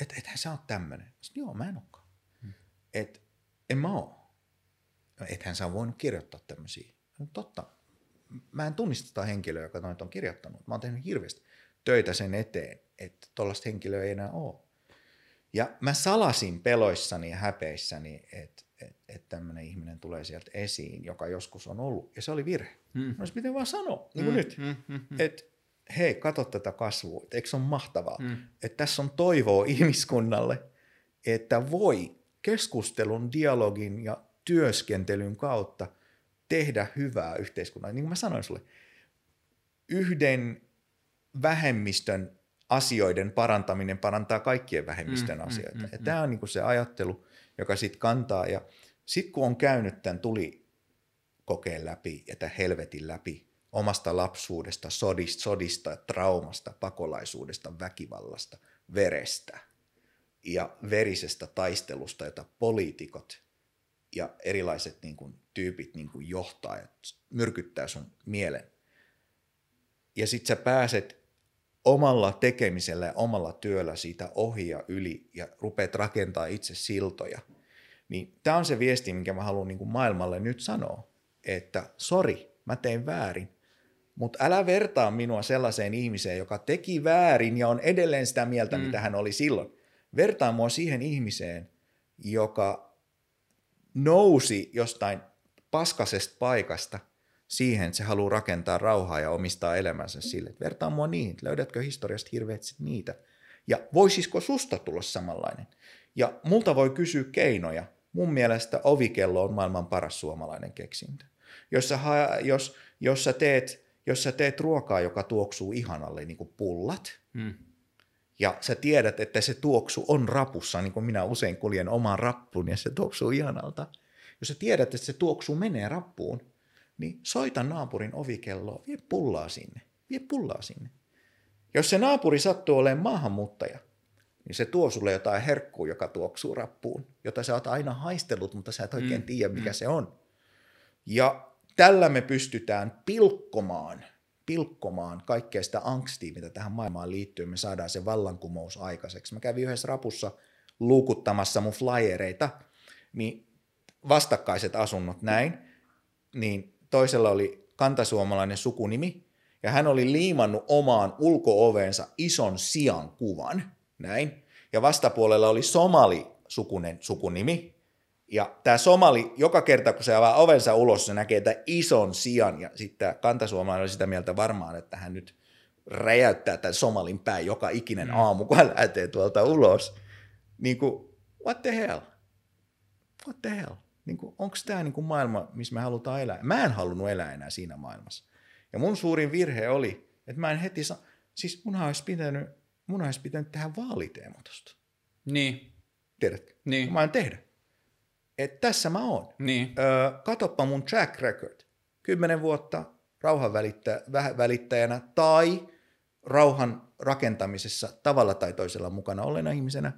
että ethän sä oot tämmöinen. Sitten joo, mä en olekaan. Hmm. Että en mä oo. No, ethän sä voinut kirjoittaa tämmöisiä. No, totta. Mä en tunnista sitä henkilöä, joka noita on kirjoittanut. Mä oon tehnyt hirveästi töitä sen eteen, että tollaista henkilöä ei enää ole. Ja mä salasin peloissani ja häpeissäni, että että et tämmöinen ihminen tulee sieltä esiin, joka joskus on ollut. Ja se oli virhe. Mm. Mä miten vaan sanoa, niin kuin mm, nyt. Mm, mm, mm. Että hei, katso tätä kasvua, että eikö se ole mahtavaa, mm. että tässä on toivoa ihmiskunnalle, että voi keskustelun, dialogin ja työskentelyn kautta tehdä hyvää yhteiskunnalle. Niin kuin mä sanoin sulle, yhden vähemmistön asioiden parantaminen parantaa kaikkien vähemmistön mm, mm asioita. Mm, mm, ja tämä on niin se ajattelu, joka sitten kantaa. Ja sitten kun on käynyt tämän tuli kokeen läpi ja tämän helvetin läpi omasta lapsuudesta, sodista, sodista, traumasta, pakolaisuudesta, väkivallasta, verestä ja verisestä taistelusta, jota poliitikot ja erilaiset niin kuin, tyypit niin kuin johtaa ja myrkyttää sun mielen. Ja sit sä pääset omalla tekemisellä ja omalla työllä siitä ohi ja yli ja rupeat rakentaa itse siltoja. Niin tämä on se viesti, minkä mä haluan niin kuin maailmalle nyt sanoa, että sori, mä tein väärin, mutta älä vertaa minua sellaiseen ihmiseen, joka teki väärin ja on edelleen sitä mieltä, mm. mitä hän oli silloin. Vertaa mua siihen ihmiseen, joka nousi jostain paskasesta paikasta siihen, että se haluaa rakentaa rauhaa ja omistaa elämänsä sille. Että vertaa mua niin, löydätkö historiasta hirveät niitä. Ja voisisiko susta tulla samanlainen? Ja multa voi kysyä keinoja. Mun mielestä ovikello on maailman paras suomalainen keksintö. Jos sä, jos, jos sä teet jos sä teet ruokaa, joka tuoksuu ihanalle, niin kuin pullat, hmm. ja sä tiedät, että se tuoksu on rapussa, niin kuin minä usein kuljen omaan rappuun, ja se tuoksuu ihanalta. Jos sä tiedät, että se tuoksu menee rappuun, niin soita naapurin ovikelloa, vie pullaa sinne, vie pullaa sinne. Jos se naapuri sattuu olemaan maahanmuuttaja, niin se tuo sulle jotain herkkuu, joka tuoksuu rappuun, jota sä oot aina haistellut, mutta sä et oikein mm. tiedä, mikä mm. se on. Ja tällä me pystytään pilkkomaan, pilkkomaan kaikkea sitä angstia, mitä tähän maailmaan liittyy. Me saadaan se vallankumous aikaiseksi. Mä kävin yhdessä rapussa luukuttamassa mun flyereita, niin vastakkaiset asunnot näin, niin toisella oli kantasuomalainen sukunimi, ja hän oli liimannut omaan ulkooveensa ison sian kuvan, näin, ja vastapuolella oli somali sukunen sukunimi, ja tämä somali, joka kerta kun se avaa ovensa ulos, se näkee tämän ison sian, ja sitten kantasuomalainen oli sitä mieltä varmaan, että hän nyt räjäyttää tämän somalin pää joka ikinen mm. aamu, kun hän lähtee tuolta ulos. Niin kuin, what the hell? What the hell? Niin onko tämä niin maailma, missä me halutaan elää? Mä en halunnut elää enää siinä maailmassa. Ja mun suurin virhe oli, että mä en heti saa, siis mun olisi pitänyt, mun olisi pitänyt tehdä vaaliteemo tosta. Niin. Tiedätkö? Niin. Mä en tehdä että tässä mä oon. Niin. Öö, katoppa mun track record. Kymmenen vuotta rauhan välittä, välittäjänä tai rauhan rakentamisessa tavalla tai toisella mukana olleena ihmisenä.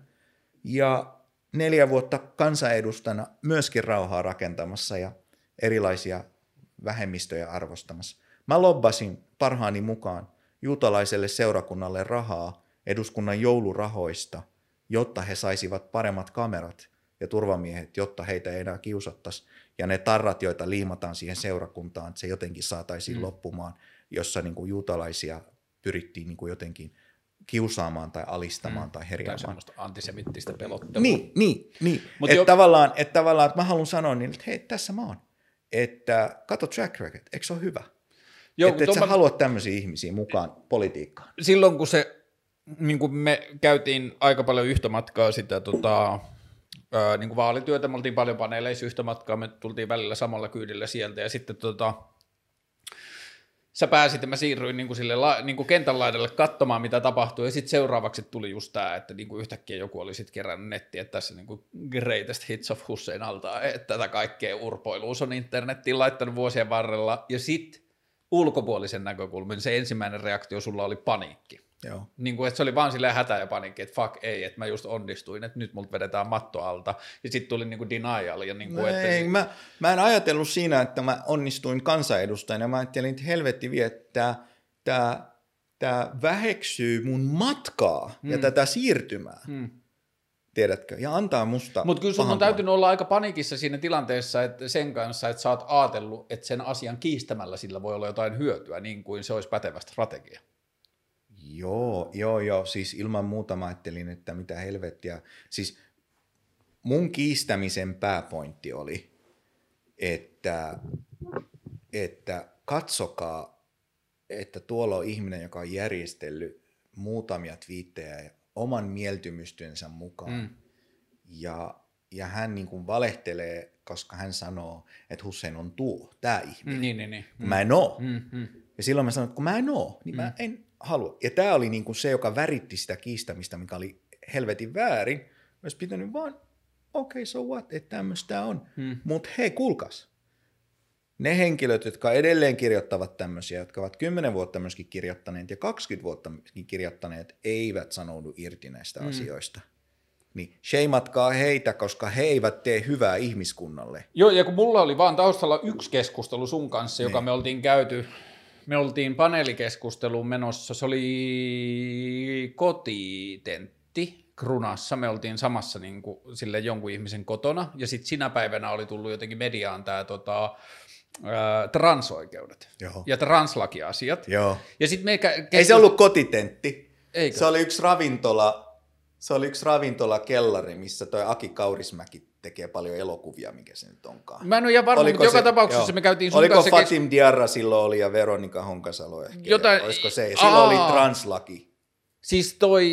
Ja neljä vuotta kansanedustana myöskin rauhaa rakentamassa ja erilaisia vähemmistöjä arvostamassa. Mä lobbasin parhaani mukaan juutalaiselle seurakunnalle rahaa eduskunnan joulurahoista, jotta he saisivat paremmat kamerat – ja turvamiehet, jotta heitä ei enää kiusattaisi. Ja ne tarrat, joita liimataan siihen seurakuntaan, että se jotenkin saataisiin mm. loppumaan, jossa niin kuin juutalaisia pyrittiin niin kuin jotenkin kiusaamaan tai alistamaan mm. tai herjaamaan. Tai semmoista antisemittistä pelottelua. Niin, niin, niin. Että jo... tavallaan, että tavallaan, että mä haluan sanoa niin, että hei, tässä mä oon. Että kato track record, eikö se ole hyvä? Joo, että et sä mä... haluat tämmöisiä ihmisiä mukaan politiikkaan. Silloin kun se, niin kuin me käytiin aika paljon yhtä matkaa sitä tota, öö, niin kuin vaalityötä, me oltiin paljon paneeleissa yhtä matkaa, me tultiin välillä samalla kyydillä sieltä ja sitten tota, sä pääsit mä siirryin niin kuin sille niin kuin kentän laidalle katsomaan, mitä tapahtuu, ja sitten seuraavaksi tuli just tämä, että niin kuin yhtäkkiä joku oli sitten kerännyt nettiä, että tässä niin kuin greatest hits of Hussein alta, että tätä kaikkea urpoiluus on internettiin laittanut vuosien varrella, ja sitten ulkopuolisen näkökulman se ensimmäinen reaktio sulla oli paniikki. Joo. Niin kuin, että se oli vaan silleen hätä ja panikki, että fuck ei, että mä just onnistuin, että nyt multa vedetään matto alta. Ja sitten tuli niin kuin denial. Ja niin kuin, no että ei, se... mä, mä en ajatellut siinä, että mä onnistuin kansanedustajana. Mä ajattelin, että helvetti vie, että tämä, tämä väheksyy mun matkaa hmm. ja tätä siirtymää. Hmm. Tiedätkö? Ja antaa musta Mutta kyllä sun on täytynyt olla aika panikissa siinä tilanteessa että sen kanssa, että sä oot ajatellut, että sen asian kiistämällä sillä voi olla jotain hyötyä, niin kuin se olisi pätevä strategia. Joo, joo, joo. Siis ilman muuta mä ajattelin, että mitä helvettiä. Siis mun kiistämisen pääpointti oli, että, että katsokaa, että tuolla on ihminen, joka on järjestellyt muutamia twiittejä oman mieltymystyönsä mukaan. Mm. Ja, ja hän niin kuin valehtelee, koska hän sanoo, että Hussein on tuo, tämä ihminen. Niin, niin, niin. Mä en oo. Mm, mm. Ja silloin mä sanoin, että kun mä en oo, niin mm. mä en halua. Ja tämä oli niin kuin se, joka väritti sitä kiistämistä, mikä oli helvetin väärin. Olisi pitänyt vaan, okei, okay, so what, että tämmöistä on. Hmm. Mutta hei, kuulkas. ne henkilöt, jotka edelleen kirjoittavat tämmöisiä, jotka ovat 10 vuotta myöskin kirjoittaneet ja 20 vuotta myöskin kirjoittaneet, eivät sanoudu irti näistä mm. asioista. Niin sheimatkaa heitä, koska he eivät tee hyvää ihmiskunnalle. Joo, ja kun mulla oli vaan taustalla yksi keskustelu sun kanssa, niin. joka me oltiin käyty, me oltiin paneelikeskusteluun menossa, se oli kotitentti, Krunassa, me oltiin samassa niin kuin, sille jonkun ihmisen kotona, ja sitten sinä päivänä oli tullut jotenkin mediaan tämä tota, transoikeudet Joo. ja translakiasiat. Joo. Ja sit me kä- Ei se ollut kotitentti. Eikö? Se oli yksi ravintola, se oli yksi ravintola kellari, missä toi Aki Kaurismäki tekee paljon elokuvia, mikä se nyt onkaan. Mä en ole ihan varma, mutta joka tapauksessa joo. me käytiin sun Oliko. Fatim kes... Diarra silloin oli ja Veronika Honkasalo ehkä? Jotain... Olisiko se? Silloin Aa. oli translaki. Siis toi,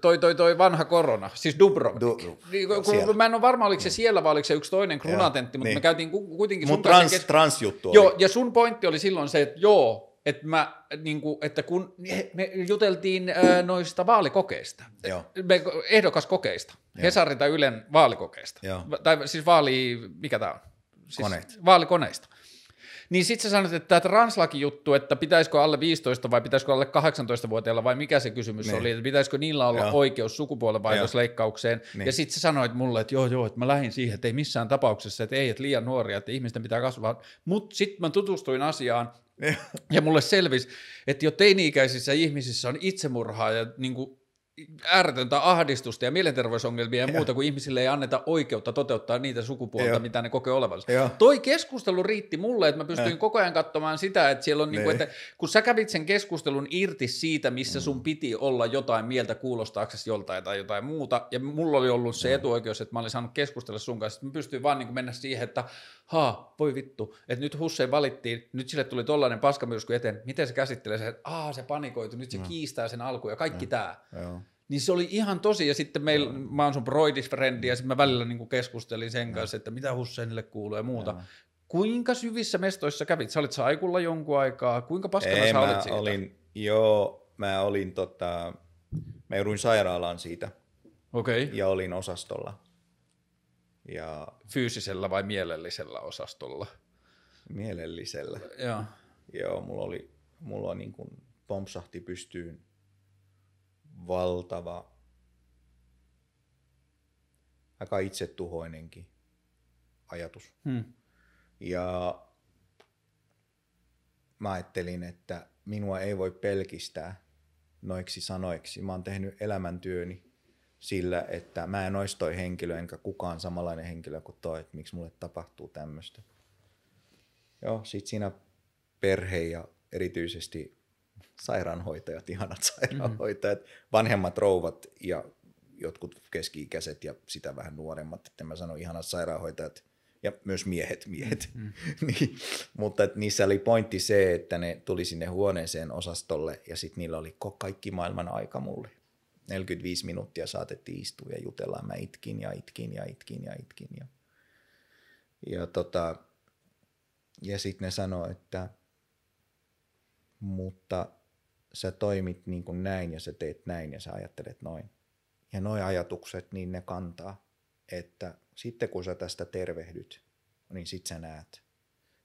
toi, toi, toi vanha korona, siis Dubrovnik. Du, niin, kun, mä en ole varma, oliko se siellä vai oliko se yksi toinen krunatentti, mutta niin. me käytiin kuitenkin sun Mut trans, kes... transjuttu oli. Joo, ja sun pointti oli silloin se, että joo, että, mä, niin kuin, että kun me juteltiin äh, noista vaalikokeista, Joo. Me, ehdokaskokeista, Joo. Hesari tai Ylen vaalikokeista, Joo. tai siis vaali, mikä tämä on? Siis Koneet. Vaalikoneista. Niin sitten sä sanoit, että tämä translaki-juttu, että pitäisikö alle 15 vai pitäisikö alle 18-vuotiailla vai mikä se kysymys niin. oli, että pitäisikö niillä olla joo. oikeus sukupuolenvaihdosleikkaukseen. Niin. Ja sitten sä sanoit mulle, että joo joo, että mä lähdin siihen, että ei missään tapauksessa, että ei, että liian nuoria, että ihmisten pitää kasvaa. Mutta sitten mä tutustuin asiaan ja mulle selvisi, että jo teini-ikäisissä ihmisissä on itsemurhaa ja niin kuin ääretöntä ahdistusta ja mielenterveysongelmia ja, ja muuta, kun ihmisille ei anneta oikeutta toteuttaa niitä sukupuolta, Joo. mitä ne kokee olevansa. Joo. Toi keskustelu riitti mulle, että mä pystyin ja. koko ajan katsomaan sitä, että siellä on, niin kuin, että kun sä kävit sen keskustelun irti siitä, missä sun mm. piti olla jotain mieltä kuulostaaksesi joltain tai jotain muuta, ja mulla oli ollut se etuoikeus, että mä olin saanut keskustella sun kanssa, että mä pystyin vaan niin kuin mennä siihen, että haa, voi vittu, että nyt Hussein valittiin, nyt sille tuli tollainen paskamyrsky eteen, miten se käsittelee se, että aa, se panikoitu, nyt se no. kiistää sen alkuun ja kaikki no. tämä. Niin se oli ihan tosi, ja sitten meillä, no. mä oon sun broidisfrendi, ja sitten mä välillä niin keskustelin sen no. kanssa, että mitä Husseinille kuuluu ja muuta. No. Kuinka syvissä mestoissa kävit? Sä olit Saikulla jonkun aikaa, kuinka paskana Ei, sä olit siitä? Olin, joo, mä olin tota, mä jouduin sairaalaan siitä. Okei. Okay. Ja olin osastolla. Ja... Fyysisellä vai mielellisellä osastolla? Mielellisellä. Joo. Joo, mulla oli, mulla niin kuin pompsahti pystyyn valtava, aika itsetuhoinenkin ajatus. Hmm. Ja mä ajattelin, että minua ei voi pelkistää noiksi sanoiksi. Mä oon tehnyt elämäntyöni sillä, että mä en olisi toi henkilö, enkä kukaan samanlainen henkilö kuin toi, että miksi mulle tapahtuu tämmöistä. Joo, sit siinä perhe ja erityisesti sairaanhoitajat, ihanat sairaanhoitajat, mm. vanhemmat rouvat ja jotkut keski-ikäiset ja sitä vähän nuoremmat, että mä sanon ihanat sairaanhoitajat ja myös miehet, miehet. Mm. niin, mutta että niissä oli pointti se, että ne tuli sinne huoneeseen osastolle ja sitten niillä oli kaikki maailman aika mulle. 45 minuuttia saatettiin istua ja jutella. Mä itkin ja itkin ja itkin ja itkin. Ja, ja, tota, ja sitten ne sanoi, että mutta sä toimit niin kuin näin ja sä teet näin ja sä ajattelet noin. Ja nuo ajatukset, niin ne kantaa, että sitten kun sä tästä tervehdyt, niin sit sä näet.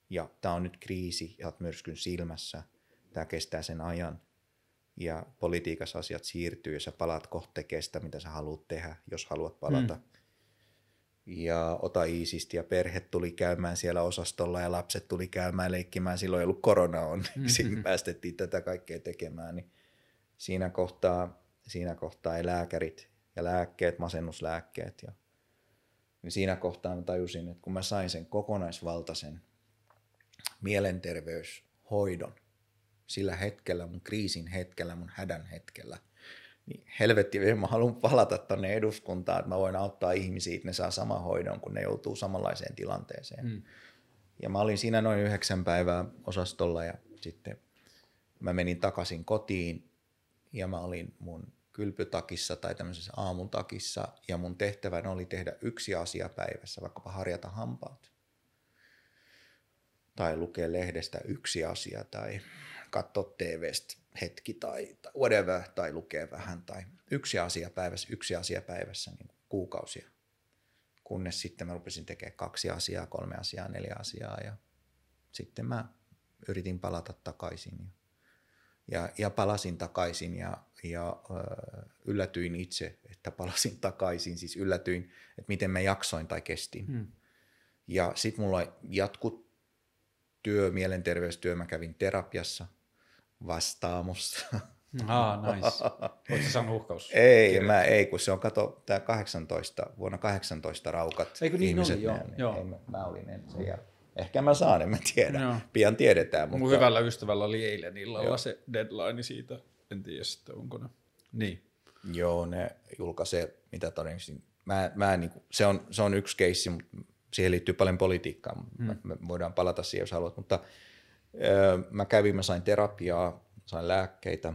Ja tää on nyt kriisi, ja oot myrskyn silmässä, tämä kestää sen ajan, ja politiikassa asiat siirtyy, ja sä palaat kohta sitä, mitä sä haluat tehdä, jos haluat palata. Mm. Ja ota iisisti, ja perhe tuli käymään siellä osastolla, ja lapset tuli käymään leikkimään, silloin ei ollut korona on, mm-hmm. siinä päästettiin tätä kaikkea tekemään, niin siinä kohtaa, siinä kohtaa ei lääkärit ja lääkkeet, masennuslääkkeet, ja niin siinä kohtaa mä tajusin, että kun mä sain sen kokonaisvaltaisen mielenterveyshoidon, sillä hetkellä, mun kriisin hetkellä, mun hädän hetkellä, niin helvetti, mä haluan palata tonne eduskuntaan, että mä voin auttaa ihmisiä, että ne saa saman hoidon, kun ne joutuu samanlaiseen tilanteeseen. Mm. Ja mä olin siinä noin yhdeksän päivää osastolla ja sitten mä menin takaisin kotiin ja mä olin mun kylpytakissa tai tämmöisessä aamuntakissa ja mun tehtävänä oli tehdä yksi asia päivässä, vaikkapa harjata hampaat. Tai lukea lehdestä yksi asia tai katsoa TVstä hetki tai, tai whatever, tai lukea vähän, tai yksi asia päivässä, yksi asia päivässä niin kuukausia. Kunnes sitten mä rupesin tekemään kaksi asiaa, kolme asiaa, neljä asiaa ja sitten mä yritin palata takaisin. Ja, ja palasin takaisin ja, ja ö, yllätyin itse, että palasin takaisin. Siis yllätyin, että miten mä jaksoin tai kestin. Hmm. Ja sitten mulla jatkut työ, mielenterveystyö. Mä kävin terapiassa vastaamossa. Ah, nice. Oletko saanut uhkaus? Ei, mä, ei, kun se on, kato, tämä 18, vuonna 18 raukat. Eikö niin ihmiset, oli, joo, ne- joo. Ei, mä, mä olin en, sen jälkeen. Ehkä mä saan, en mä tiedä. Joo. Pian tiedetään. Mutta Mun hyvällä ystävällä oli eilen illalla Joo. se deadline siitä. En tiedä sitten, onko ne. Niin. Joo, ne julkaisee, mitä todennäköisesti. Mä, mä, niin kuin, se, on, se on yksi keissi, mutta siihen liittyy paljon politiikkaa. Mm. Me, voidaan palata siihen, jos haluat. Mutta mä kävin, mä sain terapiaa, sain lääkkeitä,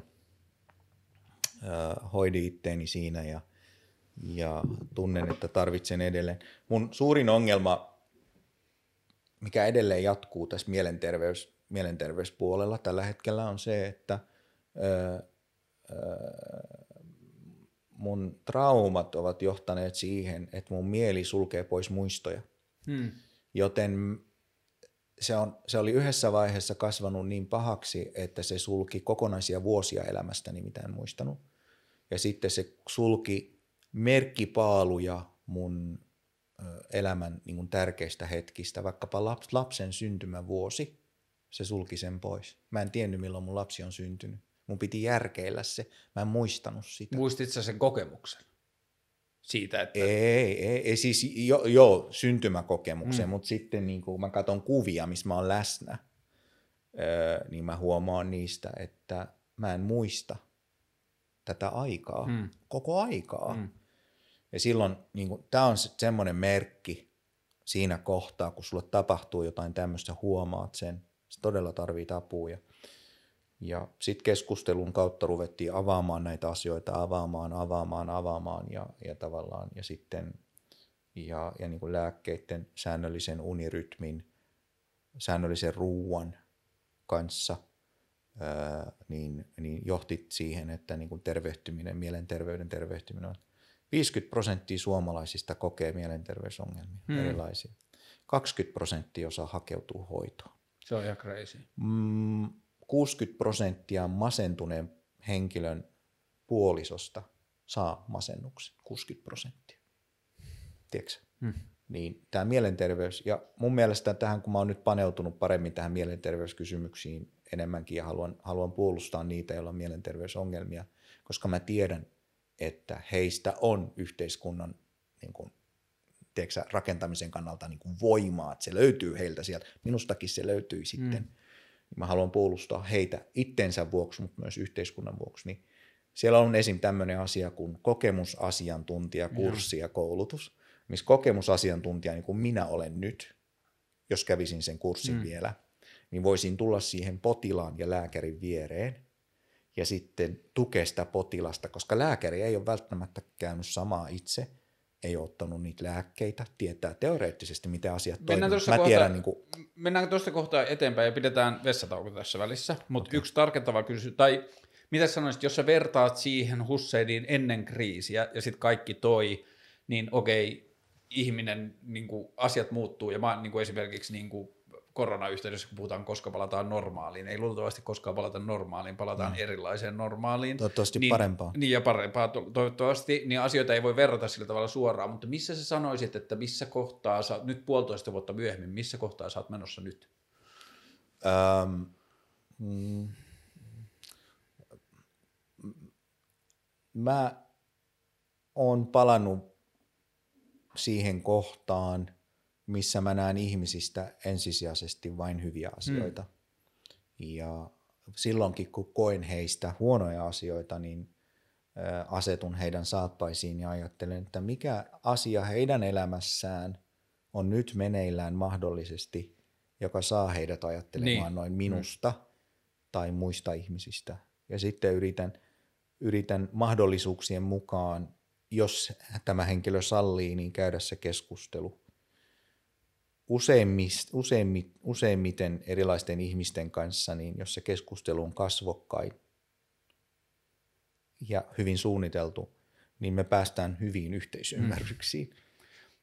ö, hoidin itteeni siinä ja, ja tunnen, että tarvitsen edelleen. Mun suurin ongelma, mikä edelleen jatkuu tässä mielenterveys, mielenterveyspuolella tällä hetkellä on se, että ö, mun traumat ovat johtaneet siihen, että mun mieli sulkee pois muistoja. Hmm. Joten se, on, se oli yhdessä vaiheessa kasvanut niin pahaksi, että se sulki kokonaisia vuosia elämästäni, mitä en muistanut. Ja sitten se sulki merkkipaaluja mun elämän niin kuin tärkeistä hetkistä, vaikkapa laps, lapsen syntymävuosi, se sulki sen pois. Mä en tiennyt, milloin mun lapsi on syntynyt. Mun piti järkeillä se. Mä en muistanut sitä. Muistit sä sen kokemuksen? Siitä, että... Ei, ei, ei siis jo, joo, syntymäkokemuksen, mm. mutta sitten niin kun mä katson kuvia, missä mä oon läsnä, öö, niin mä huomaan niistä, että mä en muista tätä aikaa, Mm. koko aikaa. Mm. Ja silloin niin tämä on se- semmoinen merkki siinä kohtaa, kun sulle tapahtuu jotain tämmöistä, huomaat sen, se todella tarvitsee apua. Ja, ja sitten keskustelun kautta ruvettiin avaamaan näitä asioita, avaamaan, avaamaan, avaamaan ja, ja tavallaan, ja sitten ja, ja niin kuin lääkkeiden säännöllisen unirytmin, säännöllisen ruuan kanssa, ää, niin, niin johti siihen, että niin kuin tervehtyminen, mielenterveyden tervehtyminen on 50 prosenttia suomalaisista kokee mielenterveysongelmia hmm. erilaisia. 20 prosenttia osaa hakeutua hoitoon. Se on ihan crazy. Mm, 60 prosenttia masentuneen henkilön puolisosta saa masennuksen. 60 prosenttia. Tiedätkö? Hmm. Niin tämä mielenterveys, ja mun mielestä tähän, kun mä oon nyt paneutunut paremmin tähän mielenterveyskysymyksiin enemmänkin ja haluan, haluan puolustaa niitä, joilla on mielenterveysongelmia, koska mä tiedän, että heistä on yhteiskunnan niin kuin, tiedätkö, rakentamisen kannalta niin kuin voimaa, että se löytyy heiltä sieltä. Minustakin se löytyi sitten. Mm. Mä haluan puolustaa heitä itsensä vuoksi, mutta myös yhteiskunnan vuoksi. Niin siellä on esim. tämmöinen asia kuin kokemusasiantuntija, kurssi ja koulutus, missä kokemusasiantuntija, niin kuin minä olen nyt, jos kävisin sen kurssin mm. vielä, niin voisin tulla siihen potilaan ja lääkärin viereen ja sitten tukea sitä potilasta, koska lääkäri ei ole välttämättä käynyt samaa itse, ei ole ottanut niitä lääkkeitä, tietää teoreettisesti, miten asiat Mennään tuossa Mä kohta, tiedän, niin kuin, mennään tuosta kohtaa eteenpäin ja pidetään vessatauko tässä välissä, mutta okay. yksi tarkentava kysymys, tai mitä sanoisit, jos sä vertaat siihen Husseiniin ennen kriisiä ja sitten kaikki toi, niin okei, ihminen, niin kuin, asiat muuttuu ja mä niin kuin esimerkiksi niin kuin koronayhteydessä, kun puhutaan, koska palataan normaaliin, ei luultavasti koskaan palata normaaliin, palataan mm. erilaiseen normaaliin. Toivottavasti niin, parempaan. Niin ja parempaa to- toivottavasti, niin asioita ei voi verrata sillä tavalla suoraan, mutta missä sä sanoisit, että missä kohtaa sä, nyt puolitoista vuotta myöhemmin, missä kohtaa sä oot menossa nyt? Ähm, mm, mä oon palannut siihen kohtaan, missä mä näen ihmisistä ensisijaisesti vain hyviä asioita. Mm. Ja silloinkin, kun koen heistä huonoja asioita, niin asetun heidän saappaisiin ja ajattelen, että mikä asia heidän elämässään on nyt meneillään mahdollisesti, joka saa heidät ajattelemaan niin. noin minusta mm. tai muista ihmisistä. Ja sitten yritän, yritän mahdollisuuksien mukaan, jos tämä henkilö sallii, niin käydä se keskustelu. Useimmis, useimmi, useimmiten erilaisten ihmisten kanssa, niin jos se keskustelu on kasvokkain ja hyvin suunniteltu, niin me päästään hyviin yhteisymmärryksiin. Mm.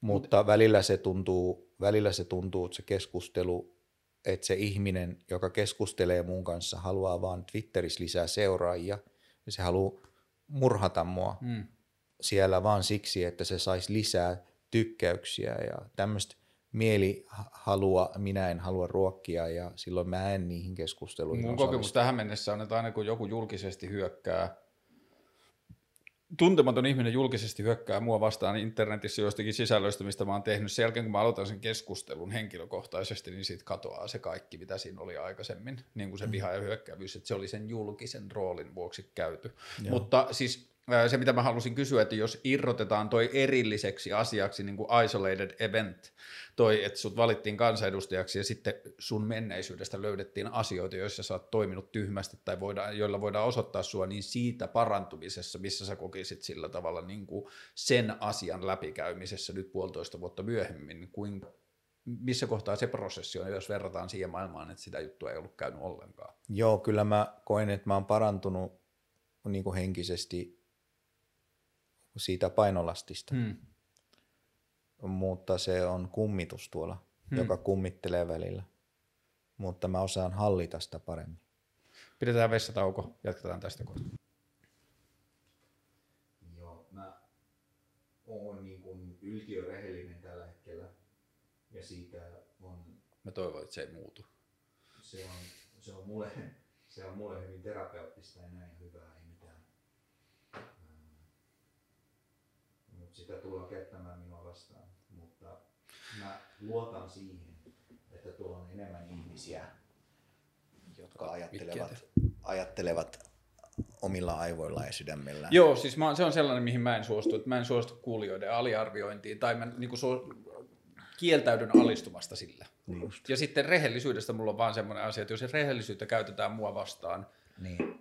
Mutta välillä se, tuntuu, välillä se tuntuu, että se keskustelu että se ihminen, joka keskustelee mun kanssa, haluaa vaan Twitterissä lisää seuraajia ja se haluaa murhata mua Mm. siellä vaan siksi, että se saisi lisää tykkäyksiä ja tämmöistä mielihalua minä en halua ruokkia ja silloin mä en niihin keskusteluihin Mun osallistu. kokemus tähän mennessä on, että aina kun joku julkisesti hyökkää, tuntematon ihminen julkisesti hyökkää mua vastaan internetissä joistakin sisällöistä, mistä mä oon tehnyt. Sen jälkeen, kun mä aloitan sen keskustelun henkilökohtaisesti, niin siitä katoaa se kaikki, mitä siinä oli aikaisemmin, niin kuin se viha ja hyökkäävyys, että se oli sen julkisen roolin vuoksi käyty. Joo. Mutta siis se, mitä mä halusin kysyä, että jos irrotetaan toi erilliseksi asiaksi, niin kuin isolated event, toi, että sut valittiin kansanedustajaksi ja sitten sun menneisyydestä löydettiin asioita, joissa sä oot toiminut tyhmästi tai voidaan, joilla voidaan osoittaa sua, niin siitä parantumisessa, missä sä kokisit sillä tavalla niin kuin sen asian läpikäymisessä nyt puolitoista vuotta myöhemmin, niin kuin, missä kohtaa se prosessi on, jos verrataan siihen maailmaan, että sitä juttua ei ollut käynyt ollenkaan. Joo, kyllä mä koen, että mä oon parantunut niin kuin henkisesti siitä painolastista, Hmm. mutta se on kummitus tuolla, Hmm. joka kummittelee välillä. Mutta mä osaan hallita sitä paremmin. Pidetään vessatauko, jatketaan tästä kohtaa. Joo, mä oon niin kuin yltiörehellinen tällä hetkellä ja siitä on, Mä toivon, että se ei muutu. se on, se on, mulle, se on mulle hyvin terapeuttista ja näin hyvää, ei mitään. Mutta sitä tullaan käyttämään minua vastaan. Mutta mä luotan siihen, että tuolla on enemmän ihmisiä, jotka ajattelevat, ajattelevat omilla aivoillaan ja sydämellään. Joo, siis mä, se on sellainen, mihin mä en suostu, että mä en suostu kuulijoiden aliarviointiin, tai mä niin kuin suo, kieltäydyn alistumasta sillä. Niin just. Ja sitten rehellisyydestä mulla on vaan semmoinen asia, että jos rehellisyyttä käytetään mua vastaan, Niin.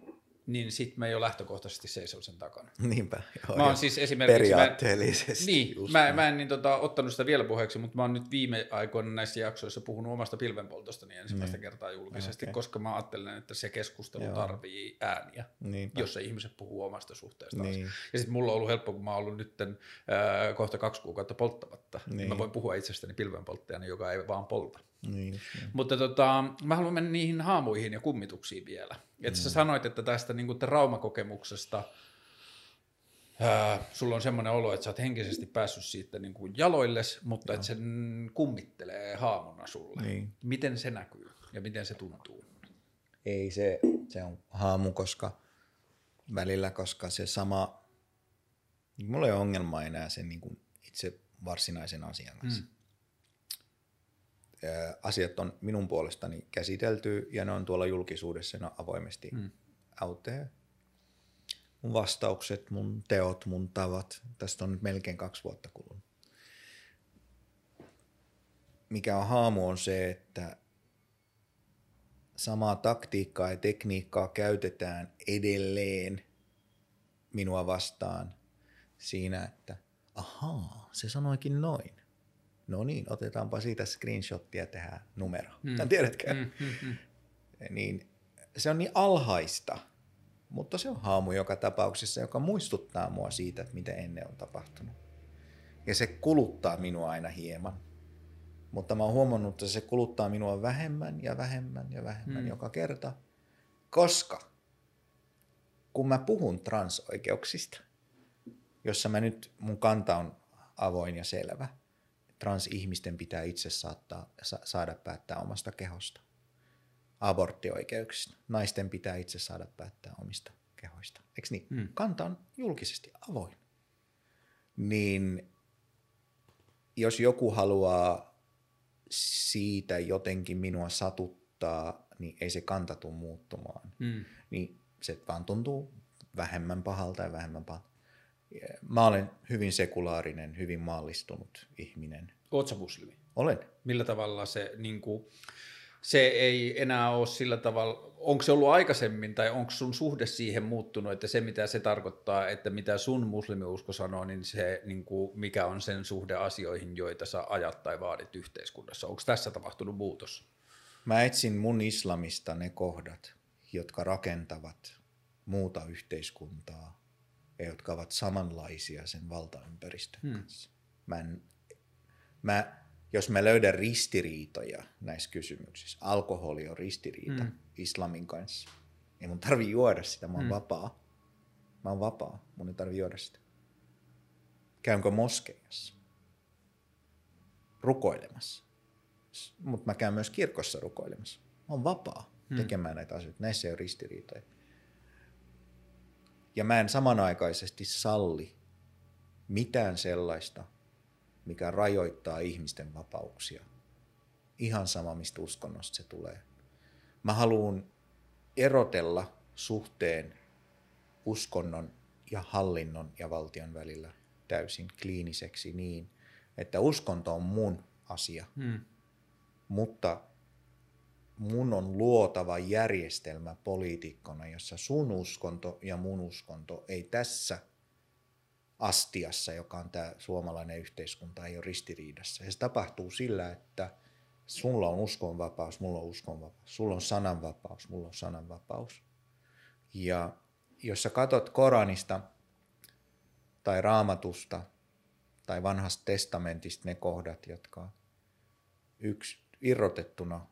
Niin sit mä jo lähtökohtaisesti seison sen takana. Niinpä. Joo, Mä oon siis esimerkiksi... Mä, Periaatteellisesti. niin, just mä, näin. mä en niin tota, ottanut sitä vielä puheeksi, mutta mä oon nyt viime aikoina näissä jaksoissa puhunut omasta pilvenpoltostani ensimmäistä kertaa julkisesti, Okei. koska mä ajattelen, että se keskustelu Joo. tarvii ääniä, Niinpä. jossa ihmiset puhuu omasta suhteestaan. Niin. Ja sitten mulla on ollut helppo, kun mä oon ollut nyt äh, kohta kaksi kuukautta polttamatta, niin. Niin. mä voin puhua itsestäni pilvenpolttajana, joka ei vaan polta. Niin. Mutta tota, mä haluan mennä niihin haamuihin ja kummituksiin vielä. Että sä sanoit, että tästä niin kuin traumakokemuksesta ää, sulla on semmoinen olo, että sä oot henkisesti päässyt siitä niin kuin jaloilles, mutta että se mm, kummittelee haamuna sulle. Niin. Miten se näkyy ja miten se tuntuu? Ei se, se on haamu, koska välillä, koska se sama, mulla ei ole ongelma enää sen niin kuin itse varsinaisen asian kanssa. Mm. Asiat on minun puolestani käsitelty ja ne on tuolla julkisuudessa ne on avoimesti mm. out there. Mun vastaukset, mun teot, mun tavat. Tästä on nyt melkein kaksi vuotta kulunut. Mikä on haamu on se, että samaa taktiikkaa ja tekniikkaa käytetään edelleen minua vastaan siinä, että ahaa, se sanoikin noin. No niin, otetaanpa siitä screenshottia ja tehdään numero. Mm. Tiedätkö? Mm, mm, mm. Niin se on niin alhaista, mutta se on haamu joka tapauksessa, joka muistuttaa mua siitä, että mitä ennen on tapahtunut. Ja se kuluttaa minua aina hieman. Mutta mä oon huomannut, että se kuluttaa minua vähemmän ja vähemmän ja vähemmän mm. joka kerta. Koska kun mä puhun transoikeuksista, jossa mä nyt, mun kanta on avoin ja selvä. Transihmisten pitää itse saattaa, sa- saada päättää omasta kehosta. Aborttioikeuksista. Naisten pitää itse saada päättää omista kehoista. Eikö niin? Mm. Kanta on julkisesti avoin. Niin jos joku haluaa siitä jotenkin minua satuttaa, niin ei se kanta tule muuttumaan. Mm. Niin se vaan tuntuu vähemmän pahalta ja vähemmän pahalta. Mä olen hyvin sekulaarinen, hyvin maallistunut ihminen. Sä muslimi? Olen. Millä tavalla se, niin kuin, se ei enää ole sillä tavalla, onko se ollut aikaisemmin tai onko sun suhde siihen muuttunut, että se mitä se tarkoittaa, että mitä sun muslimiusko sanoo, niin se niin kuin, mikä on sen suhde asioihin, joita sä ajat tai vaadit yhteiskunnassa. Onko tässä tapahtunut muutos? Mä etsin mun islamista ne kohdat, jotka rakentavat muuta yhteiskuntaa ja jotka ovat samanlaisia sen valtaympäristön Hmm. kanssa. Mä, en, mä jos mä löydän ristiriitoja näissä kysymyksissä, alkoholi on ristiriita mm. islamin kanssa, ei mun tarvi juoda sitä, mä oon mm. vapaa. Mä oon vapaa, mun ei tarvi juoda sitä. Käynkö moskeijassa? Rukoilemassa. Mutta mä käyn myös kirkossa rukoilemassa. Mä oon vapaa mm. tekemään näitä asioita. Näissä ei ole ristiriitoja. Ja mä en samanaikaisesti salli mitään sellaista, mikä rajoittaa ihmisten vapauksia. Ihan sama, mistä uskonnosta se tulee. Mä haluan erotella suhteen uskonnon ja hallinnon ja valtion välillä täysin kliiniseksi niin, että uskonto on mun asia, hmm. mutta mun on luotava järjestelmä poliitikkona, jossa sun uskonto ja mun uskonto ei tässä astiassa, joka on tämä suomalainen yhteiskunta, ei ole ristiriidassa. Ja se tapahtuu sillä, että sulla on uskonvapaus, mulla on uskonvapaus, sulla on sananvapaus, mulla on sananvapaus. Ja jos sä katot Koranista tai Raamatusta tai vanhasta testamentista ne kohdat, jotka yksi irrotettuna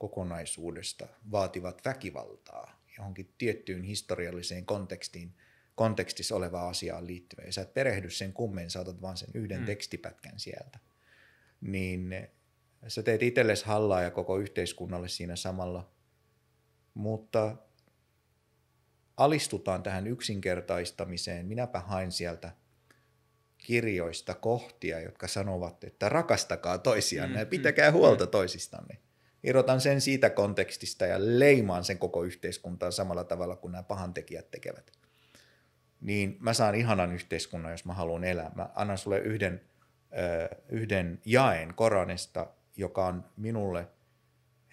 kokonaisuudesta vaativat väkivaltaa johonkin tiettyyn historialliseen kontekstiin, kontekstissa olevaa asiaan liittyvää, ja sä et perehdy sen kummen, saatat vaan sen yhden mm. tekstipätkän sieltä, niin sä teet itsellesi hallaa ja koko yhteiskunnalle siinä samalla, mutta alistutaan tähän yksinkertaistamiseen. Minäpä hain sieltä kirjoista kohtia, jotka sanovat, että rakastakaa toisiaan mm, ja pitäkää mm, huolta mm. toisistanne. Irrotan sen siitä kontekstista ja leimaan sen koko yhteiskuntaan samalla tavalla kuin nämä pahantekijät tekevät. Niin mä saan ihanan yhteiskunnan, jos mä haluan elää. Mä annan sulle yhden, yhden jaen Koranista, joka on minulle –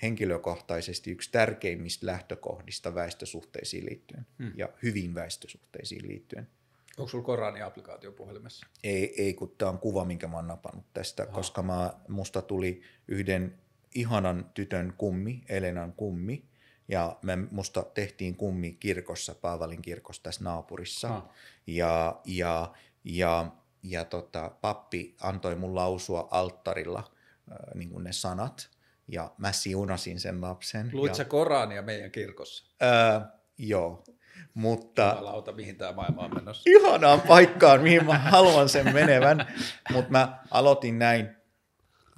henkilökohtaisesti yksi tärkeimmistä lähtökohdista väestösuhteisiin liittyen hmm. ja hyvin väestösuhteisiin liittyen. Onko sulla Korani-applikaatio puhelimessa? Ei, ei kun tämä on kuva, minkä mä oon napannut tästä, Aha. koska mä, musta tuli yhden ihanan tytön kummi, Elenan kummi, ja me musta tehtiin kummi kirkossa, Paavalin kirkossa tässä naapurissa. Ha. Ja, ja, ja, ja tota, pappi antoi mun lausua alttarilla äh, niin ne sanat, ja mä siunasin sen lapsen. Luit sä Korania meidän kirkossa? Öö, joo, mutta... Jumalauta, mihin tämä maailma on menossa. Ihanaan paikkaan, mihin mä haluan sen menevän, mutta mä aloitin näin.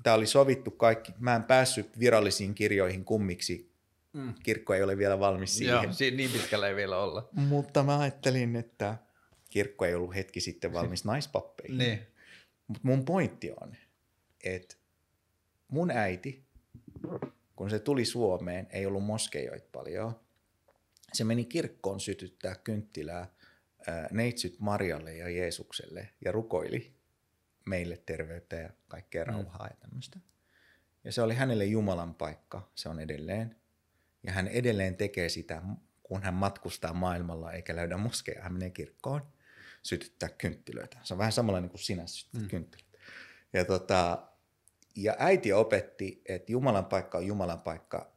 Tämä oli sovittu kaikki. Mä en päässyt virallisiin kirjoihin kummiksi. Mm. Kirkko ei ole vielä valmis siihen. Joo, niin pitkällä ei vielä olla. Mutta mä ajattelin, että kirkko ei ollut hetki sitten valmis naispappeihin. niin. Mutta mun pointti on, että mun äiti kun se tuli Suomeen, ei ollut moskeijoita paljon. Se meni kirkkoon sytyttää kynttilää neitsyt Marjalle ja Jeesukselle ja rukoili meille terveyttä ja kaikkea mm. rauhaa mm. ja tämmöistä. Ja se oli hänelle Jumalan paikka, se on edelleen. Ja hän edelleen tekee sitä, kun hän matkustaa maailmalla eikä löydä moskeja, hän menee kirkkoon sytyttää kynttilöitä. Se on vähän samanlainen kuin sinä sytyttää mm. kynttilöitä. Ja tota, ja äiti opetti, että Jumalan paikka on Jumalan paikka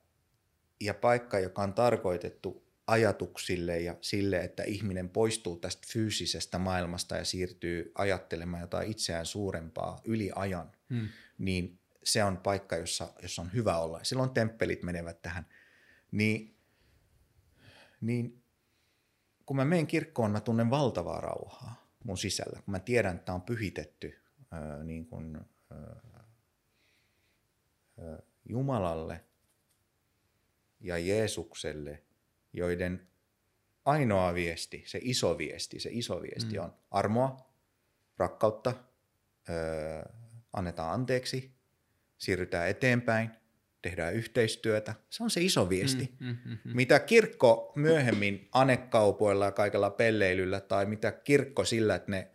ja paikka, joka on tarkoitettu ajatuksille ja sille, että ihminen poistuu tästä fyysisestä maailmasta ja siirtyy ajattelemaan jotain itseään suurempaa yli ajan, hmm. niin se on paikka, jossa, jossa on hyvä olla. Silloin temppelit menevät tähän. Niin, niin kun mä menen kirkkoon, mä tunnen valtavaa rauhaa mun sisällä, kun mä tiedän, että tämä on pyhitetty ää, niin kuin, ää, Jumalalle ja Jeesukselle, joiden ainoa viesti, se iso viesti, se iso viesti mm. on armoa, rakkautta, öö, annetaan anteeksi, siirrytään eteenpäin, tehdään yhteistyötä. Se on se iso viesti. Mm, mm, mm, mm. Mitä kirkko myöhemmin anekaupoilla ja kaikella pelleilyllä tai mitä kirkko sillä, että ne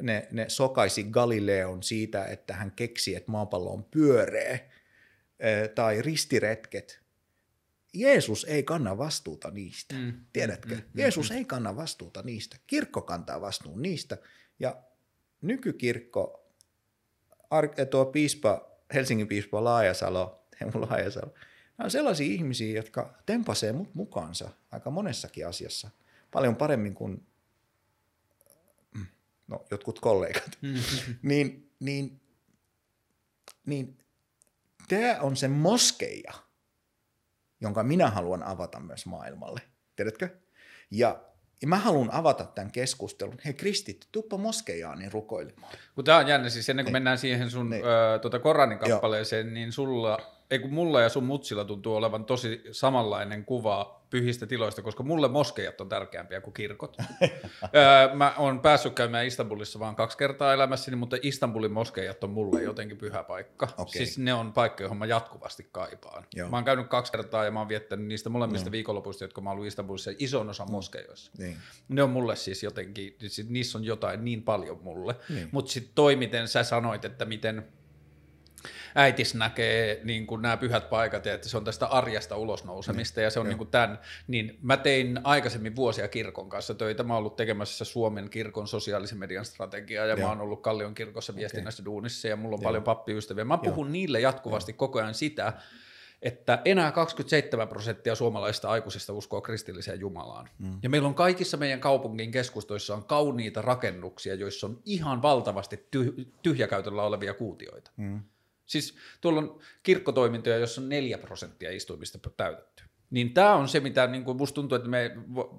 ne, ne sokaisi Galileon siitä, että hän keksi, että maapallo on pyöreä, tai ristiretket. Jeesus ei kanna vastuuta niistä. Mm. Tiedätkö? Mm, mm, Jeesus mm. ei kanna vastuuta niistä. Kirkko kantaa vastuun niistä. Ja nykykirkko, tuo piispa, Helsingin piispa Laajasalo, Teemu Laajasalo, nämä on sellaisia ihmisiä, jotka tempasee mut mukaansa aika monessakin asiassa. Paljon paremmin kuin no, jotkut kollegat, mm-hmm. niin, niin niin tämä on se moskeija, jonka minä haluan avata myös maailmalle. Tiedätkö? Ja, ja mä haluan avata tämän keskustelun. Hei kristit, tuppa moskeijaan niin rukoilemaan. Kun tämä on jännä, siis ennen kuin niin. mennään siihen sun niin. ö, tuota Koranin kappaleeseen, Joo. niin sulla, ei kun mulla ja sun mutsilla tuntuu olevan tosi samanlainen kuva pyhistä tiloista, koska mulle moskeijat on tärkeämpiä kuin kirkot. mä oon päässyt käymään Istanbulissa vain kaksi kertaa elämässäni, mutta Istanbulin moskeijat on mulle jotenkin pyhä paikka. Okay. Siis ne on paikka, johon mä jatkuvasti kaipaan. Joo. Mä oon käynyt kaksi kertaa ja mä oon viettänyt niistä molemmista no. viikonlopuista, jotka mä oon ollut Istanbulissa, ison osan moskeijoissa. Niin. Ne on mulle siis jotenkin, niissä on jotain niin paljon mulle. Niin. Mutta sitten toi, miten sä sanoit, että miten äitis näkee niin kuin nämä pyhät paikat ja että se on tästä arjesta ulosnousemista ja se on niin kuin tämän, niin mä tein aikaisemmin vuosia kirkon kanssa töitä. Mä oon ollut tekemässä Suomen kirkon sosiaalisen median strategiaa ja Joo. mä oon ollut Kallion kirkossa viestinnässä okay. duunissa ja mulla on Joo. paljon pappiystäviä. Mä puhun Joo. niille jatkuvasti Joo. koko ajan sitä, että enää 27 prosenttia suomalaisista aikuisista uskoo kristilliseen Jumalaan. Mm. Ja meillä on kaikissa meidän kaupungin keskustoissa on kauniita rakennuksia, joissa on ihan valtavasti tyhjäkäytöllä olevia kuutioita. Mm. Siis tuolla on kirkkotoimintoja, jossa on neljä prosenttia istuimista täytetty. Niin tämä on se, mitä niin kuin musta tuntuu, että me,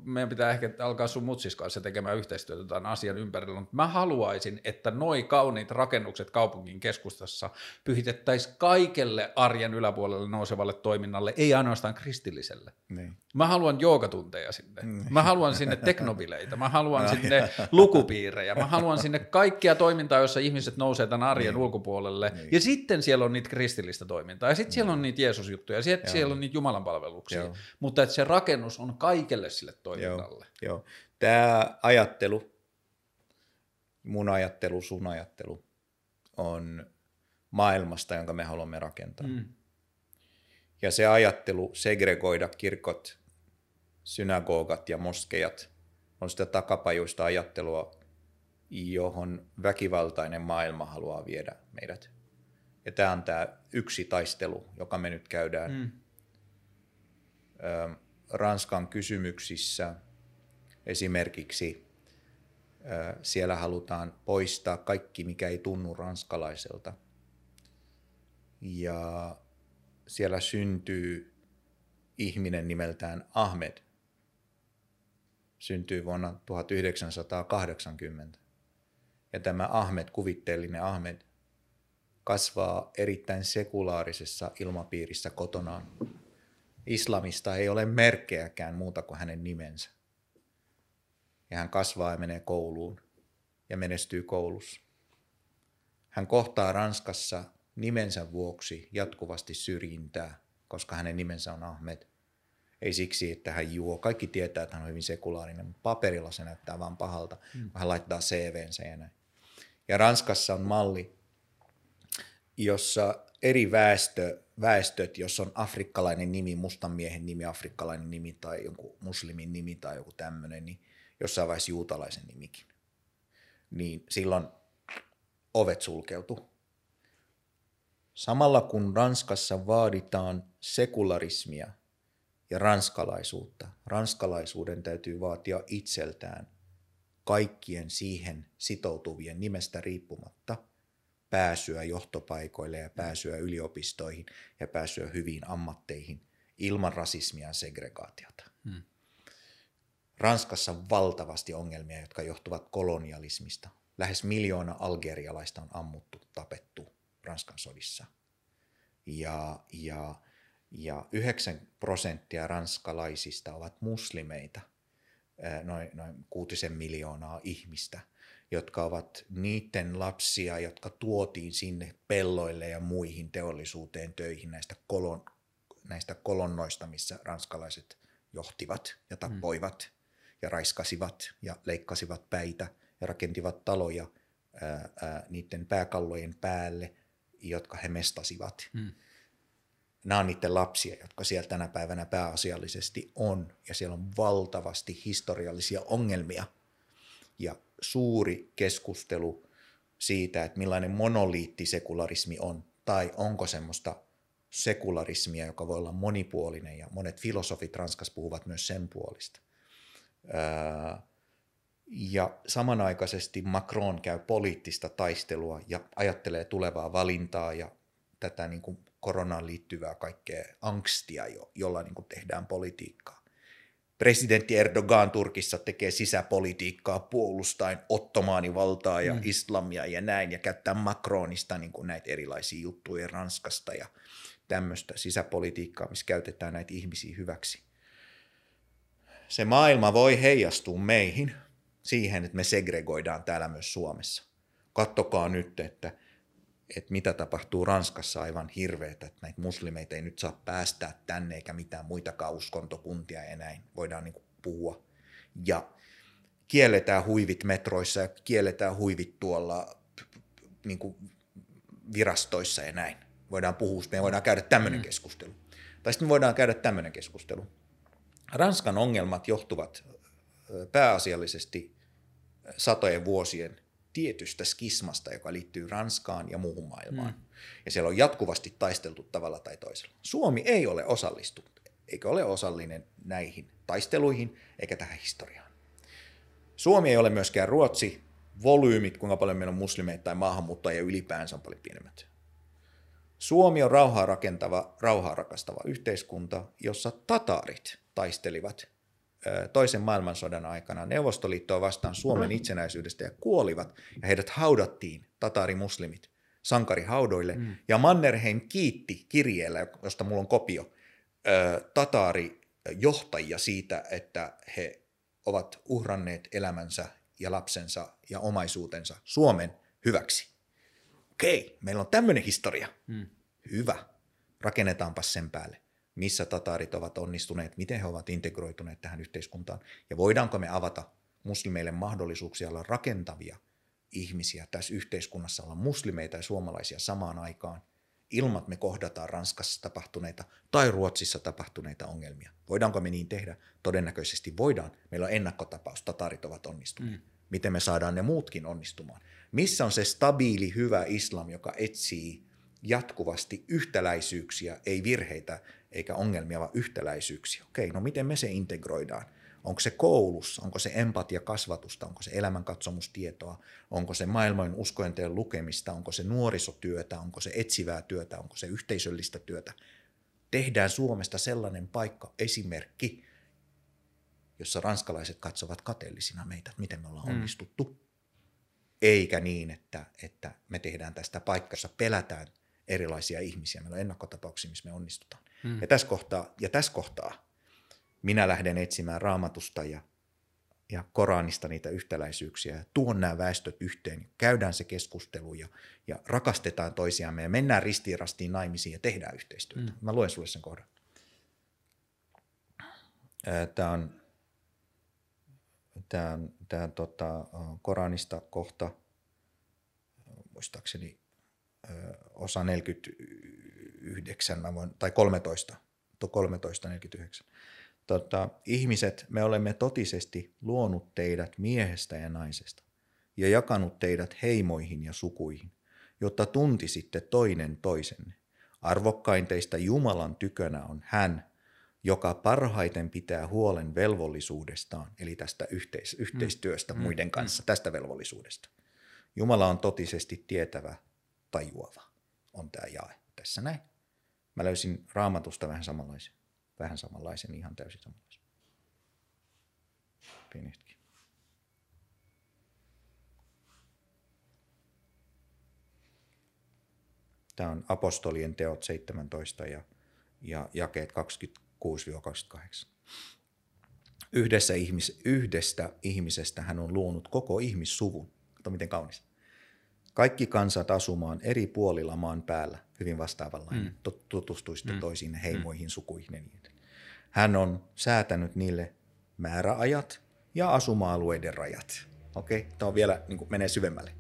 meidän pitää ehkä alkaa sun mutsis kanssa tekemään yhteistyötä tämän asian ympärillä, mutta mä haluaisin, että noi kauniit rakennukset kaupungin keskustassa pyhitettäisiin kaikelle arjen yläpuolelle nousevalle toiminnalle, ei ainoastaan kristilliselle. Niin. Mä haluan joogatunteja sinne, niin. mä haluan sinne teknobileitä, mä haluan sinne lukupiirejä, mä haluan sinne kaikkia toimintaa, jossa ihmiset nousee tämän arjen niin. ulkopuolelle, niin. ja sitten siellä on niitä kristillistä toimintaa, ja sitten niin. siellä on niitä Jeesusjuttuja, ja sitten siellä on niitä Jumalan palveluksia, Joo. mutta että se rakennus on kaikelle sille toiminnalle. Joo, Joo. Tämä ajattelu, mun ajattelu, sun ajattelu, on maailmasta, jonka me haluamme rakentaa. Mm. Ja se ajattelu segregoida kirkot, synagogat ja moskejat on sitä takapajuista ajattelua, johon väkivaltainen maailma haluaa viedä meidät. Ja tämä on tämä yksi taistelu, joka me nyt käydään. Mm Ranskan kysymyksissä esimerkiksi siellä halutaan poistaa kaikki, mikä ei tunnu ranskalaiselta. Ja siellä syntyy ihminen nimeltään Ahmed. Syntyy vuonna 1980. Ja tämä Ahmed, kuvitteellinen Ahmed, kasvaa erittäin sekulaarisessa ilmapiirissä kotonaan islamista ei ole merkkejäkään muuta kuin hänen nimensä. Ja hän kasvaa ja menee kouluun ja menestyy koulussa. Hän kohtaa Ranskassa nimensä vuoksi jatkuvasti syrjintää, koska hänen nimensä on Ahmed. Ei siksi, että hän juo. Kaikki tietää, että hän on hyvin sekulaarinen, mutta paperilla se näyttää vaan pahalta, mm. hän laittaa CVnsä ja näin. Ja Ranskassa on malli, jossa eri väestö, väestöt, jos on afrikkalainen nimi, mustan miehen nimi, afrikkalainen nimi tai jonkun muslimin nimi tai joku tämmöinen, niin jossain vaiheessa juutalaisen nimikin. Niin silloin ovet sulkeutu. Samalla kun Ranskassa vaaditaan sekularismia ja ranskalaisuutta, ranskalaisuuden täytyy vaatia itseltään kaikkien siihen sitoutuvien nimestä riippumatta – pääsyä johtopaikoille ja pääsyä yliopistoihin ja pääsyä hyviin ammatteihin ilman rasismia ja segregaatiota. Hmm. Ranskassa on valtavasti ongelmia, jotka johtuvat kolonialismista. Lähes miljoona algerialaista on ammuttu, tapettu Ranskan sodissa. Ja, ja, ja 9 prosenttia ranskalaisista ovat muslimeita, noin, noin kuutisen miljoonaa ihmistä – jotka ovat niiden lapsia, jotka tuotiin sinne pelloille ja muihin teollisuuteen töihin näistä, kolon, näistä kolonnoista, missä ranskalaiset johtivat ja tappoivat mm. ja raiskasivat ja leikkasivat päitä ja rakentivat taloja ää, ää, niiden pääkallojen päälle, jotka he mestasivat. Mm. Nämä on niiden lapsia, jotka siellä tänä päivänä pääasiallisesti on, ja siellä on valtavasti historiallisia ongelmia. Ja suuri keskustelu siitä, että millainen monoliittisekularismi on, tai onko semmoista sekularismia, joka voi olla monipuolinen, ja monet filosofit Ranskassa puhuvat myös sen puolista. Ja samanaikaisesti Macron käy poliittista taistelua ja ajattelee tulevaa valintaa ja tätä niin kuin koronaan liittyvää kaikkea angstia, jo, jolla niin kuin tehdään politiikkaa. Presidentti Erdogan Turkissa tekee sisäpolitiikkaa puolustaen ottomaanivaltaa ja mm. islamia ja näin, ja käyttää Macronista niin kuin näitä erilaisia juttuja Ranskasta ja tämmöistä sisäpolitiikkaa, missä käytetään näitä ihmisiä hyväksi. Se maailma voi heijastua meihin siihen, että me segregoidaan täällä myös Suomessa. Kattokaa nyt, että, että mitä tapahtuu Ranskassa aivan hirveetä, että näitä muslimeita ei nyt saa päästää tänne eikä mitään muitakaan uskontokuntia ja näin voidaan niin puhua. Ja kielletään huivit metroissa ja kielletään huivit tuolla niin kuin virastoissa ja näin. Voidaan puhua, me voidaan käydä tämmöinen mm. keskustelu. Tai sitten me voidaan käydä tämmöinen keskustelu. Ranskan ongelmat johtuvat pääasiallisesti satojen vuosien tietystä skismasta, joka liittyy Ranskaan ja muuhun maailmaan. Mm. Ja siellä on jatkuvasti taisteltu tavalla tai toisella. Suomi ei ole osallistunut, eikä ole osallinen näihin taisteluihin eikä tähän historiaan. Suomi ei ole myöskään Ruotsi. Volyymit, kuinka paljon meillä on muslimeita tai maahanmuuttajia ylipäänsä on paljon pienemmät. Suomi on rauhaa rakentava, rauhaa rakastava yhteiskunta, jossa tataarit taistelivat toisen maailmansodan aikana Neuvostoliittoa vastaan Suomen itsenäisyydestä ja kuolivat, ja heidät haudattiin, tataarimuslimit, sankarihaudoille, mm. ja Mannerheim kiitti kirjeellä, josta mulla on kopio, tataarijohtajia siitä, että he ovat uhranneet elämänsä ja lapsensa ja omaisuutensa Suomen hyväksi. Okei, meillä on tämmöinen historia. Mm. Hyvä. Rakennetaanpa sen päälle missä tataarit ovat onnistuneet, miten he ovat integroituneet tähän yhteiskuntaan ja voidaanko me avata muslimeille mahdollisuuksia olla rakentavia ihmisiä tässä yhteiskunnassa, olla muslimeita ja suomalaisia samaan aikaan, ilman että me kohdataan Ranskassa tapahtuneita tai Ruotsissa tapahtuneita ongelmia. Voidaanko me niin tehdä? Todennäköisesti voidaan. Meillä on ennakkotapaus, tatarit ovat onnistuneet. Mm. Miten me saadaan ne muutkin onnistumaan? Missä on se stabiili, hyvä islam, joka etsii jatkuvasti yhtäläisyyksiä, ei virheitä eikä ongelmia, vaan yhtäläisyyksiä. Okei, no miten me se integroidaan? Onko se koulussa, onko se empatia kasvatusta, onko se elämänkatsomustietoa, onko se maailman uskojenteen lukemista, onko se nuorisotyötä, onko se etsivää työtä, onko se yhteisöllistä työtä. Tehdään Suomesta sellainen paikka, esimerkki, jossa ranskalaiset katsovat kateellisina meitä, että miten me ollaan mm. onnistuttu. Eikä niin, että, että me tehdään tästä paikassa, pelätään erilaisia ihmisiä. Meillä on ennakkotapauksia, missä me onnistutaan. Mm. Ja, tässä kohtaa, ja tässä kohtaa minä lähden etsimään raamatusta ja, ja Koranista niitä yhtäläisyyksiä ja tuon nämä väestöt yhteen. Käydään se keskustelu ja, ja rakastetaan toisiamme ja mennään ristiin rastiin naimisiin ja tehdään yhteistyötä. Mm. Mä luen sulle sen kohdan. Tämä on, tämä on, tämä on tota, Koranista kohta, muistaakseni osa 49, mä voin, tai 13, 13, 49. Tota, ihmiset, me olemme totisesti luonut teidät miehestä ja naisesta ja jakanut teidät heimoihin ja sukuihin, jotta tuntisitte toinen toisenne. Arvokkain teistä Jumalan tykönä on hän, joka parhaiten pitää huolen velvollisuudestaan, eli tästä yhteis- yhteistyöstä mm. muiden kanssa, mm. tästä velvollisuudesta. Jumala on totisesti tietävä tajuava on tämä jae. Tässä näin. Mä löysin raamatusta vähän samanlaisen. Vähän samanlaisen, ihan täysin samanlaisen. Pieni hetki. Tämä on apostolien teot 17 ja, ja jakeet 26-28. Yhdessä ihmis, yhdestä ihmisestä hän on luonut koko ihmissuvun. Kato miten kaunis kaikki kansat asumaan eri puolilla maan päällä, hyvin vastaavanlainen, mm. tutustuisitte mm. toisiin heimoihin, mm. sukuihin niin Hän on säätänyt niille määräajat ja asuma-alueiden rajat. Okei, okay? tämä on vielä, niin kuin menee syvemmälle.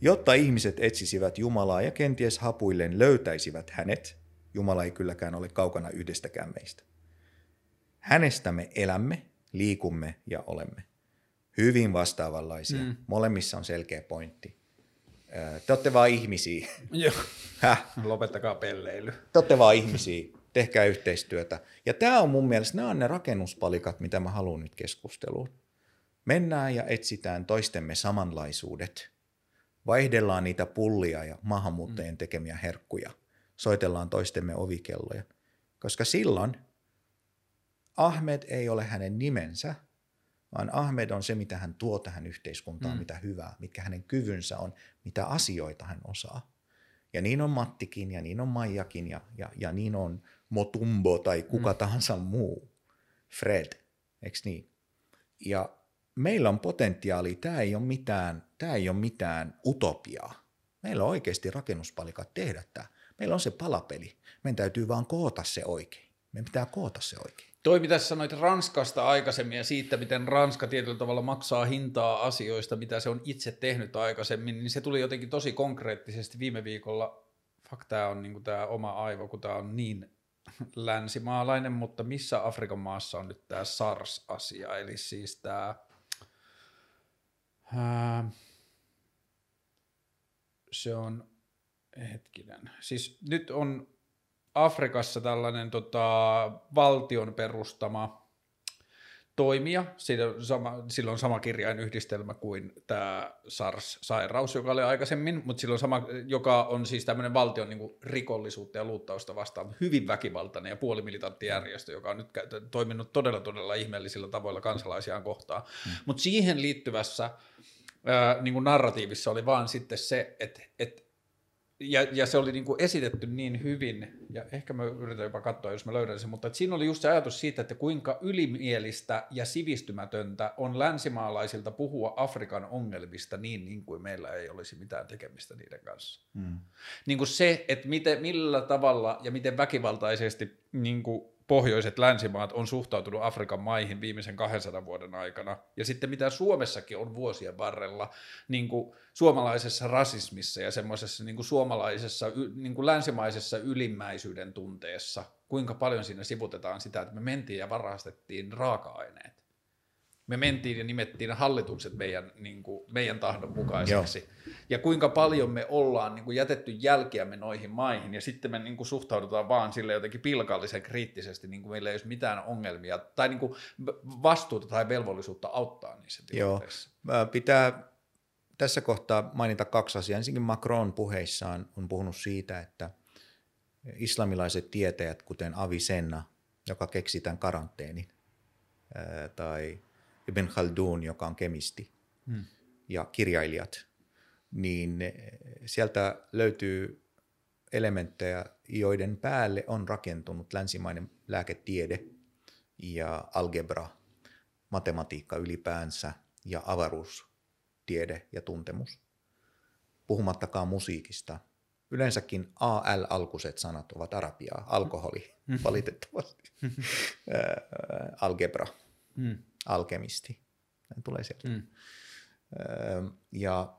Jotta ihmiset etsisivät Jumalaa ja kenties hapuilleen löytäisivät hänet, Jumala ei kylläkään ole kaukana yhdestäkään meistä. Hänestä me elämme, liikumme ja olemme. Hyvin vastaavanlaisia. Mm. Molemmissa on selkeä pointti. Te olette vaan ihmisiä. Joo. Häh? Lopettakaa pelleily. Te olette vaan ihmisiä. Tehkää yhteistyötä. Ja tämä on mun mielestä, nämä on ne rakennuspalikat, mitä mä haluan nyt keskusteluun. Mennään ja etsitään toistemme samanlaisuudet. vaihdellaan niitä pullia ja maahanmuuttajien tekemiä herkkuja, soitellaan toistemme ovikelloja. Koska silloin Ahmed ei ole hänen nimensä, vaan Ahmed on se, mitä hän tuo tähän yhteiskuntaan, mm. mitä hyvää, mitkä hänen kyvynsä on, mitä asioita hän osaa. Ja niin on Mattikin ja niin on Maijakin ja, ja, ja niin on Motumbo tai kuka mm. tahansa muu. Fred, eikö niin? Ja meillä on potentiaali, tämä ei ole mitään, tämä ei ole mitään utopiaa. Meillä on oikeasti rakennuspalikat tehdä tämä. Meillä on se palapeli. Meidän täytyy vaan koota se oikein. Meidän pitää koota se oikein. Toi, mitä sanoit Ranskasta aikaisemmin ja siitä, miten Ranska tietyllä tavalla maksaa hintaa asioista, mitä se on itse tehnyt aikaisemmin, niin se tuli jotenkin tosi konkreettisesti viime viikolla. Fuck, tämä on niin tämä oma aivo, kun tämä on niin länsimaalainen, mutta missä Afrikan maassa on nyt tämä SARS-asia, eli siis tämä... Ää, se on, hetkinen, siis nyt on Afrikassa tällainen tota, valtion perustama toimija, sillä on, sama, sillä on sama kirjainyhdistelmä kuin tämä SARS-sairaus, joka oli aikaisemmin, mutta sillä on sama, joka on siis tämmöinen valtion niin kuin, rikollisuutta ja luuttausta vastaan hyvin väkivaltainen ja puolimilitantti järjestö, joka on nyt toiminut todella todella ihmeellisillä tavoilla kansalaisiaan kohtaan. Mm. Mutta siihen liittyvässä ää, niin kuin narratiivissa oli vaan sitten se, että, että ja, ja se oli niin kuin esitetty niin hyvin, ja ehkä mä yritän jopa katsoa, jos mä löydän sen, mutta siinä oli just se ajatus siitä, että kuinka ylimielistä ja sivistymätöntä on länsimaalaisilta puhua Afrikan ongelmista niin, niin kuin meillä ei olisi mitään tekemistä niiden kanssa. Hmm. Niin kuin se, että miten, millä tavalla ja miten väkivaltaisesti niin kuin pohjoiset länsimaat on suhtautunut Afrikan maihin viimeisen 200 vuoden aikana, ja sitten mitä Suomessakin on vuosien varrella niin kuin suomalaisessa rasismissa ja semmoisessa niin kuin suomalaisessa niin kuin länsimaisessa ylimmäisyyden tunteessa, kuinka paljon siinä sivutetaan sitä, että me mentiin ja varastettiin raaka-aineet me mentiin ja nimettiin hallitukset meidän, niin kuin, meidän tahdon mukaiseksi. Joo. Ja kuinka paljon me ollaan niin kuin, jätetty jälkeämme noihin maihin, ja sitten me niin kuin, suhtaudutaan vaan sille jotenkin pilkallisen kriittisesti, niin kuin meillä ei olisi mitään ongelmia, tai niin kuin, vastuuta tai velvollisuutta auttaa niissä tilanteissa. Joo. Pitää tässä kohtaa mainita kaksi asiaa. Ensinnäkin Macron puheissaan on puhunut siitä, että islamilaiset tietäjät, kuten Avicenna, joka keksi tämän karanteenin, tai Ibn Khaldun, joka on kemisti, hmm. ja kirjailijat, niin sieltä löytyy elementtejä, joiden päälle on rakentunut länsimainen lääketiede ja algebra, matematiikka ylipäänsä ja avaruustiede ja tuntemus. Puhumattakaan musiikista. Yleensäkin AL-alkuiset sanat ovat arabiaa, alkoholi hmm. valitettavasti, algebra. Alkemisti. Hän tulee sieltä. Mm. Ja,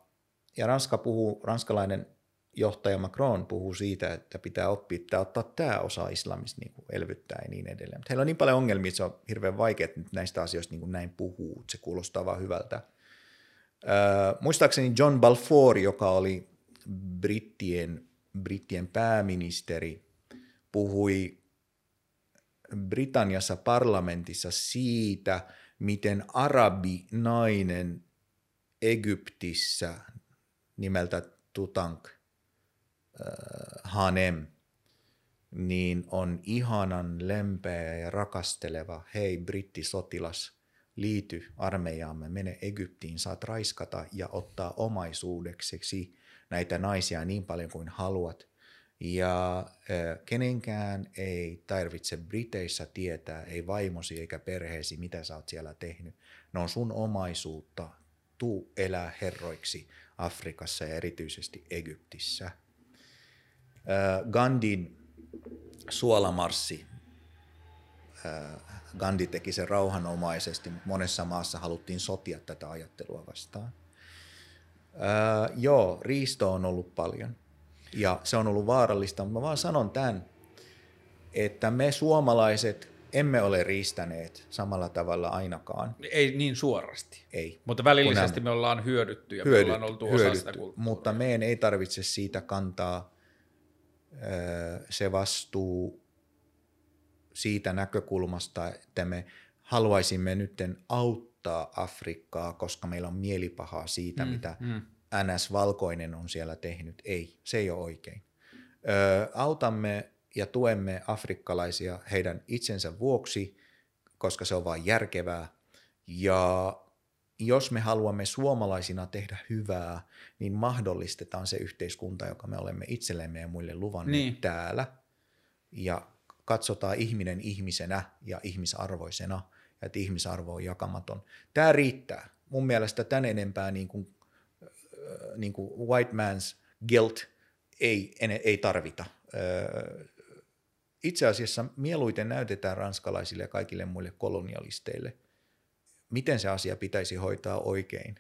ja Ranska puhuu, ranskalainen johtaja Macron puhuu siitä, että pitää oppia, että ottaa tämä osa islamista niin elvyttää ja niin edelleen. Mutta heillä on niin paljon ongelmia, että se on hirveän vaikea nyt näistä asioista niin kuin näin puhuu. Se kuulostaa vaan hyvältä. Öö, muistaakseni John Balfour, joka oli brittien, brittien pääministeri, puhui Britanniassa parlamentissa siitä, miten arabi nainen Egyptissä nimeltä Tutank äh, Hanem, niin on ihanan lempeä ja rakasteleva, hei brittisotilas, liity armeijaamme, mene Egyptiin, saat raiskata ja ottaa omaisuudeksi näitä naisia niin paljon kuin haluat – ja äh, kenenkään ei tarvitse Briteissä tietää, ei vaimosi eikä perheesi, mitä sä oot siellä tehnyt. Ne on sun omaisuutta. Tuu elää herroiksi Afrikassa ja erityisesti Egyptissä. Äh, Gandhin suolamarssi. Äh, Gandhi teki sen rauhanomaisesti, mutta monessa maassa haluttiin sotia tätä ajattelua vastaan. Äh, joo, riisto on ollut paljon – ja se on ollut vaarallista, mutta mä vaan sanon tämän, että me suomalaiset emme ole riistäneet samalla tavalla ainakaan. Ei niin suorasti. Ei. Mutta välillisesti me ollaan hyödytty ja hyödytty, me ollaan oltu hyödytty, osa sitä kulttuuria. Mutta meidän ei tarvitse siitä kantaa se vastuu siitä näkökulmasta, että me haluaisimme nyt auttaa Afrikkaa, koska meillä on mielipahaa siitä, mm, mitä mm NS-valkoinen on siellä tehnyt. Ei, se ei ole oikein. Ö, autamme ja tuemme afrikkalaisia heidän itsensä vuoksi, koska se on vain järkevää. Ja jos me haluamme suomalaisina tehdä hyvää, niin mahdollistetaan se yhteiskunta, joka me olemme itsellemme ja muille luvanneet niin. täällä. Ja katsotaan ihminen ihmisenä ja ihmisarvoisena, ja että ihmisarvo on jakamaton. Tämä riittää. Mun mielestä tän enempää niin kuin, niin kuin white man's guilt ei, ei tarvita. Itse asiassa mieluiten näytetään ranskalaisille ja kaikille muille kolonialisteille – miten se asia pitäisi hoitaa oikein.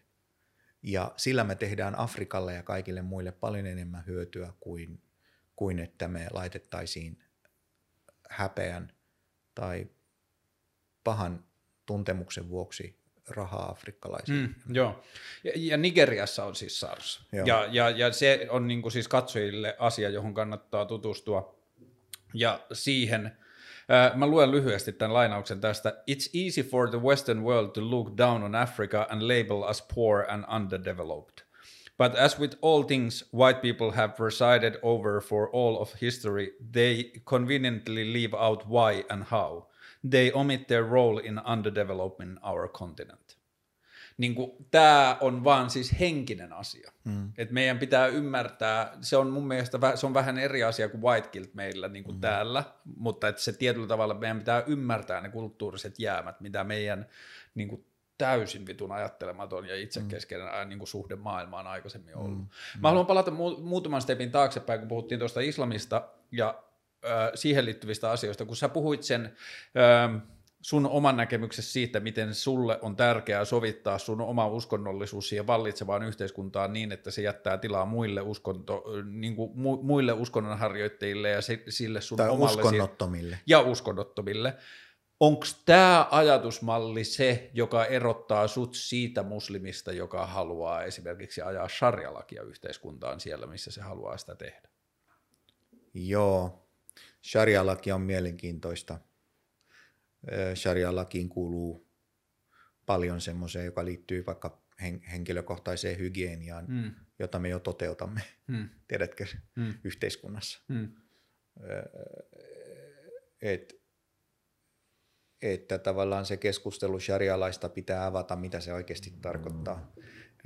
Ja sillä me tehdään Afrikalle ja kaikille muille paljon enemmän hyötyä kuin, kuin että me laitettaisiin häpeän tai pahan tuntemuksen vuoksi rahaa afrikkalaisille. Mm, joo, ja, ja Nigeriassa on siis SARS. Ja, ja, ja se on niin kuin siis katsojille asia, johon kannattaa tutustua. Ja siihen Mä luen lyhyesti tämän lainauksen tästä. It's easy for the Western world to look down on Africa and label us poor and underdeveloped. But as with all things white people have presided over for all of history, they conveniently leave out why and how. They omit their role in underdeveloping our continent niin kuin, tämä on vaan siis henkinen asia. Mm. Et meidän pitää ymmärtää, se on mun mielestä se on vähän eri asia kuin white guilt meillä niin kuin mm. täällä, mutta että se tietyllä tavalla meidän pitää ymmärtää ne kulttuuriset jäämät, mitä meidän niin kuin, täysin vitun ajattelematon ja itsekeskeinen mm. niin kuin suhde maailmaan aikaisemmin ollut. Mm. Mä haluan palata mu- muutaman stepin taaksepäin, kun puhuttiin tuosta islamista ja siihen liittyvistä asioista, kun sä puhuit sen... Sun oman näkemyksesi siitä, miten sulle on tärkeää sovittaa sun oma uskonnollisuus siihen vallitsevaan yhteiskuntaan niin, että se jättää tilaa muille, uskonto, niin kuin mu, muille uskonnonharjoittajille ja sille sun tai omalle uskonnottomille. Ja uskonnottomille. Onko tämä ajatusmalli se, joka erottaa sut siitä muslimista, joka haluaa esimerkiksi ajaa sharia-lakia yhteiskuntaan siellä, missä se haluaa sitä tehdä? Joo, sharia-laki on mielenkiintoista sharia-lakiin kuuluu paljon semmoiseen, joka liittyy vaikka henkilökohtaiseen hygieniaan, mm. jota me jo toteutamme, mm. tiedätkö, mm. yhteiskunnassa. Mm. Et, että tavallaan se keskustelu sharia-laista pitää avata, mitä se oikeasti tarkoittaa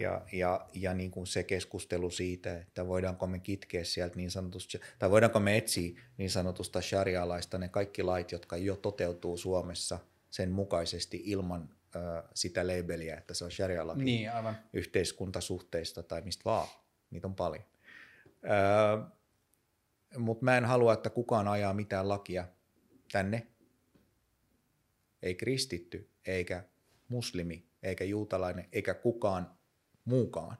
ja, ja, ja niin kuin se keskustelu siitä, että voidaanko me kitkeä sieltä niin sanotusta, tai voidaanko me etsiä niin sanotusta sharia-laista ne kaikki lait, jotka jo toteutuu Suomessa sen mukaisesti ilman ö, sitä labeliä, että se on sharia-laki niin, aivan. yhteiskuntasuhteista tai mistä vaan. Niitä on paljon. Mutta mä en halua, että kukaan ajaa mitään lakia tänne. Ei kristitty, eikä muslimi, eikä juutalainen, eikä kukaan muukaan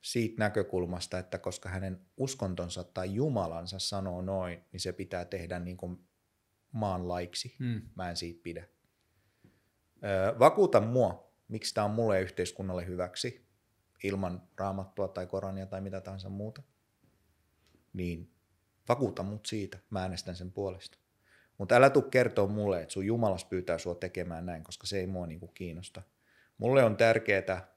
siitä näkökulmasta, että koska hänen uskontonsa tai Jumalansa sanoo noin, niin se pitää tehdä niin kuin maan laiksi. Hmm. Mä en siitä pidä. Öö, vakuuta mua, miksi tämä on mulle yhteiskunnalle hyväksi, ilman raamattua tai korania tai mitä tahansa muuta. Niin vakuuta mut siitä, mä äänestän sen puolesta. Mutta älä tuu kertoa mulle, että sun Jumalas pyytää sua tekemään näin, koska se ei mua niinku kiinnosta. Mulle on tärkeää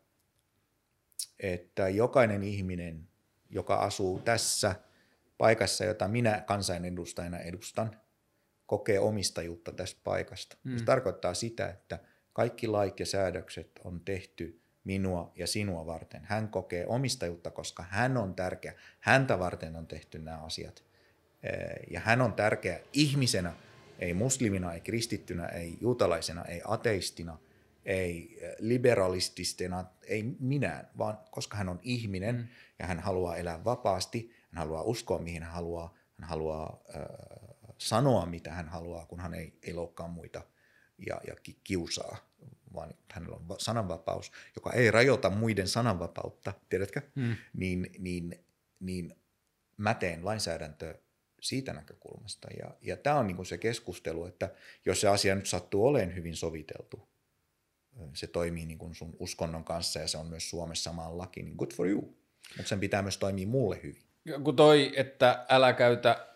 että jokainen ihminen, joka asuu tässä paikassa, jota minä kansanedustajana edustan, kokee omistajuutta tästä paikasta. Mm. Se tarkoittaa sitä, että kaikki lait ja säädökset on tehty minua ja sinua varten. Hän kokee omistajuutta, koska hän on tärkeä. Häntä varten on tehty nämä asiat. Ja hän on tärkeä ihmisenä, ei muslimina, ei kristittynä, ei juutalaisena, ei ateistina – ei eh, liberalististena, ei minään, vaan koska hän on ihminen mm. ja hän haluaa elää vapaasti, hän haluaa uskoa mihin hän haluaa, hän haluaa äh, sanoa mitä hän haluaa, kun hän ei, ei loukkaa muita ja, ja kiusaa, vaan hänellä on sananvapaus, joka ei rajoita muiden sananvapautta, tiedätkö, mm. niin, niin, niin mä teen lainsäädäntöä siitä näkökulmasta. Ja, ja tämä on niinku se keskustelu, että jos se asia nyt sattuu olemaan hyvin soviteltu, se toimii niin kuin sun uskonnon kanssa ja se on myös Suomessa samaan laki, niin good for you. Mutta sen pitää myös toimia mulle hyvin. Kun toi, että älä käytä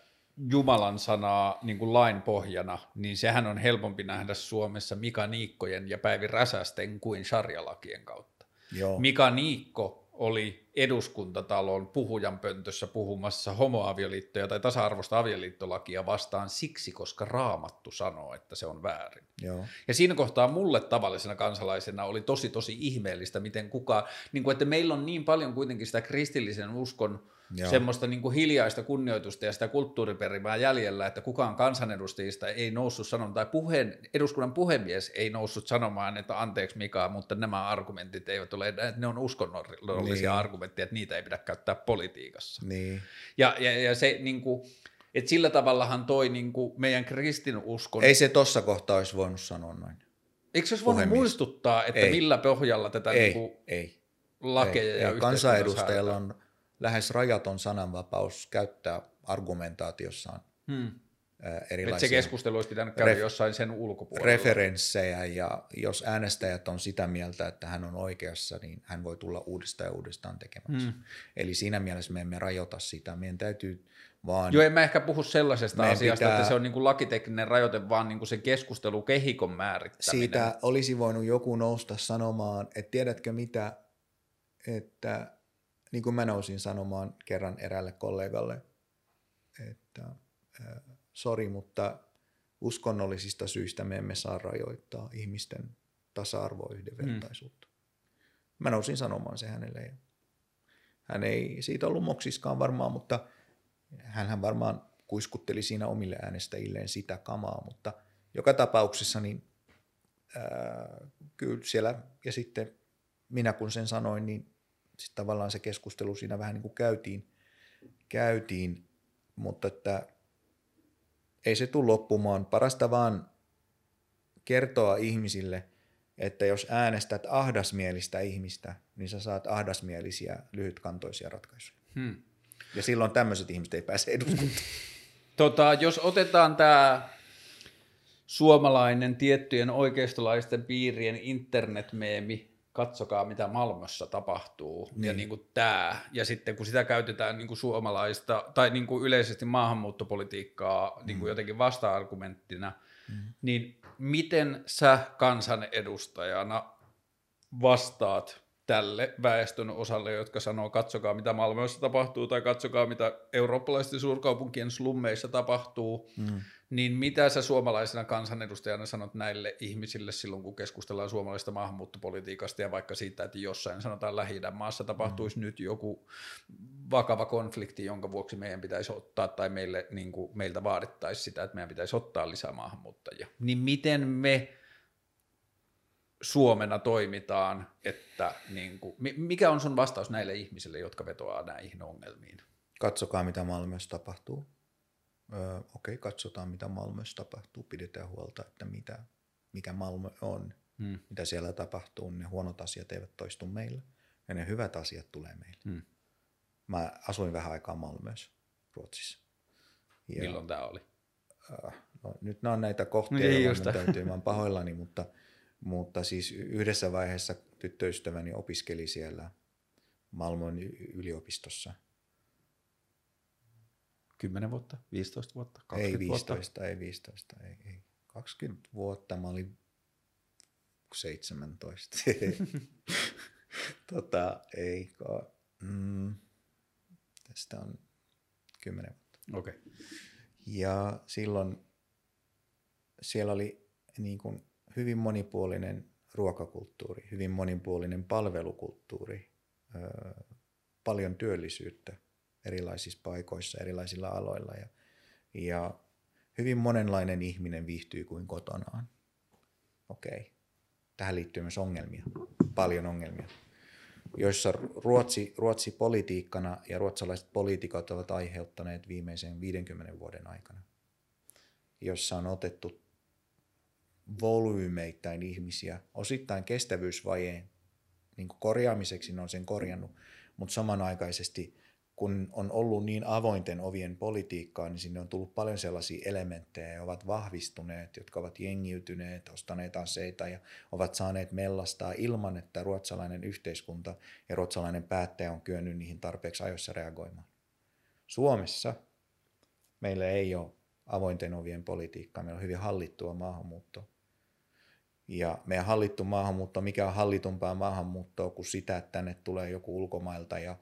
Jumalan sanaa niin kuin lain pohjana, niin sehän on helpompi nähdä Suomessa Mika Niikkojen ja Päivi Räsästen kuin sarjalakien kautta. Joo. Mika Niikko oli eduskuntatalon puhujan pöntössä puhumassa homoavioliittoja tai tasa-arvoista avioliittolakia vastaan siksi, koska raamattu sanoo, että se on väärin. Joo. Ja siinä kohtaa mulle tavallisena kansalaisena oli tosi tosi ihmeellistä, miten kuka, niin kuin, että meillä on niin paljon kuitenkin sitä kristillisen uskon Joo. semmoista niin kuin hiljaista kunnioitusta ja sitä kulttuuriperimää jäljellä, että kukaan kansanedustajista ei noussut sanomaan, tai puheen, eduskunnan puhemies ei noussut sanomaan, että anteeksi Mika, mutta nämä argumentit eivät ole, ne on uskonnollisia niin. argumentteja, että niitä ei pidä käyttää politiikassa. Niin. Ja, ja, ja se niin kuin, että sillä tavallahan toi niin kuin meidän kristinuskon... Ei se tossa kohtaa olisi voinut sanoa noin. Eikö se olisi voinut muistuttaa, että ei. millä pohjalla tätä ei. Niin kuin ei. lakeja ei. ja ei. Kansanedustajalla on lähes rajaton sananvapaus käyttää argumentaatiossaan hmm. erilaisia... Et se keskustelu olisi pitänyt käydä ref- jossain sen ulkopuolella. Referenssejä, ja jos äänestäjät on sitä mieltä, että hän on oikeassa, niin hän voi tulla uudestaan ja uudestaan tekemässä. Hmm. Eli siinä mielessä me emme rajoita sitä. Meidän täytyy vaan... Joo, en mä ehkä puhu sellaisesta asiasta, pitää... että se on niin kuin lakitekninen rajoite, vaan niin kuin se keskustelukehikon määrittäminen. Siitä olisi voinut joku nousta sanomaan, että tiedätkö mitä, että niin kuin mä nousin sanomaan kerran erälle kollegalle, että äh, sori, mutta uskonnollisista syistä me emme saa rajoittaa ihmisten tasa-arvoa yhdenvertaisuutta. Mm. Mä nousin sanomaan se hänelle. Ja hän ei siitä ollut moksiskaan varmaan, mutta hän varmaan kuiskutteli siinä omille äänestäjilleen sitä kamaa, mutta joka tapauksessa niin ää, kyllä siellä, ja sitten minä kun sen sanoin, niin sitten tavallaan se keskustelu siinä vähän niin kuin käytiin, käytiin mutta että ei se tule loppumaan. Parasta vaan kertoa ihmisille, että jos äänestät ahdasmielistä ihmistä, niin sä saat ahdasmielisiä lyhytkantoisia ratkaisuja. Hmm. Ja silloin tämmöiset ihmiset ei pääse eduskuntaan. Tota, jos otetaan tämä suomalainen tiettyjen oikeistolaisten piirien internetmeemi katsokaa mitä Malmössä tapahtuu niin. ja niin kuin tämä. Ja sitten kun sitä käytetään niin kuin suomalaista tai niin kuin yleisesti maahanmuuttopolitiikkaa mm. niin kuin jotenkin vasta-argumenttina, mm. niin miten sä kansanedustajana vastaat tälle väestön osalle, jotka sanoo, katsokaa mitä Malmössä tapahtuu tai katsokaa mitä eurooppalaisten suurkaupunkien slummeissa tapahtuu, mm. niin mitä sä suomalaisena kansanedustajana sanot näille ihmisille silloin, kun keskustellaan suomalaisesta maahanmuuttopolitiikasta ja vaikka siitä, että jossain sanotaan lähi maassa tapahtuisi mm. nyt joku vakava konflikti, jonka vuoksi meidän pitäisi ottaa tai meille, niin kuin, meiltä vaadittaisi sitä, että meidän pitäisi ottaa lisää maahanmuuttajia. Niin miten me Suomena toimitaan, että niin kuin, mikä on sun vastaus näille ihmisille, jotka vetoaa näihin ongelmiin? Katsokaa, mitä Malmössä tapahtuu. Öö, okei, katsotaan, mitä Malmössä tapahtuu. Pidetään huolta, että mitä, mikä Malmö on, hmm. mitä siellä tapahtuu. Ne huonot asiat eivät toistu meille ja ne hyvät asiat tulee meille. Hmm. Mä asuin vähän aikaa Malmössä, Ruotsissa. Ja, Milloin tämä oli? Öö, no, nyt nämä on näitä kohtia, niin joilla täytyy, mä pahoillani, mutta – mutta siis yhdessä vaiheessa tyttöystäväni opiskeli siellä Malmön yliopistossa. 10 vuotta, 15 vuotta, 20 ei 15, vuotta? Ei 15, ei, ei. 20 vuotta, mä olin 17. tota, ei, mm, tästä on 10 vuotta. Okei. Okay. Ja silloin siellä oli niin kuin hyvin monipuolinen ruokakulttuuri, hyvin monipuolinen palvelukulttuuri, paljon työllisyyttä erilaisissa paikoissa, erilaisilla aloilla ja, ja hyvin monenlainen ihminen viihtyy kuin kotonaan. Okei. Tähän liittyy myös ongelmia, paljon ongelmia, joissa Ruotsi, Ruotsi politiikkana ja ruotsalaiset poliitikot ovat aiheuttaneet viimeisen 50 vuoden aikana, jossa on otettu volyymeittäin ihmisiä. Osittain kestävyysvajeen niin korjaamiseksi ne on sen korjannut, mutta samanaikaisesti kun on ollut niin avointen ovien politiikkaa, niin sinne on tullut paljon sellaisia elementtejä, ja ovat vahvistuneet, jotka ovat jengiytyneet, ostaneet aseita ja ovat saaneet mellastaa ilman, että ruotsalainen yhteiskunta ja ruotsalainen päättäjä on kyennyt niihin tarpeeksi ajoissa reagoimaan. Suomessa meillä ei ole avointen ovien politiikkaa, meillä on hyvin hallittua maahanmuuttoa Ja meidän hallittu maahanmuutto, mikä on hallitumpaa maahanmuuttoa kuin sitä, että tänne tulee joku ulkomailta ja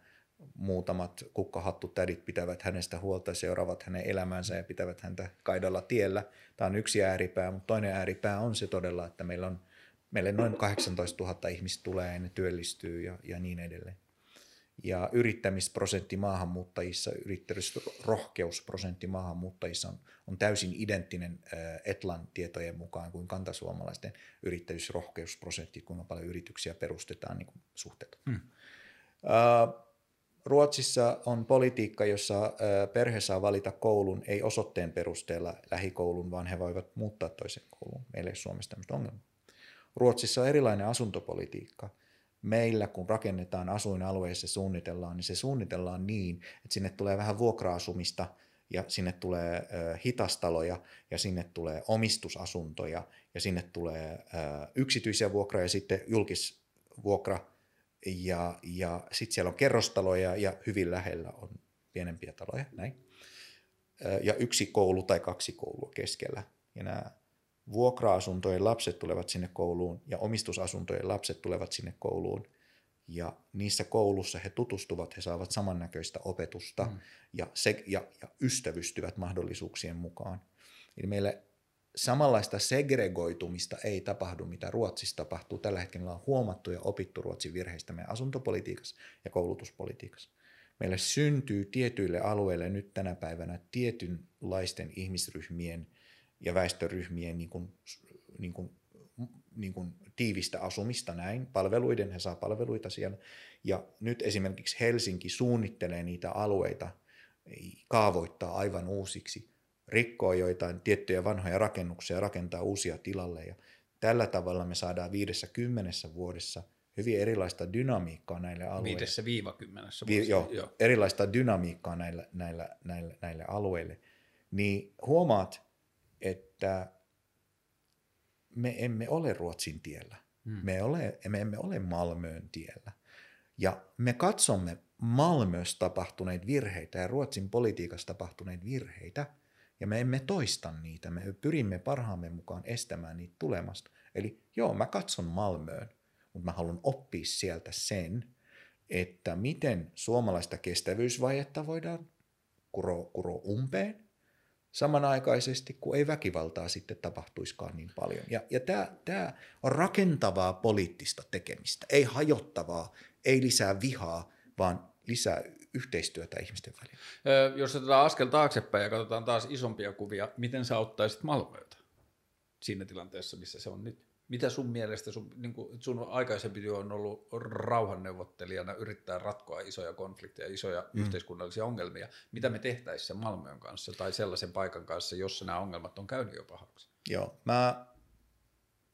muutamat kukkahattutädit pitävät hänestä huolta seuraavat hänen elämänsä ja pitävät häntä kaidalla tiellä. Tämä on yksi ääripää, mutta toinen ääripää on se todella, että meillä on meille noin 18 000 ihmistä tulee ja ne työllistyy ja, ja niin edelleen. Ja yrittämisprosentti maahanmuuttajissa, yrittämisrohkeusprosentti maahanmuuttajissa on, on täysin identtinen Etlan tietojen mukaan kuin kantasuomalaisten yrittäjyysrohkeusprosentti, kuinka paljon yrityksiä perustetaan niin suhteet. Hmm. Ruotsissa on politiikka, jossa perhe saa valita koulun, ei osoitteen perusteella lähikoulun, vaan he voivat muuttaa toisen kouluun. Meillä ei Suomessa tämmöistä ongelmaa. Ruotsissa on erilainen asuntopolitiikka. Meillä, kun rakennetaan asuinalueissa suunnitellaan, niin se suunnitellaan niin, että sinne tulee vähän vuokra-asumista ja sinne tulee hitastaloja ja sinne tulee omistusasuntoja ja sinne tulee yksityisiä vuokra ja sitten julkisvuokra ja, ja sitten siellä on kerrostaloja ja hyvin lähellä on pienempiä taloja, näin. Ja yksi koulu tai kaksi koulua keskellä. Ja nämä vuokra-asuntojen lapset tulevat sinne kouluun ja omistusasuntojen lapset tulevat sinne kouluun. Ja niissä koulussa he tutustuvat, he saavat samannäköistä opetusta mm. ja, se, ja, ja ystävystyvät mahdollisuuksien mukaan. Eli meille samanlaista segregoitumista ei tapahdu, mitä Ruotsissa tapahtuu. Tällä hetkellä on huomattu ja opittu Ruotsin virheistä meidän asuntopolitiikassa ja koulutuspolitiikassa. Meille syntyy tietyille alueille nyt tänä päivänä tietynlaisten ihmisryhmien – ja väestöryhmien niin kuin, niin kuin, niin kuin tiivistä asumista näin, palveluiden, he saa palveluita siellä. Ja nyt esimerkiksi Helsinki suunnittelee niitä alueita, kaavoittaa aivan uusiksi, rikkoo joitain tiettyjä vanhoja rakennuksia ja rakentaa uusia tilalle. Ja tällä tavalla me saadaan viidessä kymmenessä vuodessa hyvin erilaista dynamiikkaa näille alueille. Viidessä viiva kymmenessä vuodessa. Vi, joo, joo, erilaista dynamiikkaa näille, näille, näille, näille alueille. Niin huomaat, että me emme ole Ruotsin tiellä. Hmm. Me, ole, me emme ole Malmöön tiellä. Ja me katsomme Malmössä tapahtuneita virheitä ja Ruotsin politiikassa tapahtuneita virheitä, ja me emme toista niitä. Me pyrimme parhaamme mukaan estämään niitä tulemasta. Eli joo, mä katson Malmöön, mutta mä haluan oppia sieltä sen, että miten suomalaista kestävyysvajetta voidaan kuro, kuro umpeen, samanaikaisesti, kun ei väkivaltaa sitten tapahtuiskaan niin paljon. Ja, ja tämä, on rakentavaa poliittista tekemistä, ei hajottavaa, ei lisää vihaa, vaan lisää yhteistyötä ihmisten välillä. Jos otetaan askel taaksepäin ja katsotaan taas isompia kuvia, miten sä ottaisit Malmöötä siinä tilanteessa, missä se on nyt? Mitä sun mielestä, sun, niin kuin sun aikaisempi työ on ollut rauhanneuvottelijana, yrittää ratkoa isoja konflikteja, isoja mm. yhteiskunnallisia ongelmia. Mitä me tehtäisiin sen Malmöön kanssa tai sellaisen paikan kanssa, jossa nämä ongelmat on käynyt jo pahaksi? Joo, mä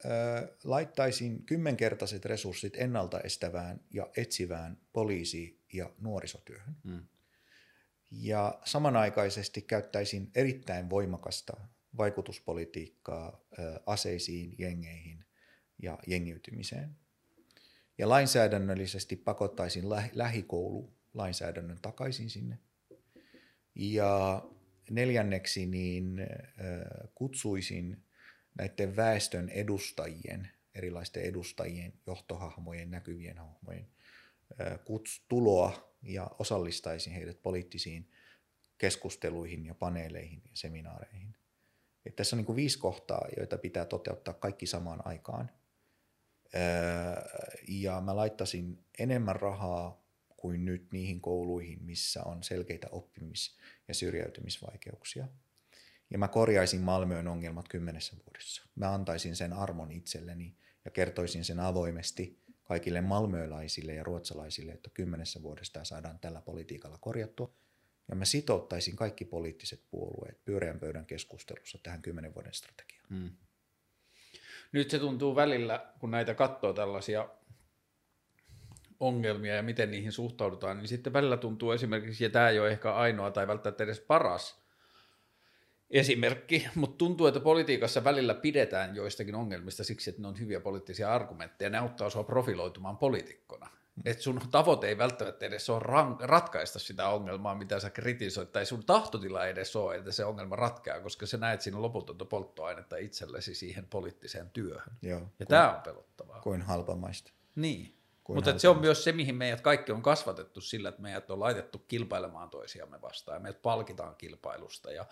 äh, laittaisin kymmenkertaiset resurssit ennaltaestävään ja etsivään poliisi- ja nuorisotyöhön. Mm. Ja samanaikaisesti käyttäisin erittäin voimakasta vaikutuspolitiikkaa aseisiin, jengeihin ja jengiytymiseen. Ja lainsäädännöllisesti pakottaisin lähikoulu lainsäädännön takaisin sinne. Ja neljänneksi niin kutsuisin näiden väestön edustajien, erilaisten edustajien, johtohahmojen, näkyvien hahmojen tuloa ja osallistaisin heidät poliittisiin keskusteluihin ja paneeleihin ja seminaareihin. Että tässä on niin kuin viisi kohtaa, joita pitää toteuttaa kaikki samaan aikaan. Ja mä laittasin enemmän rahaa kuin nyt niihin kouluihin, missä on selkeitä oppimis- ja syrjäytymisvaikeuksia. Ja mä korjaisin Malmöön ongelmat kymmenessä vuodessa. Mä antaisin sen armon itselleni ja kertoisin sen avoimesti kaikille malmöölaisille ja ruotsalaisille, että kymmenessä vuodesta saadaan tällä politiikalla korjattua – ja mä sitouttaisin kaikki poliittiset puolueet pyöreän pöydän keskustelussa tähän kymmenen vuoden strategiaan. Hmm. Nyt se tuntuu välillä, kun näitä katsoo tällaisia ongelmia ja miten niihin suhtaudutaan, niin sitten välillä tuntuu esimerkiksi, ja tämä ei ole ehkä ainoa tai välttämättä edes paras esimerkki, mutta tuntuu, että politiikassa välillä pidetään joistakin ongelmista siksi, että ne on hyviä poliittisia argumentteja, ne auttaa sua profiloitumaan poliitikkona. Että sun tavoite ei välttämättä edes ole rank- ratkaista sitä ongelmaa, mitä sä kritisoit, tai sun tahtotila ei edes ole, että se ongelma ratkeaa, koska sä näet siinä loputonta polttoainetta itsellesi siihen poliittiseen työhön. Joo, Ja kuin, tämä on pelottavaa. kuin halpamaista. Niin. Kuin Mutta se on myös se, mihin meidät kaikki on kasvatettu sillä, että meidät on laitettu kilpailemaan toisiamme vastaan ja meidät palkitaan kilpailusta. Ja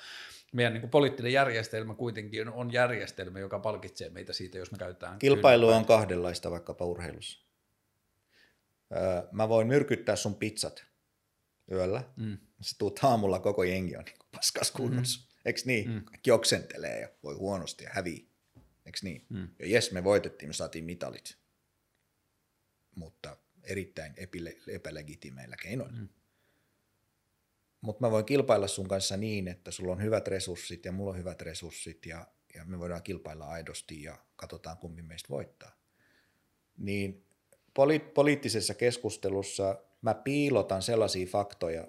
meidän niin kuin poliittinen järjestelmä kuitenkin on järjestelmä, joka palkitsee meitä siitä, jos me käytetään Kilpailu on kahdenlaista vaikkapa urheilussa. Öö, mä voin myrkyttää sun pizzat yöllä. Mm. Sä tuut aamulla, koko jengi on niin paskas kunnossa. Mm. Eiks niin? Mm. Kaikki oksentelee ja voi huonosti ja hävii. Eiks niin? Mm. Ja jes, me voitettiin, me saatiin mitalit. Mutta erittäin epile- epälegitimeillä keinoilla. Mm. Mutta mä voin kilpailla sun kanssa niin, että sulla on hyvät resurssit ja mulla on hyvät resurssit ja, ja me voidaan kilpailla aidosti ja katsotaan kumpi meistä voittaa. Niin poli- poliittisessa keskustelussa mä piilotan sellaisia faktoja,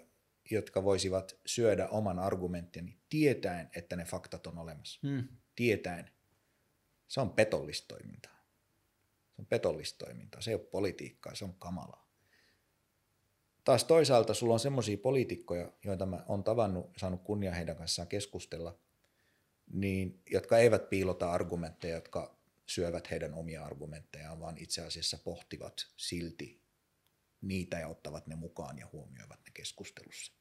jotka voisivat syödä oman argumenttini tietäen, että ne faktat on olemassa. Mm. Tietäen. Se on petollista toimintaa. Se on petollista toimintaa. Se ei ole politiikkaa, se on kamalaa. Taas toisaalta sulla on semmoisia poliitikkoja, joita mä oon tavannut, saanut kunnia heidän kanssaan keskustella, niin, jotka eivät piilota argumentteja, jotka syövät heidän omia argumenttejaan, vaan itse asiassa pohtivat silti niitä ja ottavat ne mukaan ja huomioivat ne keskustelussa.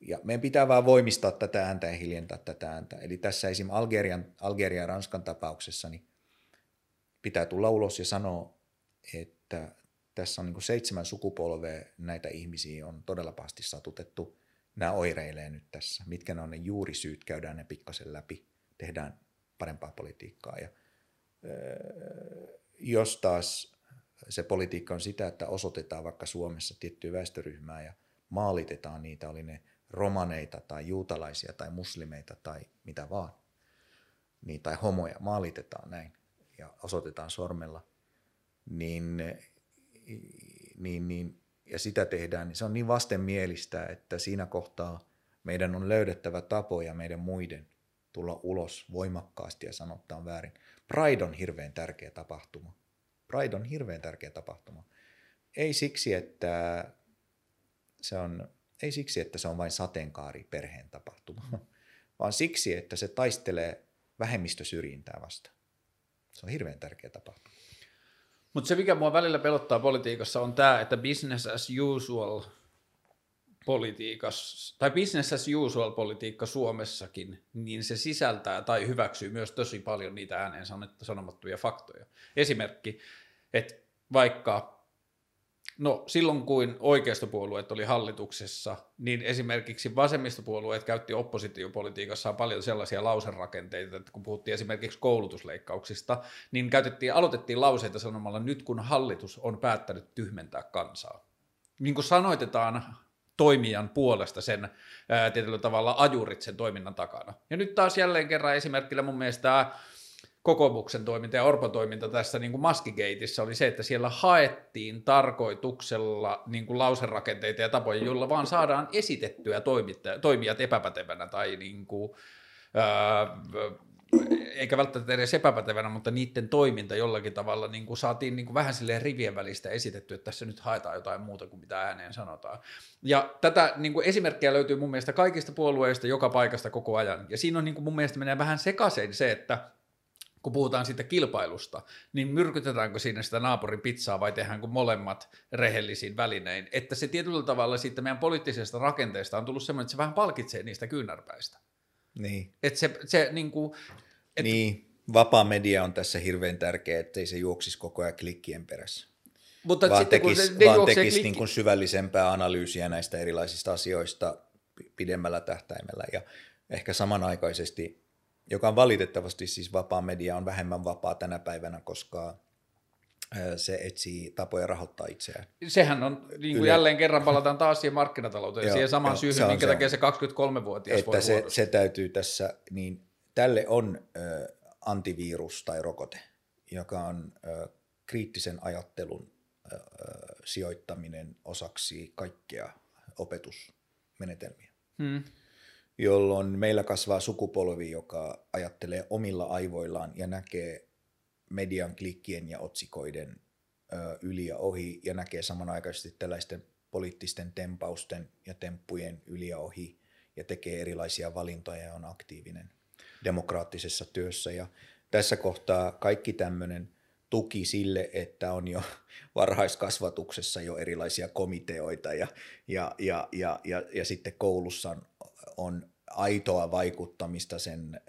Ja meidän pitää vaan voimistaa tätä ääntä ja hiljentää tätä ääntä. Eli tässä esim. Algerian, Algeria ja Ranskan tapauksessa niin pitää tulla ulos ja sanoa, että tässä on niin seitsemän sukupolvea näitä ihmisiä on todella pahasti satutettu. Nämä oireilee nyt tässä. Mitkä ne on ne juurisyyt, käydään ne pikkasen läpi, tehdään parempaa politiikkaa. Ja, jos taas se politiikka on sitä, että osoitetaan vaikka Suomessa tiettyä väestöryhmää ja maalitetaan niitä, oli ne romaneita tai juutalaisia tai muslimeita tai mitä vaan, niin, tai homoja, maalitetaan näin ja osoitetaan sormella, niin, niin, niin, ja sitä tehdään, niin se on niin vastenmielistä, että siinä kohtaa meidän on löydettävä tapoja meidän muiden tulla ulos voimakkaasti ja on väärin. Pride on hirveän tärkeä tapahtuma. Pride on hirveän tärkeä tapahtuma. Ei siksi, että se on, ei siksi, että se on vain sateenkaari perheen tapahtuma, vaan siksi, että se taistelee vähemmistösyrjintää vastaan. Se on hirveän tärkeä tapahtuma. Mutta se, mikä mua välillä pelottaa politiikassa, on tämä, että business as usual politiikassa, tai business as usual politiikka Suomessakin, niin se sisältää tai hyväksyy myös tosi paljon niitä ääneen sanomattuja faktoja. Esimerkki, että vaikka No silloin, kun oikeistopuolueet oli hallituksessa, niin esimerkiksi vasemmistopuolueet käytti oppositiopolitiikassaan paljon sellaisia lauserakenteita, että kun puhuttiin esimerkiksi koulutusleikkauksista, niin käytettiin, aloitettiin lauseita sanomalla, nyt kun hallitus on päättänyt tyhmentää kansaa. Niin kuin sanoitetaan toimijan puolesta sen ää, tietyllä tavalla ajurit sen toiminnan takana. Ja nyt taas jälleen kerran esimerkillä mun mielestä kokoomuksen toiminta ja Orpon toiminta tässä niin Maskigeitissä oli se, että siellä haettiin tarkoituksella niin kuin lauserakenteita ja tapoja, joilla vaan saadaan esitettyä toimijat epäpätevänä tai niin kuin, ää, eikä välttämättä edes epäpätevänä, mutta niiden toiminta jollakin tavalla niin kuin saatiin niin kuin vähän silleen rivien välistä esitetty, että tässä nyt haetaan jotain muuta kuin mitä ääneen sanotaan. Ja tätä niin kuin esimerkkejä löytyy mun mielestä kaikista puolueista, joka paikasta koko ajan. Ja siinä on niin kuin mun mielestä menee vähän sekaisin se, että kun puhutaan siitä kilpailusta, niin myrkytetäänkö siinä sitä naapurin pizzaa vai tehdäänkö molemmat rehellisiin välinein? Että se tietyllä tavalla siitä meidän poliittisesta rakenteesta on tullut semmoinen, että se vähän palkitsee niistä kyynärpäistä. Niin. Että se, se niin kuin, et... Niin, vapaa media on tässä hirveän tärkeä, ettei se juoksisi koko ajan klikkien perässä. Mutta vaan sitten, tekisi, kun vaan tekisi klikki... niin kuin syvällisempää analyysiä näistä erilaisista asioista pidemmällä tähtäimellä ja ehkä samanaikaisesti joka on valitettavasti siis vapaa media on vähemmän vapaa tänä päivänä, koska se etsii tapoja rahoittaa itseään. Sehän on, niin kuin jälleen kerran palataan taas siihen markkinatalouteen, siihen samaan syyhyn, minkä takia se 23-vuotias että voi se, se täytyy tässä, niin tälle on ö, antivirus tai rokote, joka on ö, kriittisen ajattelun ö, sijoittaminen osaksi kaikkea opetusmenetelmiä. Hmm jolloin meillä kasvaa sukupolvi, joka ajattelee omilla aivoillaan ja näkee median klikkien ja otsikoiden yli ja ohi ja näkee samanaikaisesti tällaisten poliittisten tempausten ja temppujen yli ja ohi ja tekee erilaisia valintoja ja on aktiivinen demokraattisessa työssä. Ja tässä kohtaa kaikki tämmöinen tuki sille, että on jo varhaiskasvatuksessa jo erilaisia komiteoita ja, ja, ja, ja, ja, ja sitten koulussa on, on aitoa vaikuttamista sen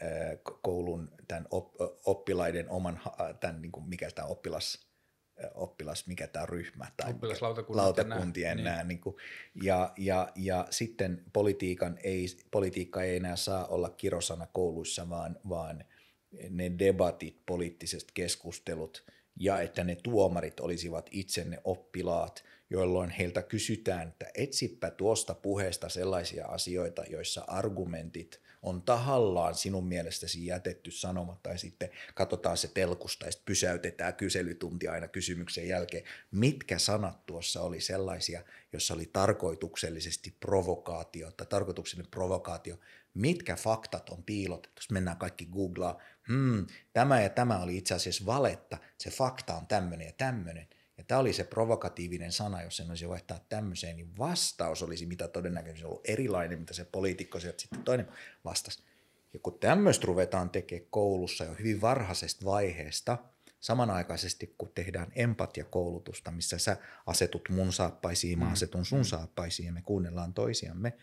koulun tämän oppilaiden oman, tämän, niin kuin mikä tämä oppilas, oppilas, mikä tämä ryhmä tai lautakuntien nämä, niin. niin kuin, ja, ja, ja sitten politiikan ei, politiikka ei enää saa olla kirosana kouluissa, vaan, vaan ne debatit, poliittiset keskustelut ja että ne tuomarit olisivat itse ne oppilaat – jolloin heiltä kysytään, että etsipä tuosta puheesta sellaisia asioita, joissa argumentit on tahallaan sinun mielestäsi jätetty sanomatta ja sitten katsotaan se telkusta ja sitten pysäytetään kyselytunti aina kysymyksen jälkeen, mitkä sanat tuossa oli sellaisia, jossa oli tarkoituksellisesti provokaatio tai tarkoituksellinen provokaatio, mitkä faktat on piilotettu. Jos mennään kaikki googlaa, hmm, tämä ja tämä oli itse asiassa valetta, se fakta on tämmöinen ja tämmöinen. Tämä oli se provokatiivinen sana, jos sen olisi vaihtaa tämmöiseen, niin vastaus olisi mitä todennäköisesti ollut erilainen, mitä se poliitikko sieltä sitten toinen vastasi. Ja kun tämmöistä ruvetaan tekemään koulussa jo hyvin varhaisesta vaiheesta, samanaikaisesti kun tehdään empatiakoulutusta, missä sä asetut mun saappaisiin, mä mm. asetun sun saappaisiin ja me kuunnellaan toisiamme,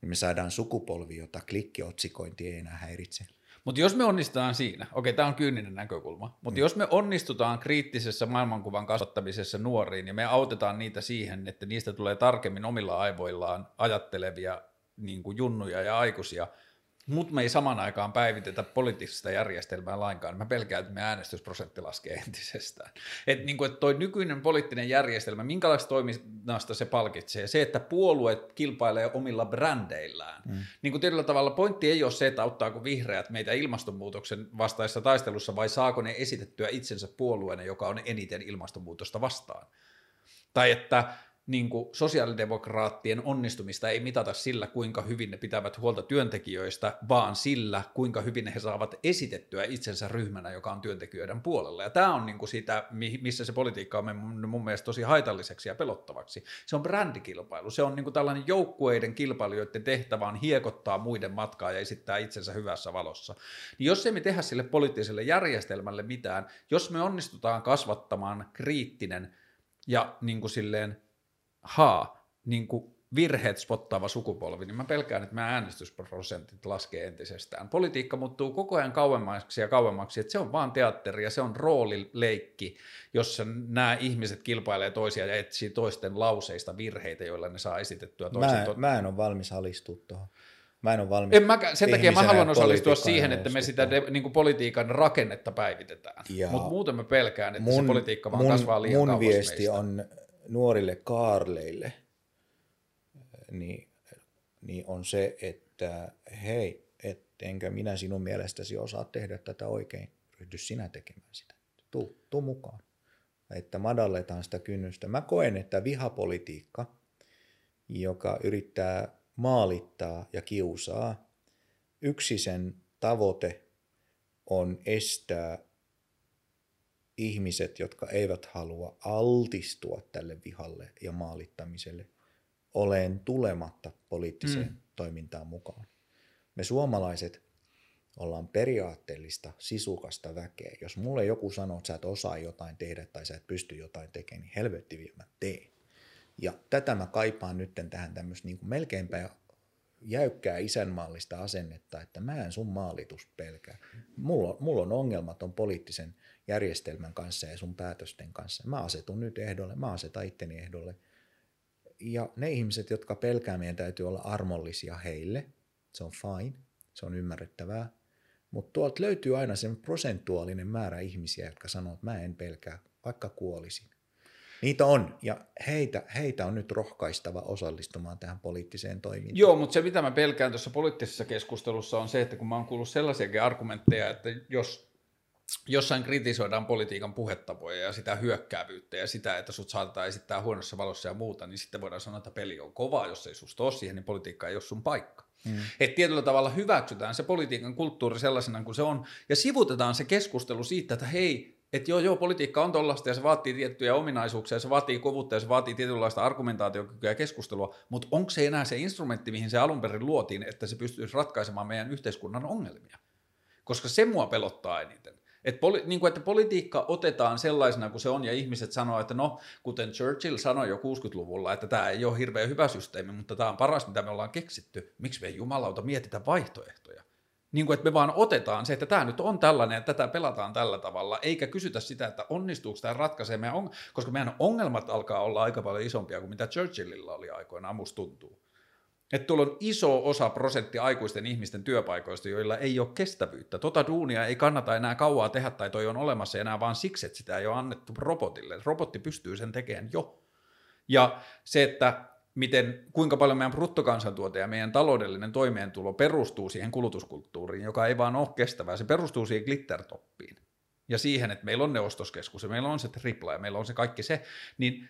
niin me saadaan sukupolvi, jota klikkiotsikointi ei enää häiritse. Mutta jos me onnistutaan siinä, okei tämä on kyyninen näkökulma, mutta mm. jos me onnistutaan kriittisessä maailmankuvan kasvattamisessa nuoriin ja me autetaan niitä siihen, että niistä tulee tarkemmin omilla aivoillaan ajattelevia niin kuin junnuja ja aikuisia – mutta me ei saman aikaan päivitetä poliittista järjestelmää lainkaan. Mä pelkään, että me äänestysprosentti laskee entisestään. Että niin et toi nykyinen poliittinen järjestelmä, minkälaista toiminnasta se palkitsee? Se, että puolueet kilpailee omilla brändeillään. Mm. Niin kuin tietyllä tavalla pointti ei ole se, että auttaako vihreät meitä ilmastonmuutoksen vastaisessa taistelussa, vai saako ne esitettyä itsensä puolueena, joka on eniten ilmastonmuutosta vastaan. Tai että niin kuin sosiaalidemokraattien onnistumista ei mitata sillä, kuinka hyvin ne pitävät huolta työntekijöistä, vaan sillä, kuinka hyvin he saavat esitettyä itsensä ryhmänä, joka on työntekijöiden puolella. Ja tämä on niin kuin sitä, missä se politiikka on mennyt mun mielestä tosi haitalliseksi ja pelottavaksi. Se on brändikilpailu. Se on niin kuin tällainen joukkueiden kilpailijoiden tehtävä on hiekottaa muiden matkaa ja esittää itsensä hyvässä valossa. Niin jos emme tehdä sille poliittiselle järjestelmälle mitään, jos me onnistutaan kasvattamaan kriittinen ja niin kuin silleen haa, niin kuin virheet spottaava sukupolvi, niin mä pelkään, että mä äänestysprosentit laskee entisestään. Politiikka muuttuu koko ajan kauemmaksi ja kauemmaksi, että se on vaan teatteri ja se on roolileikki, jossa nämä ihmiset kilpailee toisia ja etsii toisten lauseista virheitä, joilla ne saa esitettyä toisen. Mä, mä en ole valmis alistua tuohon. Mä en ole valmis. En mä, sen takia mä haluan osallistua siihen, että me sitä de, niin kuin politiikan rakennetta päivitetään. Mutta muuten mä pelkään, että mun, se politiikka vaan mun, kasvaa liian Mun viesti meistä. on nuorille kaarleille, niin, niin on se, että hei, et, enkö minä sinun mielestäsi osaa tehdä tätä oikein, ryhdy sinä tekemään sitä. Tuu, tuu mukaan. Että madalletaan sitä kynnystä. Mä koen, että vihapolitiikka, joka yrittää maalittaa ja kiusaa, yksi sen tavoite on estää ihmiset, jotka eivät halua altistua tälle vihalle ja maalittamiselle, olen tulematta poliittiseen mm. toimintaan mukaan. Me suomalaiset ollaan periaatteellista, sisukasta väkeä. Jos mulle joku sanoo, että sä et osaa jotain tehdä tai sä et pysty jotain tekemään, niin helvetti vielä mä teen. Ja tätä mä kaipaan nyt tähän tämmöistä niin melkeinpä jäykkää isänmaallista asennetta, että mä en sun maalitus pelkää. Mulla, mulla on ongelmat on poliittisen järjestelmän kanssa ja sun päätösten kanssa. Mä asetun nyt ehdolle, mä asetan itteni ehdolle. Ja ne ihmiset, jotka pelkää, meidän täytyy olla armollisia heille. Se on fine, se on ymmärrettävää. Mutta tuolta löytyy aina sen prosentuaalinen määrä ihmisiä, jotka sanoo, että mä en pelkää, vaikka kuolisin. Niitä on, ja heitä, heitä on nyt rohkaistava osallistumaan tähän poliittiseen toimintaan. Joo, mutta se mitä mä pelkään tuossa poliittisessa keskustelussa on se, että kun mä oon kuullut sellaisiakin argumentteja, että jos jossain kritisoidaan politiikan puhetapoja ja sitä hyökkäävyyttä ja sitä, että sut saatetaan esittää huonossa valossa ja muuta, niin sitten voidaan sanoa, että peli on kova, jos ei susta ole siihen, niin politiikka ei ole sun paikka. Mm. Että tietyllä tavalla hyväksytään se politiikan kulttuuri sellaisena kuin se on ja sivutetaan se keskustelu siitä, että hei, Että joo, joo, politiikka on tollasta ja se vaatii tiettyjä ominaisuuksia, se vaatii kovuutta ja se vaatii tietynlaista argumentaatiokykyä ja keskustelua, mutta onko se enää se instrumentti, mihin se alun perin luotiin, että se pystyisi ratkaisemaan meidän yhteiskunnan ongelmia? Koska se mua pelottaa eniten. Et poli, niin kuin, että politiikka otetaan sellaisena kuin se on, ja ihmiset sanoo, että no, kuten Churchill sanoi jo 60-luvulla, että tämä ei ole hirveän hyvä systeemi, mutta tämä on paras, mitä me ollaan keksitty. Miksi me ei jumalauta mietitä vaihtoehtoja? Niin kuin, että me vaan otetaan se, että tämä nyt on tällainen, että tätä pelataan tällä tavalla, eikä kysytä sitä, että onnistuuko tämä ratkaisee meidän on, koska meidän ongelmat alkaa olla aika paljon isompia kuin mitä Churchillilla oli aikoinaan, musta tuntuu. Että tuolla on iso osa prosentti aikuisten ihmisten työpaikoista, joilla ei ole kestävyyttä. Tota duunia ei kannata enää kauaa tehdä tai toi on olemassa enää vaan siksi, että sitä ei ole annettu robotille. Robotti pystyy sen tekemään jo. Ja se, että miten, kuinka paljon meidän bruttokansantuote ja meidän taloudellinen toimeentulo perustuu siihen kulutuskulttuuriin, joka ei vaan ole kestävää. Se perustuu siihen glittertoppiin ja siihen, että meillä on ne ostoskeskus ja meillä on se tripla ja meillä on se kaikki se, niin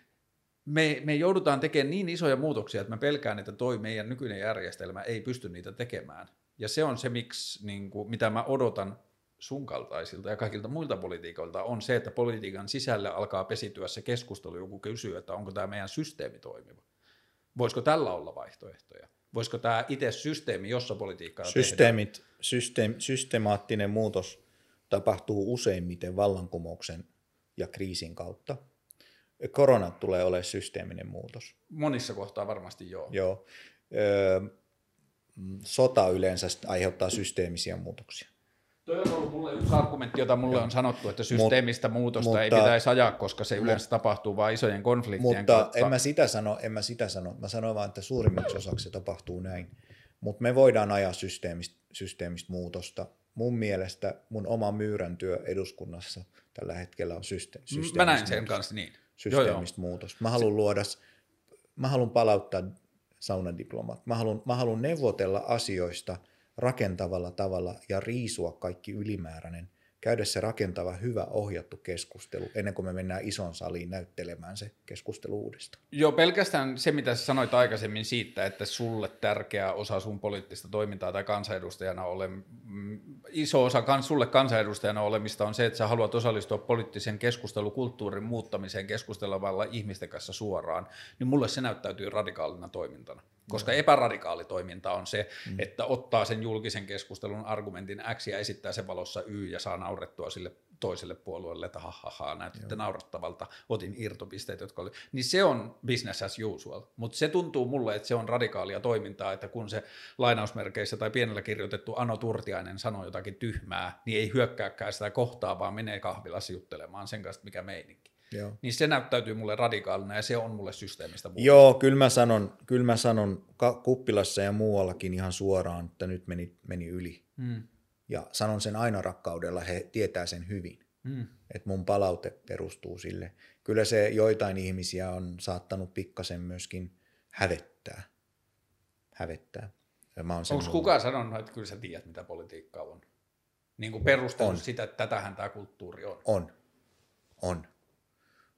me, me joudutaan tekemään niin isoja muutoksia, että mä pelkään, että toi meidän nykyinen järjestelmä ei pysty niitä tekemään. Ja se on se, miksi, niin kuin, mitä mä odotan sun kaltaisilta ja kaikilta muilta politiikoilta, on se, että politiikan sisällä alkaa pesityä se keskustelu, joku kysyy, että onko tämä meidän systeemi toimiva. Voisiko tällä olla vaihtoehtoja? Voisiko tämä itse systeemi, jossa politiikkaa Systeemit, tehdään? Systeem, systemaattinen muutos tapahtuu useimmiten vallankumouksen ja kriisin kautta – korona tulee olemaan systeeminen muutos. Monissa kohtaa varmasti joo. Joo. Öö, sota yleensä aiheuttaa systeemisiä muutoksia. Toi on ollut mulle yksi argumentti, jota mulle on sanottu, että systeemistä Mut, muutosta mutta, ei pitäisi ajaa, koska se yleensä tapahtuu vain isojen konfliktien mutta kautta. en mä sitä sano, en mä sitä sano. Mä sanoin vaan, että suurimmaksi osaksi se tapahtuu näin. Mutta me voidaan ajaa systeemistä, systeemistä muutosta. Mun mielestä mun oma myyrän työ eduskunnassa tällä hetkellä on syste- systeemistä Mä näin sen kanssa niin systeemistä joo, joo. muutosta. Mä haluan luoda, mä haluan palauttaa saunadiplomaat. Mä haluan, mä haluan neuvotella asioista rakentavalla tavalla ja riisua kaikki ylimääräinen – käydä se rakentava, hyvä, ohjattu keskustelu ennen kuin me mennään ison saliin näyttelemään se keskustelu uudestaan. Joo, pelkästään se, mitä sä sanoit aikaisemmin siitä, että sulle tärkeä osa sun poliittista toimintaa tai kansanedustajana ole, mm, iso osa kans, sulle kansanedustajana olemista on se, että sä haluat osallistua poliittisen keskustelukulttuurin muuttamiseen keskustelevalla ihmisten kanssa suoraan, niin mulle se näyttäytyy radikaalina toimintana. Koska epäradikaali toiminta on se, mm. että ottaa sen julkisen keskustelun argumentin X ja esittää sen valossa Y ja saa naurettua sille toiselle puolueelle, että ha, näytitte naurattavalta, otin irtopisteet, jotka oli. Niin se on business as usual, mutta se tuntuu mulle, että se on radikaalia toimintaa, että kun se lainausmerkeissä tai pienellä kirjoitettu Ano Turtiainen sanoo jotakin tyhmää, niin ei hyökkääkään sitä kohtaa, vaan menee kahvilassa juttelemaan sen kanssa, mikä meininki. Joo. Niin se näyttäytyy mulle radikaalina ja se on mulle systeemistä muuta. Joo, kyllä mä sanon, kyllä mä sanon kuppilassa ja muuallakin ihan suoraan, että nyt meni, meni yli. Mm. Ja sanon sen aina rakkaudella, he tietää sen hyvin. Mm. Että mun palaute perustuu sille. Kyllä se joitain ihmisiä on saattanut pikkasen myöskin hävettää. Hävettää. Onko kukaan sanonut, että kyllä sä tiedät, mitä politiikka on? Niin kuin perustellut sitä, että tätähän tämä kulttuuri on. On. On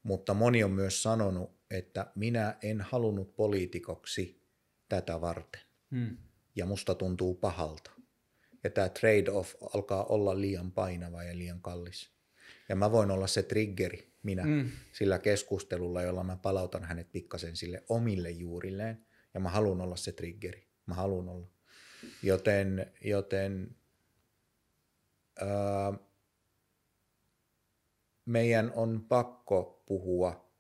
mutta moni on myös sanonut, että minä en halunnut poliitikoksi tätä varten. Hmm. Ja musta tuntuu pahalta. Ja tämä trade-off alkaa olla liian painava ja liian kallis. Ja mä voin olla se triggeri, minä, hmm. sillä keskustelulla, jolla mä palautan hänet pikkasen sille omille juurilleen. Ja mä haluan olla se triggeri. Mä haluan olla. Joten, joten ää, meidän on pakko puhua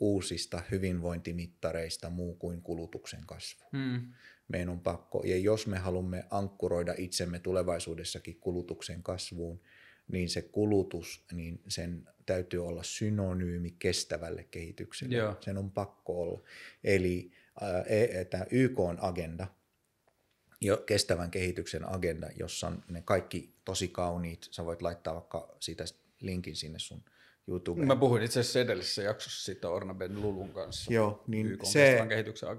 uusista hyvinvointimittareista muu kuin kulutuksen kasvu. Hmm. Meidän on pakko, ja jos me haluamme ankkuroida itsemme tulevaisuudessakin kulutuksen kasvuun, niin se kulutus, niin sen täytyy olla synonyymi kestävälle kehitykselle. Joo. Sen on pakko olla. Eli äh, tämä YK on agenda, jo kestävän kehityksen agenda, jossa on ne kaikki tosi kauniit, sä voit laittaa vaikka siitä linkin sinne sun YouTubeen. Mä puhuin itse asiassa edellisessä jaksossa siitä Orna Ben Lulun kanssa. Joo, niin se,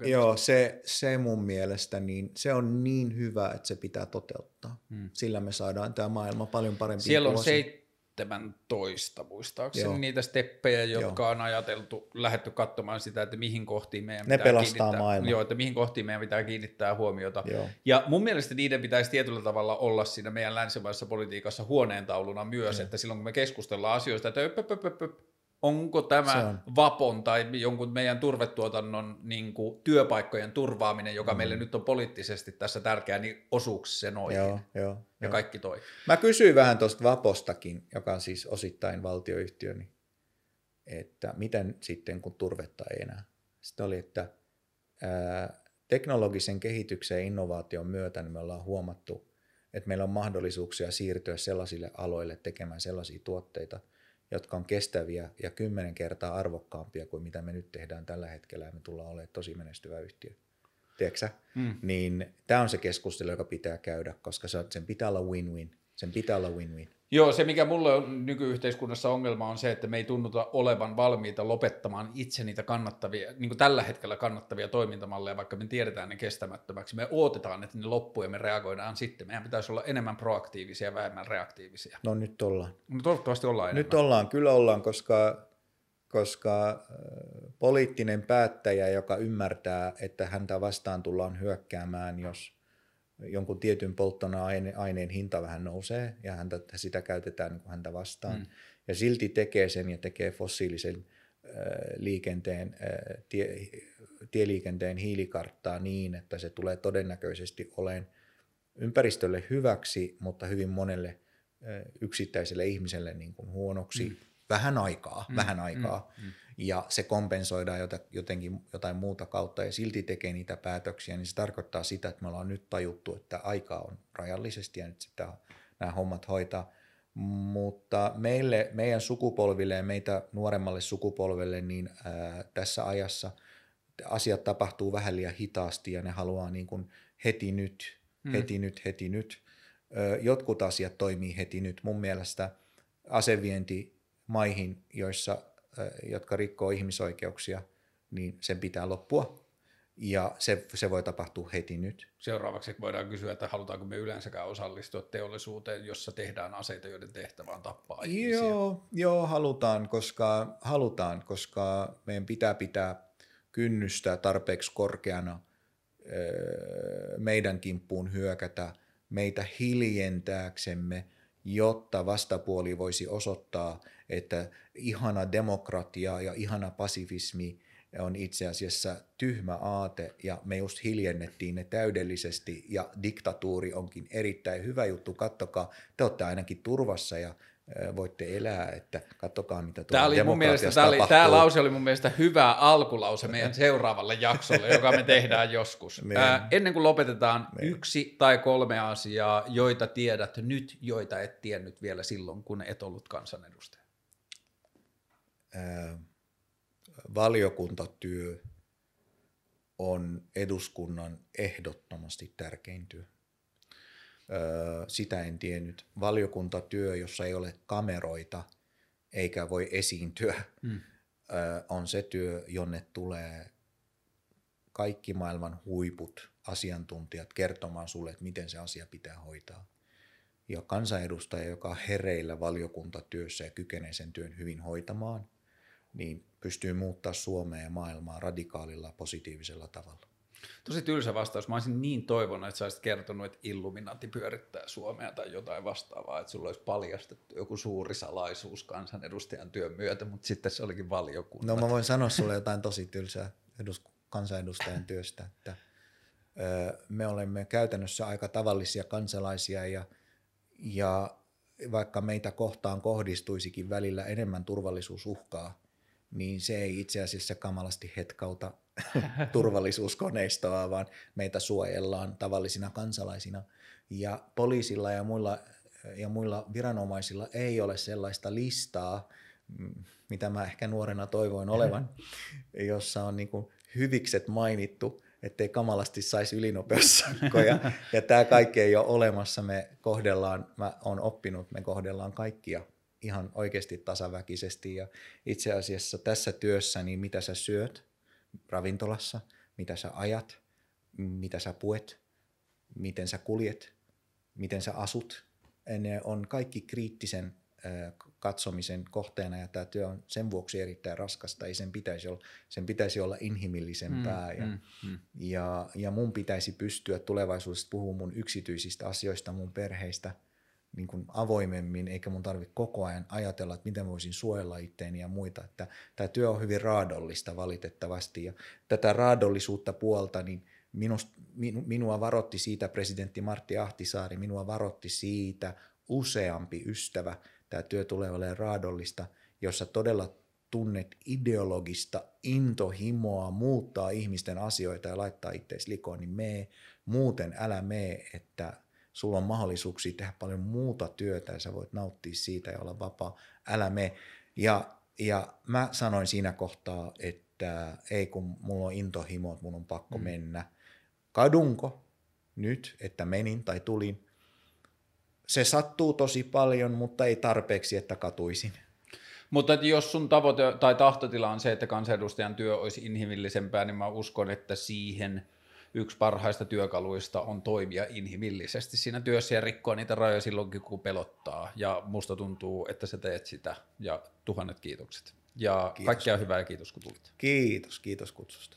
joo se, se mun mielestä, niin se on niin hyvä, että se pitää toteuttaa. Hmm. Sillä me saadaan tämä maailma paljon parempi. Siellä on, se, 17 muistaakseni Joo. niitä steppejä, jotka on ajateltu, lähetty katsomaan sitä, että mihin kohtiin meidän Ne pitää kiinnittää, maailman. Joo, että mihin kohtiin meidän pitää kiinnittää huomiota. Joo. Ja mun mielestä niiden pitäisi tietyllä tavalla olla siinä meidän länsimaisessa politiikassa huoneentauluna myös, Joo. että silloin kun me keskustellaan asioista, että öp, öp, öp, öp, onko tämä on. vapon tai jonkun meidän turvetuotannon niin kuin, työpaikkojen turvaaminen, joka mm. meille nyt on poliittisesti tässä tärkeää, niin osuuko se noihin Joo, joo, ja joo. kaikki toi. Mä kysyin vähän tuosta Vapostakin, joka on siis osittain valtioyhtiö, niin että miten sitten kun turvetta ei enää. Sitten oli, että ää, teknologisen kehityksen ja innovaation myötä niin me ollaan huomattu, että meillä on mahdollisuuksia siirtyä sellaisille aloille tekemään sellaisia tuotteita, jotka on kestäviä ja kymmenen kertaa arvokkaampia kuin mitä me nyt tehdään tällä hetkellä ja me tullaan olemaan tosi menestyvä yhtiö. Tiedätkö? Mm. Niin tämä on se keskustelu, joka pitää käydä, koska se, sen pitää olla win-win. Sen pitää olla win-win. Joo, se mikä mulle on nykyyhteiskunnassa ongelma on se, että me ei tunnuta olevan valmiita lopettamaan itse niitä kannattavia, niin kuin tällä hetkellä kannattavia toimintamalleja, vaikka me tiedetään ne kestämättömäksi. Me odotetaan, että ne loppuu ja me reagoidaan sitten. Meidän pitäisi olla enemmän proaktiivisia ja vähemmän reaktiivisia. No nyt ollaan. No toivottavasti ollaan enemmän. Nyt ollaan, kyllä ollaan, koska, koska äh, poliittinen päättäjä, joka ymmärtää, että häntä vastaan tullaan hyökkäämään, jos jonkun tietyn polttoaineen aineen hinta vähän nousee ja häntä, sitä käytetään niin häntä vastaan. Mm. Ja silti tekee sen ja tekee fossiilisen äh, liikenteen, äh, tie, tieliikenteen hiilikarttaa niin, että se tulee todennäköisesti olemaan ympäristölle hyväksi, mutta hyvin monelle äh, yksittäiselle ihmiselle niin kuin huonoksi. Mm. Vähän aikaa, mm. vähän aikaa. Mm. Mm. Ja se kompensoidaan jotenkin jotain muuta kautta ja silti tekee niitä päätöksiä, niin se tarkoittaa sitä, että me ollaan nyt tajuttu, että aika on rajallisesti ja nyt sitä nämä hommat hoitaa. Mutta meille, meidän sukupolville ja meitä nuoremmalle sukupolvelle, niin ää, tässä ajassa asiat tapahtuu vähän liian hitaasti ja ne haluaa niin kuin heti nyt, mm. heti nyt, heti nyt. Ö, jotkut asiat toimii heti nyt. Mun mielestä asevienti maihin, joissa, jotka rikkoo ihmisoikeuksia, niin sen pitää loppua. Ja se, se voi tapahtua heti nyt. Seuraavaksi voidaan kysyä, että halutaanko me yleensäkään osallistua teollisuuteen, jossa tehdään aseita, joiden tehtävä on tappaa ihmisiä. Joo, joo halutaan, koska, halutaan, koska meidän pitää pitää kynnystä tarpeeksi korkeana meidän kimppuun hyökätä, meitä hiljentääksemme, jotta vastapuoli voisi osoittaa, että ihana demokratia ja ihana pasifismi on itse asiassa tyhmä aate ja me just hiljennettiin ne täydellisesti ja diktatuuri onkin erittäin hyvä juttu. Kattokaa, te olette ainakin turvassa ja voitte elää, että katsokaa mitä tämä oli mun mielestä, tämä, oli, tämä lause oli mun mielestä hyvä alkulause meidän seuraavalle jaksolle, joka me tehdään joskus. Niin. Ää, ennen kuin lopetetaan, niin. yksi tai kolme asiaa, joita tiedät nyt, joita et tiennyt vielä silloin, kun et ollut kansanedustaja. Ää, valiokuntatyö on eduskunnan ehdottomasti tärkein työ. Öö, sitä en tiennyt. Valiokuntatyö, jossa ei ole kameroita eikä voi esiintyä, mm. öö, on se työ, jonne tulee kaikki maailman huiput asiantuntijat kertomaan sulle, että miten se asia pitää hoitaa. Ja kansanedustaja, joka on hereillä valiokuntatyössä ja kykenee sen työn hyvin hoitamaan, niin pystyy muuttaa Suomea ja maailmaa radikaalilla positiivisella tavalla. Tosi tylsä vastaus. Mä olisin niin toivonut, että sä olisit kertonut, että Illuminati pyörittää Suomea tai jotain vastaavaa, että sulla olisi paljastettu joku suuri salaisuus kansanedustajan työn myötä, mutta sitten se olikin valiokunta. No mä voin sanoa sulle jotain tosi tylsää edus- kansanedustajan työstä, että me olemme käytännössä aika tavallisia kansalaisia ja, ja vaikka meitä kohtaan kohdistuisikin välillä enemmän turvallisuusuhkaa, niin se ei itse asiassa kamalasti hetkauta turvallisuuskoneistoa, vaan meitä suojellaan tavallisina kansalaisina. Ja poliisilla ja muilla, ja muilla viranomaisilla ei ole sellaista listaa, mitä mä ehkä nuorena toivoin olevan, jossa on niin hyvikset mainittu, ettei kamalasti saisi ylinopeussakkoja. ja tämä kaikki ei ole olemassa. Me kohdellaan, mä oon oppinut, me kohdellaan kaikkia ihan oikeasti tasaväkisesti. Ja itse asiassa tässä työssä, niin mitä sä syöt ravintolassa, mitä sä ajat, mitä sä puet, miten sä kuljet, miten sä asut, ne on kaikki kriittisen katsomisen kohteena ja tämä työ on sen vuoksi erittäin raskasta, ei sen pitäisi olla, sen pitäisi olla inhimillisempää mm, ja, mm, mm. Ja, ja mun pitäisi pystyä tulevaisuudessa puhumaan mun yksityisistä asioista, mun perheistä niin kuin avoimemmin, eikä mun tarvitse koko ajan ajatella, että miten voisin suojella itteeni ja muita. Että tämä työ on hyvin raadollista valitettavasti ja tätä raadollisuutta puolta, niin minust, minua varotti siitä presidentti Martti Ahtisaari, minua varotti siitä useampi ystävä. Tämä työ tulee olemaan raadollista, jossa todella tunnet ideologista intohimoa muuttaa ihmisten asioita ja laittaa itseäsi likoon, niin mee, muuten älä mee, että sulla on mahdollisuuksia tehdä paljon muuta työtä ja sä voit nauttia siitä ja olla vapaa, älä mee. Ja, ja mä sanoin siinä kohtaa, että ei kun mulla on intohimo, että mun on pakko mm. mennä. Kadunko nyt, että menin tai tulin? Se sattuu tosi paljon, mutta ei tarpeeksi, että katuisin. Mutta että jos sun tavoite tai tahtotila on se, että kansanedustajan työ olisi inhimillisempää, niin mä uskon, että siihen yksi parhaista työkaluista on toimia inhimillisesti siinä työssä ja rikkoa niitä rajoja silloinkin, kun pelottaa. Ja musta tuntuu, että sä teet sitä. Ja tuhannet kiitokset. Ja kiitos. kaikkea hyvää ja kiitos, kun tulit. Kiitos, kiitos kutsusta.